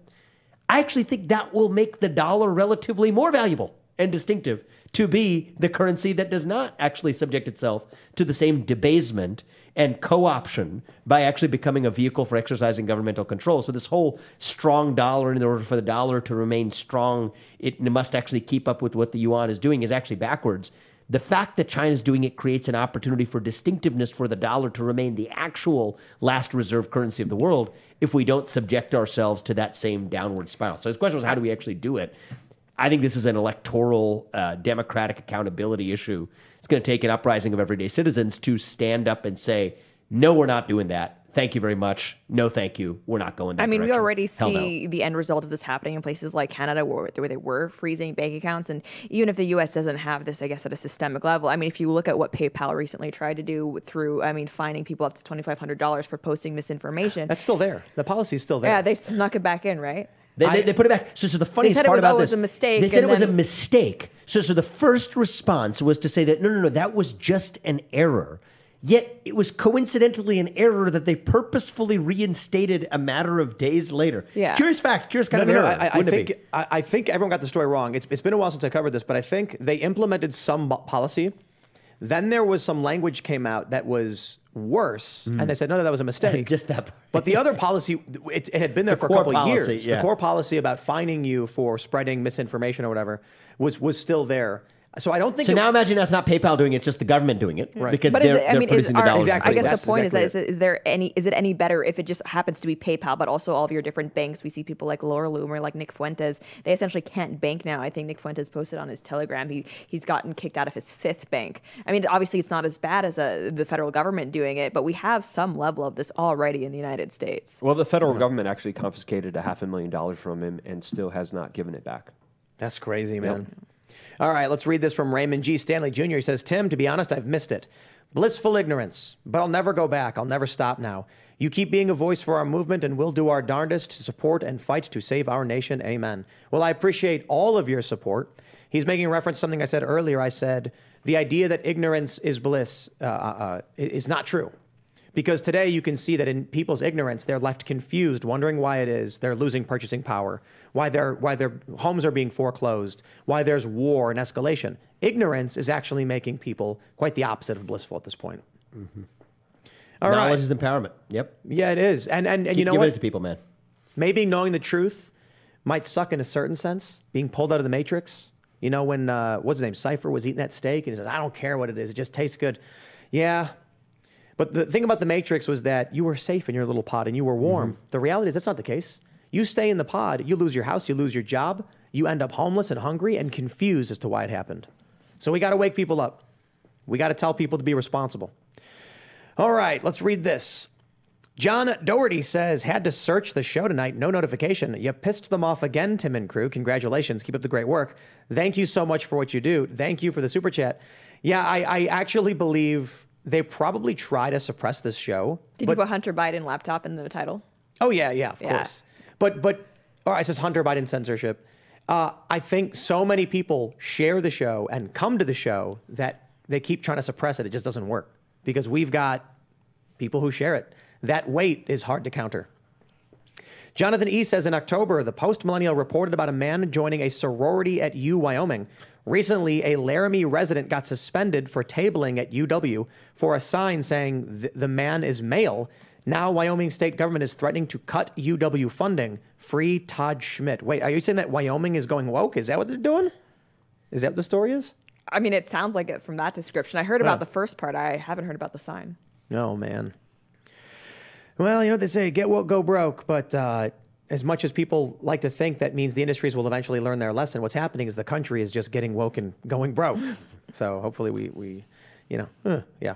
I actually think that will make the dollar relatively more valuable and distinctive to be the currency that does not actually subject itself to the same debasement and co-option by actually becoming a vehicle for exercising governmental control. So this whole strong dollar, in order for the dollar to remain strong, it must actually keep up with what the yuan is doing is actually backwards. The fact that China's doing it creates an opportunity for distinctiveness for the dollar to remain the actual last reserve currency of the world if we don't subject ourselves to that same downward spiral. So his question was, how do we actually do it? I think this is an electoral uh, democratic accountability issue. It's going to take an uprising of everyday citizens to stand up and say, no, we're not doing that. Thank you very much. No, thank you. We're not going that
I mean, we already
Hell no.
see the end result of this happening in places like Canada, where, where they were freezing bank accounts. And even if the U.S. doesn't have this, I guess, at a systemic level, I mean, if you look at what PayPal recently tried to do through, I mean, fining people up to twenty five hundred dollars for posting misinformation.
That's still there. The policy's still there.
yeah, they snuck it back in, right?
They, they, they put it back. So, so the funniest
said it
part
was
about
always
this,
a mistake,
They said it
and
was a mistake. So, so the first response was to say that no, no, no, that was just an error. Yet it was coincidentally an error that they purposefully reinstated a matter of days later. It's
Yeah.
a curious fact, curious kind
No,
of
no, no.
error.
I, I
wouldn't it
think? I, I think everyone got the story wrong. It's, it's been a while since I covered this, but I think they implemented some policy. Then there was some language came out that was worse, and they said no, no, that was a mistake.
Mm. Just that part.
But the other policy, it, it had been there
The
for a couple
policy,
years.
yeah.
The core policy about fining you for spreading misinformation or whatever was was still there. So I don't think.
So
it-
now imagine that's not PayPal doing it, it's just the government doing it. right? Because
But
they're,
is it, I
they're
mean, is
the dollars.
Exactly.
I guess the point
exactly
is, that is, is there any is it any better if it just happens to be PayPal, but also all of your different banks? We see people like Laura Loomer, like Nick Fuentes. They essentially can't bank now. I think Nick Fuentes posted on his Telegram he he's gotten kicked out of his fifth bank. I mean, obviously it's not as bad as uh the federal government doing it, but we have some level of this already in the United States.
Well, the federal government actually confiscated a half a million dollars from him and still has not given it back.
That's crazy, man. All right, let's read this from Raymond G. Stanley Jr. He says, Tim, to be honest, I've missed it. Blissful ignorance, but I'll never go back. I'll never stop now. You keep being a voice for our movement, and we'll do our darndest to support and fight to save our nation. Amen. Well, I appreciate all of your support. He's making reference to something I said earlier. I said, the idea that ignorance is bliss uh, uh, is not true. Because today you can see that in people's ignorance, they're left confused, wondering why it is they're losing purchasing power, why their why their homes are being foreclosed, why there's war and escalation. Ignorance is actually making people quite the opposite of blissful at this point. All right.
Knowledge is empowerment. Yep.
Yeah, it is. And and, and
Keep
you know
giving
what?
it to people, man.
Maybe knowing the truth might suck in a certain sense, being pulled out of the matrix. You know, when, uh, what's his name, Cypher was eating that steak and he says, I don't care what it is, it just tastes good. Yeah. But the thing about the matrix was that you were safe in your little pod and you were warm. Mm-hmm. The reality is that's not the case. You stay in the pod, you lose your house, you lose your job, you end up homeless and hungry and confused as to why it happened. So we got to wake people up. We got to tell people to be responsible. All right, let's read this. John Doherty says, had to search the show tonight, no notification. You pissed them off again, Tim and crew. Congratulations. Keep up the great work. Thank you so much for what you do. Thank you for the super chat. Yeah, I, I actually believe they probably try to suppress this show.
Did
but,
you put Hunter Biden laptop in the title?
Oh, yeah, yeah, of
Yeah.
course. But, but, all right, it says Hunter Biden censorship. Uh, I think so many people share the show and come to the show that they keep trying to suppress it. It just doesn't work because we've got people who share it. That weight is hard to counter. Jonathan E. says in October, the Post Millennial reported about a man joining a sorority at U, Wyoming. Recently, a Laramie resident got suspended for tabling at UW for a sign saying the man is male. Now, Wyoming state government is threatening to cut UW funding. Free Todd Schmidt. Wait, are you saying that Wyoming is going woke? Is that what they're doing? Is that what the story is?
I mean, it sounds like it from that description. I heard about the first part. I haven't heard about the sign.
Oh man. Well, you know what they say: get woke, go broke. But uh, as much as people like to think that means the industries will eventually learn their lesson, what's happening is the country is just getting woke and going broke. so hopefully we, we, you know, uh, yeah.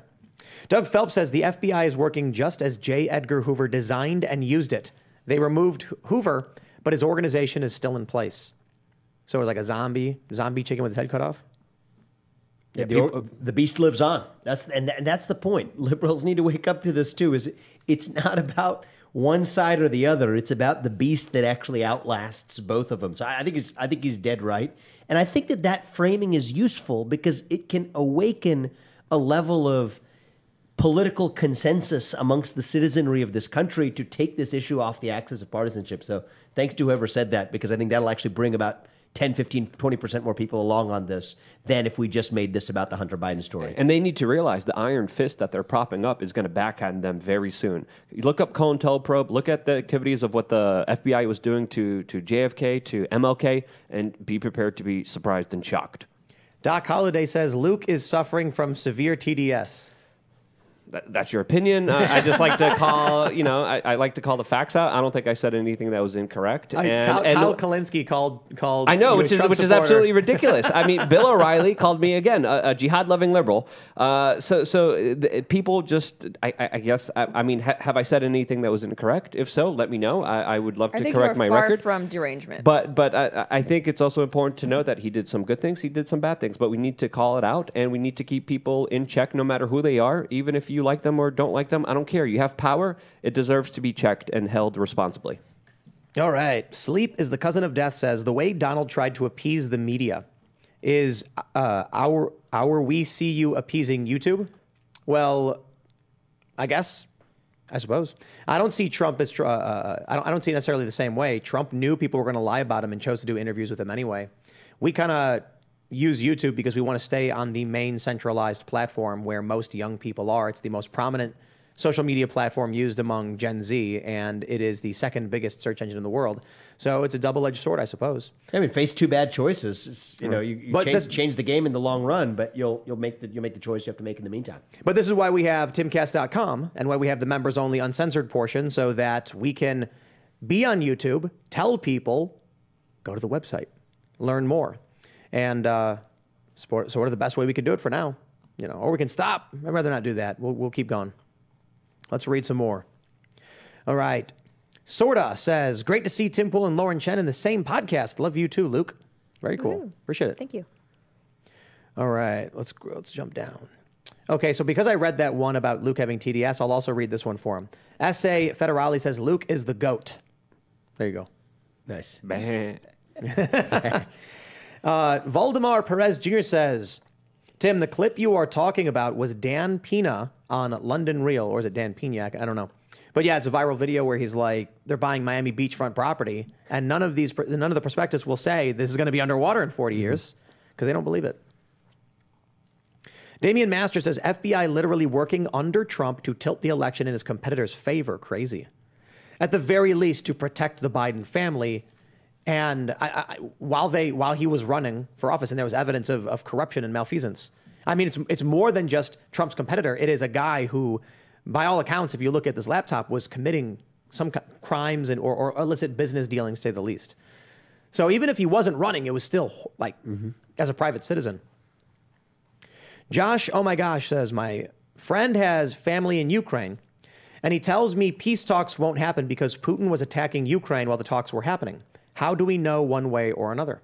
Doug Phelps says the FBI is working just as J. Edgar Hoover designed and used it. They removed Hoover, but his organization is still in place. So it was like a zombie, zombie chicken with his head cut off.
Yeah, the, the beast lives on. That's and, and that's the point. Liberals need to wake up to this too. Is it's not about one side or the other. It's about the beast that actually outlasts both of them. So I think he's I think he's dead right, and I think that that framing is useful because it can awaken a level of political consensus amongst the citizenry of this country to take this issue off the axis of partisanship. So thanks to whoever said that because I think that'll actually bring about 10, 15, 20% more people along on this than if we just made this about the Hunter Biden story.
And they need to realize the iron fist that they're propping up is going to backhand them very soon. You look up COINTELPRO, look at the activities of what the FBI was doing to, to JFK, to MLK, and be prepared to be surprised and shocked.
Doc Holliday says Luke is suffering from severe TDS.
That, that's your opinion. Uh, I just like to call, you know, I, I like to call the facts out. I don't think I said anything that was incorrect.
I,
and,
Kyle,
and-
Kyle Kulinski called called.
I know, which is
Trump
which is absolutely ridiculous. I mean, Bill O'Reilly called me again a, a jihad-loving liberal. Uh, so, so the, people just, I, I, I guess, I, I mean, ha, have I said anything that was incorrect? If so, let me know. I, I would love
I
to correct my
far
record.
from derangement.
But but I, I think it's also important to know that he did some good things, he did some bad things, but we need to call it out and we need to keep people in check no matter who they are, even if you like them or don't like them. I don't care. You have power, it deserves to be checked and held responsibly.
All right. Sleep is the cousin of death says the way Donald tried to appease the media is uh, our our we see you appeasing YouTube. Well, I guess. I suppose. I don't see Trump as. Uh, uh, I don't. I don't see it necessarily the same way. Trump knew people were going to lie about him and chose to do interviews with him anyway. We kind of use YouTube because we want to stay on the main centralized platform where most young people are. It's the most prominent social media platform used among Gen Z, and it is the second biggest search engine in the world. So it's a double-edged sword, I suppose.
I mean, face two bad choices. It's, you know, you, you
But
change,
this-
change the game in the long run, but you'll you'll make the you'll make the choice you have to make in the meantime.
But this is why we have timcast.com and why we have the members only uncensored portion so that we can be on YouTube, tell people, go to the website, learn more. And uh, sport, sort of the best way we could do it for now. You know, or we can stop. I'd rather not do that. We'll, we'll keep going. Let's read some more. All right. Sorta says, great to see Tim Pool and Lauren Chen in the same podcast. Love you too, Luke. Very cool.
Woohoo.
Appreciate it.
Thank you.
All right, let's let's jump down. Okay, so because I read that one about Luke having TDS, I'll also read this one for him. Essay Federale says Luke is the goat. There you go.
Nice.
Uh, Valdemar Perez Jr. says, Tim, the clip you are talking about was Dan Pina on London Real, or is it Dan Pinac? I don't know. But yeah, it's a viral video where he's like, they're buying Miami beachfront property, and none of these, none of the prospectus will say this is going to be underwater in 40 years because they don't believe it. Damian Master says FBI literally working under Trump to tilt the election in his competitor's favor. Crazy. At the very least, to protect the Biden family. And I, I, while they while he was running for office, and there was evidence of, of corruption and malfeasance. I mean, it's it's more than just Trump's competitor. It is a guy who, by all accounts, if you look at this laptop, was committing some crimes and or, or illicit business dealings, to say the least. So even if he wasn't running, it was still like mm-hmm. as a private citizen. Josh, oh my gosh, says my friend has family in Ukraine, and he tells me peace talks won't happen because Putin was attacking Ukraine while the talks were happening. How do we know one way or another?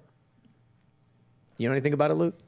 You know anything about it, Luke?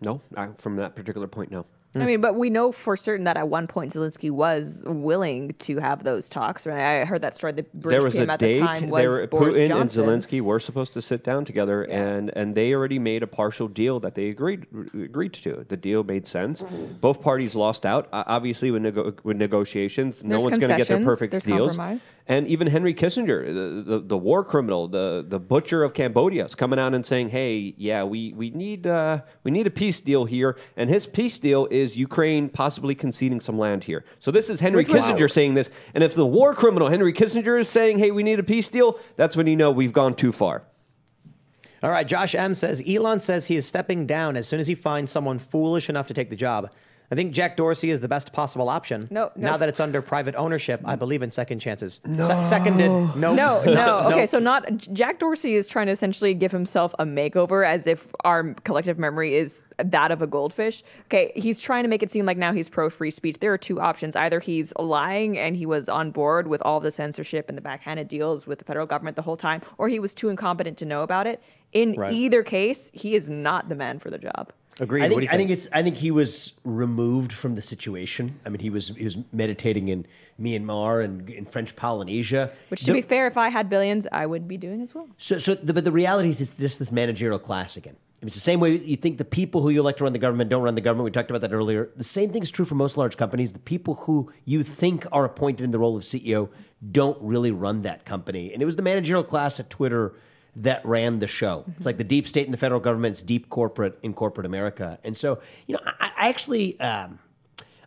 No, I, from that particular point, no.
I mean, but we know for certain that at one point Zelensky was willing to have those talks. Right? I heard that story. The
there was a
at
date.
the time was
were,
Boris
Putin
Johnson.
and Zelensky were supposed to sit down together, and and they already made a partial deal that they agreed agreed to. The deal made sense.
Mm-hmm.
Both parties lost out. Uh, obviously, with, nego- with negotiations, no one's going to get their perfect
there's
deals.
compromise.
And even Henry Kissinger, the, the, the war criminal, the, the butcher of Cambodia, is coming out and saying, "Hey, yeah, we we need uh, we need a peace deal here." And his peace deal is Ukraine possibly conceding some land here. So this is Henry
Which was-
Kissinger saying this. And if the war criminal Henry Kissinger is saying, "Hey, we need a peace deal," that's when you know we've gone too far.
All right, Josh M says Elon says he is stepping down as soon as he finds someone foolish enough to take the job. I think Jack Dorsey is the best possible option.
No, no.
Now that it's under private ownership, I believe in second chances. No. seconded. No.
No, no. Okay, so not Jack Dorsey is trying to essentially give himself a makeover as if our collective memory is that of a goldfish. Okay, he's trying to make it seem like now he's pro free speech. There are two options. Either he's lying and he was on board with all the censorship and the backhanded deals with the federal government the whole time, or he was too incompetent to know about it. In
Right.
either case, he is not the man for the job.
Agreed.
I
what
think,
do you
I think it's I think he was removed from the situation. I mean, he was he was meditating in Myanmar and in French Polynesia.
Which, to
The-
be fair, if I had billions, I would be doing as well.
So, so the, but the reality is, it's just this managerial class again. I mean, it's the same way you think the people who you elect to run the government don't run the government. We talked about that earlier. The same thing is true for most large companies. The people who you think are appointed in the role of CEO don't really run that company. And it was the managerial class at Twitter that ran the show. It's like the deep state and the federal government. It's deep corporate in corporate America. And so, you know, I, I actually. Um,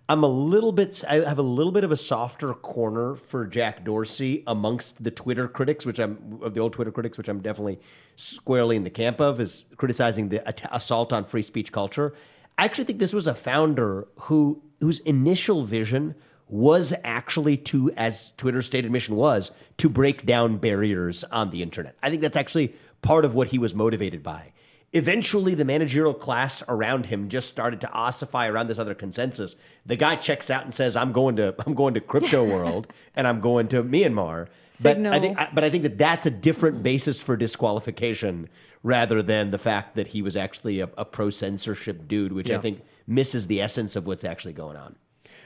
I'm a little bit. I have a little bit of a softer corner for Jack Dorsey amongst the Twitter critics, which I'm of the old Twitter critics, which I'm definitely squarely in the camp of, is criticizing the at- assault on free speech culture. I actually think this was a founder who whose initial vision was actually to, as Twitter's stated mission was, to break down barriers on the internet. I think that's actually part of what he was motivated by. Eventually, the managerial class around him just started to ossify around this other consensus. The guy checks out and says, "I'm going to, I'm going to crypto world, and I'm going to Myanmar." But I
Signal.
think, but I think that that's a different basis for disqualification rather than the fact that he was actually a, a pro censorship dude, which I think misses the essence of what's actually going on.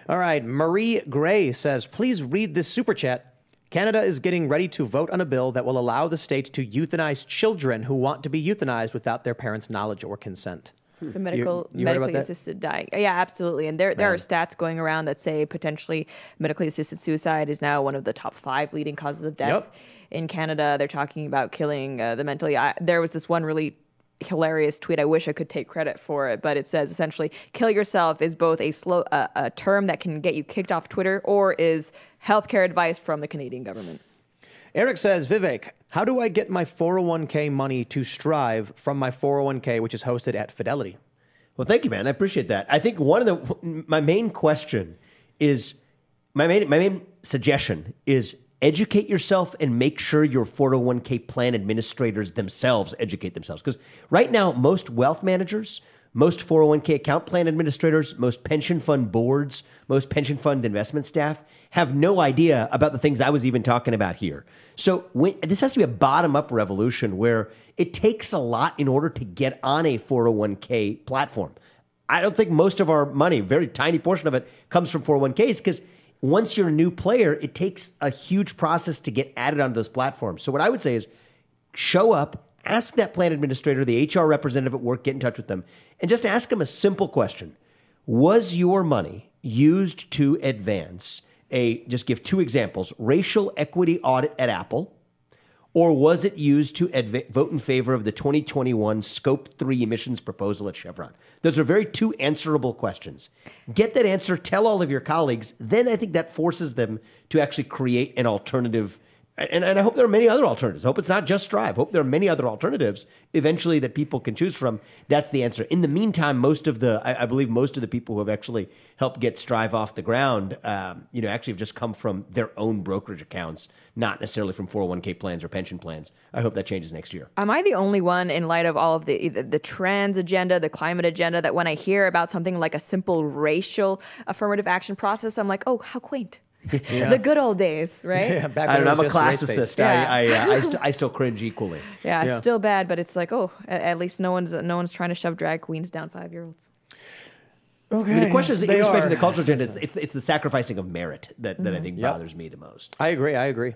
All right, Marie Gray says, please read this super chat. Canada is getting ready to vote on a bill that will allow the state to euthanize children who want to be euthanized without their parents' knowledge or consent.
The medical
you heard about
medically assisted dying. Yeah, absolutely. And there there are stats going around that say potentially medically assisted suicide is now one of the top five leading causes of death
Yep.
in Canada. They're talking about killing uh, the mentally. I, there was this one really hilarious tweet. I wish I could take credit for it, but it says essentially, "Kill yourself" is both a slow uh, a term that can get you kicked off Twitter or is healthcare advice from the Canadian government.
Eric says, Vivek, how do I get my 401k money to Strive from my 401k, which is hosted at Fidelity?
Well, thank you, man. I appreciate that. I think one of the my main question is my main my main suggestion is educate yourself and make sure your 401k plan administrators themselves educate themselves. Because right now most wealth managers most 401k account plan administrators most pension fund boards most pension fund investment staff have no idea about the things i was even talking about here. So when, this has to be a bottom up revolution where it takes a lot in order to get on a 401k platform. I don't think most of our money, very tiny portion of it, comes from 401ks because once you're a new player, it takes a huge process to get added onto those platforms. So what I would say is show up, ask that plan administrator, the HR representative at work, get in touch with them, and just ask them a simple question. Was your money used to advance a, just give two examples, racial equity audit at Apple? Or was it used to adv- vote in favor of the 2021 Scope 3 emissions proposal at Chevron? Those are very two answerable questions. Get that answer, tell all of your colleagues, then I think that forces them to actually create an alternative. And, and I hope there are many other alternatives. I hope it's not just Strive. I hope there are many other alternatives eventually that people can choose from. That's the answer. In the meantime, most of the, I, I believe most of the people who have actually helped get Strive off the ground, um, you know, actually have just come from their own brokerage accounts, not necessarily from 401k plans or pension plans. I hope that changes next year.
Am I the only one in light of all of the, the the trans agenda, the climate agenda, that when I hear about something like a simple racial affirmative action process, I'm like, oh, how quaint. The good old days, right?
Yeah, back
I don't know. I'm a classicist.
Yeah.
I, I, uh, I, st- I still cringe equally.
Yeah, it's
Yeah.
still bad, but it's like, oh, at, at least no one's no one's trying to shove drag queens down five year olds.
Okay.
I mean, the question is,
They
irrespective of the cultural agenda, it's, it's, it's the sacrificing of merit that, that I
Mm-hmm.
think
Yep.
bothers me the most.
I agree. I agree.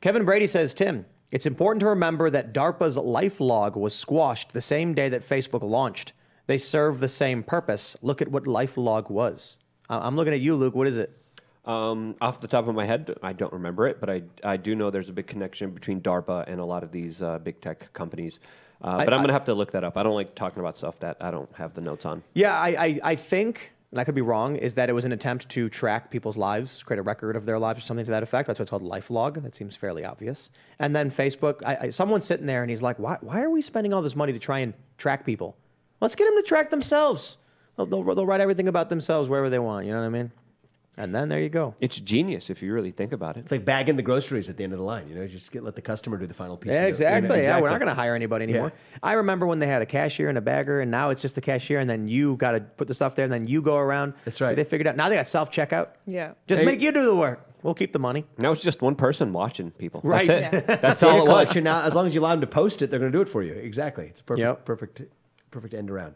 Kevin Brady says, Tim, it's important to remember that DARPA's LifeLog was squashed the same day that Facebook launched. They serve the same purpose. Look at what LifeLog was. I'm looking at you, Luke. What is it?
Um, off the top of my head, I don't remember it, but I, I do know there's a big connection between DARPA and a lot of these uh, big tech companies. Uh, but I, am going to have to look that up. I don't like talking about stuff that I don't have the notes on.
Yeah, I, I, I think, and I could be wrong, is that it was an attempt to track people's lives, create a record of their lives or something to that effect. That's why it's called LifeLog. That seems fairly obvious. And then Facebook, I, I, someone's sitting there and he's like, why, why are we spending all this money to try and track people? Let's get them to track themselves. They'll, they'll, they'll write everything about themselves wherever they want. You know what I mean? And then there you go.
It's genius if you really think about it.
It's like bagging the groceries at the end of the line. You know, just get, let the customer do the final piece.
Yeah,
of the- you know,
exactly. Yeah, we're not going to hire anybody
Yeah.
anymore. I remember when they had a cashier and a bagger, and now it's just the cashier, and then you got to put the stuff there, and then you go around.
That's
So
right.
they figured out. Now they got self checkout.
Yeah.
Just
Hey-
make you do the work. We'll keep the money.
Now it's just one person watching people.
Right.
That's it. That's all it was.
collection now, as long as you allow them to post it, they're going to do it for you. Exactly. It's a perfect,
Yep.
perfect, perfect end around.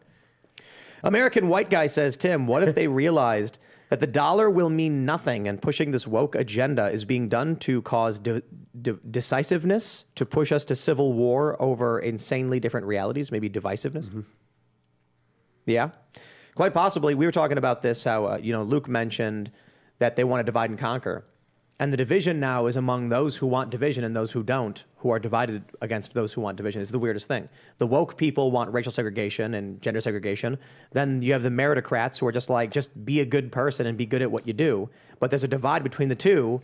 American White Guy says, Tim, what if they realized that the dollar will mean nothing and pushing this woke agenda is being done to cause de- de- decisiveness, to push us to civil war over insanely different realities, maybe divisiveness? Yeah, quite possibly. We were talking about this, how, uh, you know, Luke mentioned that they want to divide and conquer. And the division now is among those who want division and those who don't, who are divided against those who want division. It's the weirdest thing. The woke people want racial segregation and gender segregation. Then you have the meritocrats who are just like, just be a good person and be good at what you do. But there's a divide between the two.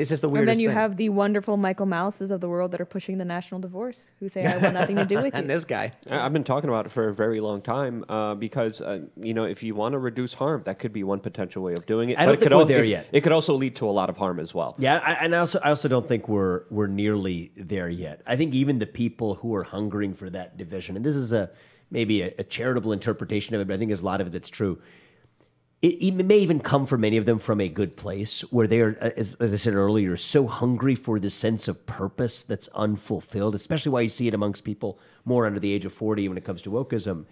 It's just the
And then you
thing.
have the wonderful Michael Malices of the world that are pushing the national divorce, who say, I want nothing to do with you.
and this guy.
I- I've been talking about it for a very long time uh, because uh, you know if you want to reduce harm, that could be one potential way of doing it.
I don't
it
think
could
we're
al-
there
it-
yet.
It could also lead to a lot of harm as well.
Yeah, I, and I also I also don't think we're we're nearly there yet. I think even the people who are hungering for that division, and this is a maybe a, a charitable interpretation of it, but I think there's a lot of it that's true. It, it may even come for many of them from a good place where they are, uh, as, as I said earlier, so hungry for this sense of purpose that's unfulfilled, especially why you see it amongst people more under the age of 40 when it comes to wokeism,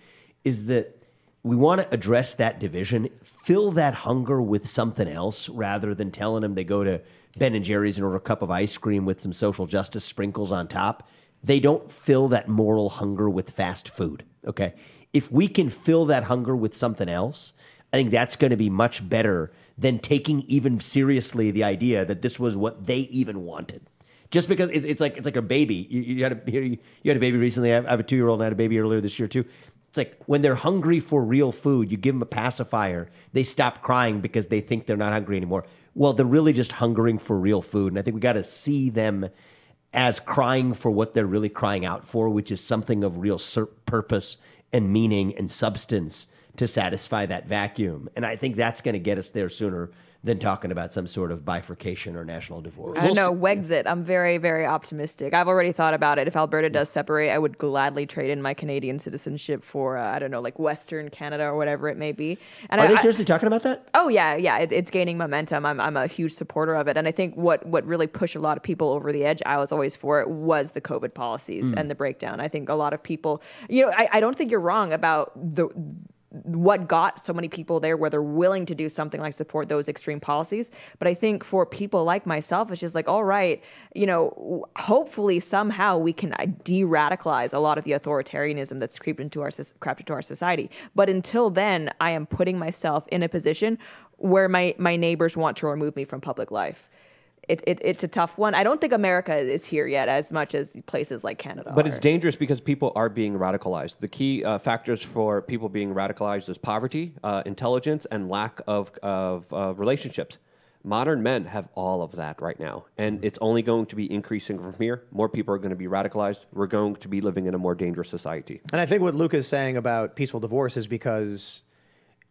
is that we want to address that division, fill that hunger with something else rather than telling them they go to Ben and Jerry's and order a cup of ice cream with some social justice sprinkles on top. They don't fill that moral hunger with fast food. Okay. If we can fill that hunger with something else, I think that's going to be much better than taking even seriously the idea that this was what they even wanted. Just because it's, it's like it's like a baby. You, you had a you had a baby recently. I have, a two year old and I had a baby earlier this year too. It's like when they're hungry for real food, you give them a pacifier. They stop crying because they think they're not hungry anymore. Well, they're really just hungering for real food, and I think we got to see them as crying for what they're really crying out for, which is something of real purpose and meaning and substance to satisfy that vacuum. And I think that's going to get us there sooner than talking about some sort of bifurcation or national divorce.
I don't know, Wexit. I'm very, very optimistic. I've already thought about it. If Alberta does separate, I would gladly trade in my Canadian citizenship for, uh, I don't know, like Western Canada or whatever it may be. And
Are
I,
they
I-
seriously talking about that?
Oh yeah, yeah, it, it's gaining momentum. I'm I'm a huge supporter of it, and I think what what really pushed a lot of people over the edge. I was always for it was the COVID policies
Mm.
and the breakdown. I think a lot of people, you know, I, I don't think you're wrong about the what got so many people there where they're willing to do something like support those extreme policies. But i think for people like myself it's just like all right you know hopefully somehow we can uh, de-radicalize a lot of the authoritarianism that's creeped into our crept into our society. But until then i am putting myself in a position where my my neighbors want to remove me from public life it, it, it's a tough one. I don't think America is here yet as much as places like Canada
But
are.
it's dangerous because people are being radicalized. The key uh, factors for people being radicalized is poverty, uh, intelligence, and lack of, of uh, relationships. Modern men have all of that right now, and it's only going to be increasing from here. More people are going to be radicalized. We're going to be living in a more dangerous society.
And I think what Luke is saying about peaceful divorce is because y-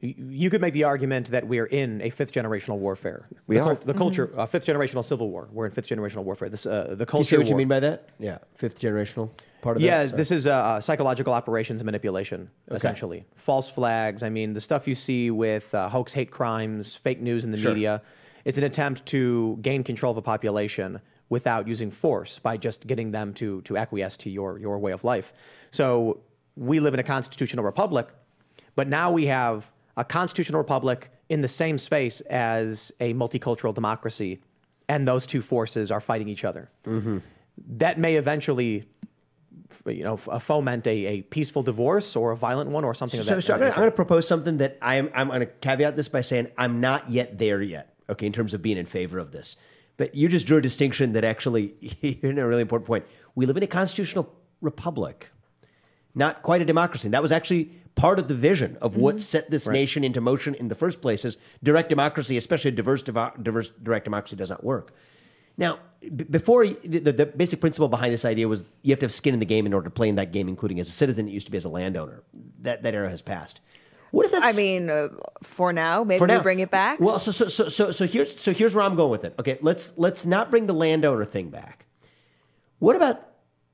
you could make the argument that we are in a fifth generational warfare.
We
the
are.
the culture, uh, fifth generational civil war. We're in fifth generational warfare. This, uh, the
You
culture.
see what you mean by that? Yeah, fifth generational part of
yeah,
that. Sorry.
this is uh, uh, psychological operations and manipulation, essentially. False flags. I mean, the stuff you see with uh, hoax, hate crimes, fake news in the
Sure.
media. It's an attempt to gain control of a population without using force by just getting them to to acquiesce to your your way of life. So we live in a constitutional republic, but now we have a constitutional republic in the same space as a multicultural democracy, and those two forces are fighting each other. Mm-hmm. That may eventually, you know, f- foment a, a peaceful divorce or a violent one or something of
So,
that.
so I'm going to propose something that I'm, I'm going to caveat this by saying I'm not yet there yet, okay, in terms of being in favor of this. But you just drew a distinction that actually, you're in a really important point. We live in a constitutional republic, not quite a democracy. And that was actually part of the vision of what set this nation into motion in the first place is direct democracy, especially a diverse, diverse direct democracy does not work. Now, b- before the, the, the basic principle behind this idea was you have to have skin in the game in order to play in that game, including as a citizen. It used to be as a landowner. That that era has passed. What if that's
I mean, uh, for now, maybe
for
we bring it back.
Well, so so so so so here's so here's where I'm going with it. Okay, let's let's not bring the landowner thing back. What about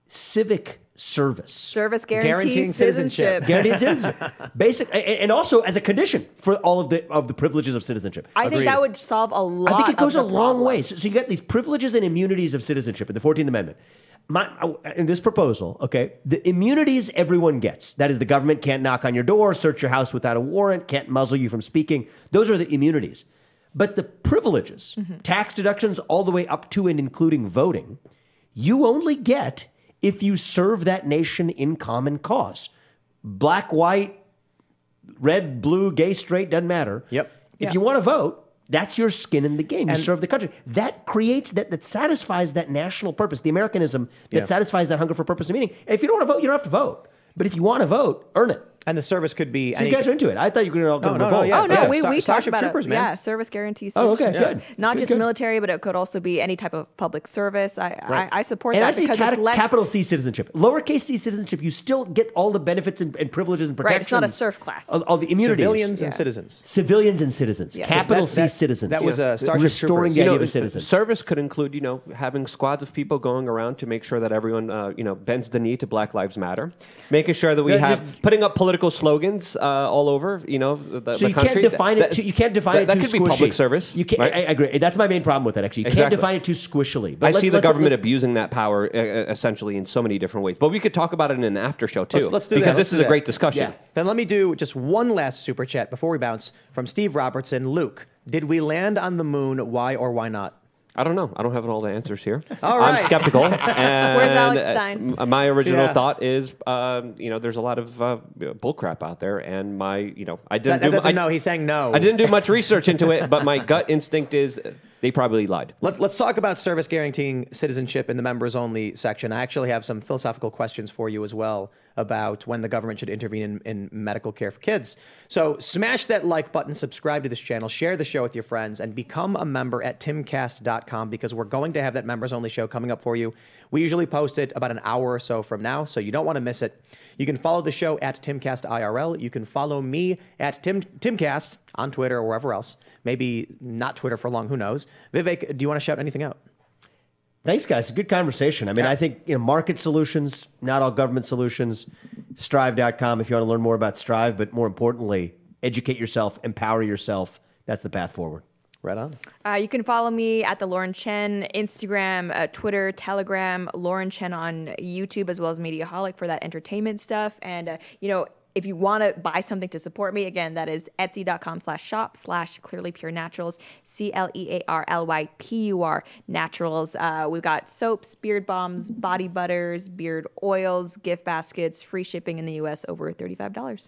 civic service?
Service guarantees
Guaranteeing citizenship.
citizenship.
Guaranteed citizenship. Basic, and also as a condition for all of the of the privileges of citizenship.
I think that would solve a lot.
I think it goes a long way. So, so you get these privileges and immunities of citizenship in the Fourteenth Amendment. My, in this proposal, okay, the immunities everyone gets. That is, the government can't knock on your door, search your house without a warrant, can't muzzle you from speaking. Those are the immunities. But the privileges, mm-hmm. tax deductions all the way up to and including voting, you only get if you serve that nation in common cause. Black, white, red, blue, gay, straight, doesn't matter.
Yep.
If you want to vote, that's your skin in the game. You
And-
serve the country. That creates that that satisfies that national purpose, the Americanism that
Yeah.
satisfies that hunger for purpose and meaning. If you don't want to vote, you don't have to vote. But if you want to vote, earn it.
And the service could be.
So you guys are into it. I thought you were all going to
no, no,
revolt.
yeah.
Oh no,
Yeah,
we,
Star-
talked about
Troopers,
it.
man.
Yeah, service guarantees.
Oh, okay,
citizenship.
good.
Not
Good,
just
good.
military, but it could also be any type of public service. I
Right.
I, I support
And
that
I see
because
cat-
it's less.
capital C citizenship. Lowercase c citizenship, you still get all the benefits and, and privileges and protections.
Right,
protections.
it's not a serf class.
All, all the immunities.
Civilians
Yeah.
and citizens.
Civilians and citizens.
Yeah.
Capital
That-
C
that-
citizens.
that was, a Starship
Restoring the idea of a
s-
citizen.
Service could include, you know, having squads of people going around to make sure that everyone, uh, you know, bends the knee to Black Lives Matter, making sure that we have putting up political slogans uh, all over, you know, the,
so
the
you
country.
can't define
That-
it. Too, you can't define
that,
it
that
too
could be public service.
You can't.
right?
I, I agree. That's my main problem with it. Actually, you
Exactly.
can't define it too squishily. But
I
let's-
see the
let's-
government
let's-
abusing that power uh, essentially in so many different ways. But we could talk about it in an after show too.
Let's, let's do
because
that. Let's
this
do
is a great discussion.
Yeah. Then let me do just one last super chat before we bounce from Steve Robertson. Luke, did we land on the moon? Why or why not?
I don't know. I don't have all the answers here.
All right.
I'm skeptical. and,
Where's Alex
uh,
Stein?
my original
Yeah.
thought is, um, you know, there's a lot of uh, bullcrap out there, and my, you know, I didn't
that,
do. I,
no. He's saying no.
I didn't do much research into it, but my gut instinct is uh, they probably lied.
Let's let's talk about service guaranteeing citizenship in the members only section. I actually have some philosophical questions for you as well about when the government should intervene in, in medical care for kids. So smash that like button, subscribe to this channel, share the show with your friends, and become a member at timcast.com because we're going to have that members only show coming up for you. We usually post it about an hour or so from now, so you don't want to miss it. You can follow the show at TimCastIRL. You can follow me at Tim Timcast on Twitter or wherever else. Maybe not Twitter for long, who knows? Vivek, do you want to shout anything out?
Thanks, guys. Good conversation. I mean, I think you know market solutions, not all government solutions. Strive.com if you want to learn more about Strive, but more importantly, educate yourself, empower yourself. That's the path forward.
Right on.
Uh, you can follow me at the Lauren Chen Instagram, uh, Twitter, Telegram, Lauren Chen on YouTube as well as Mediaholic for that entertainment stuff. And uh, you know, if you want to buy something to support me, again, that is etsy.com slash shop slash clearly pure naturals, C L E A R L Y P U R naturals. Uh, we've got soaps, beard bombs, body butters, beard oils, gift baskets, free shipping in the US over $35.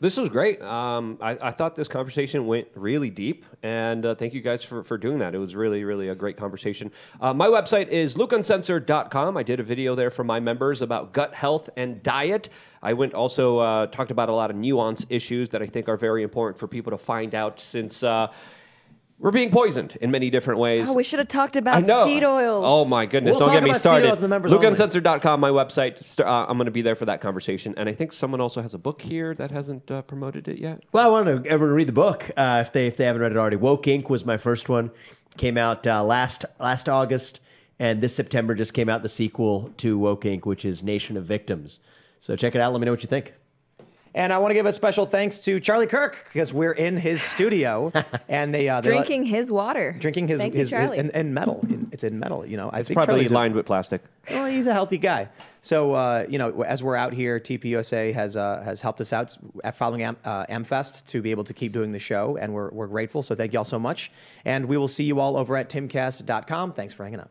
This was great. Um, I, I thought this conversation went really deep, and uh, thank you guys for, for doing that. It was really, really a great conversation. Uh, my website is lukeuncensored.com. I did a video there for my members about gut health and diet. I went also uh, talked about a lot of nuance issues that I think are very important for people to find out since uh, we're being poisoned in many different ways.
Oh, we should have talked about seed oils.
Oh my goodness!
We'll
Don't
talk
get me
about seed
started.
oils in the members only.
LukeUncensored.com, my website. St- uh, I'm going to be there for that conversation, and I think someone also has a book here that hasn't uh, promoted it yet.
Well, I wanted everyone to read the book uh, if they if they haven't read it already. Woke Inc. was my first one. Came out uh, last last August, and this September just came out the sequel to Woke Inc., which is Nation of Victims. So check it out. Let me know what you think.
And I want to give a special thanks to Charlie Kirk because we're in his studio and they uh, they let-
Drinking his water.
drinking his
Thank
his,
you, Charlie.
in, in metal. In, it's in metal. You know, I think
Probably
Charlie's a-
lined with plastic.
well, he's a healthy guy. So uh, you know, as we're out here, TPUSA has uh, has helped us out at following Am, uh, Amfest to be able to keep doing the show, and we're we're grateful. So thank you all so much, and we will see you all over at timcast.com. Thanks for hanging out.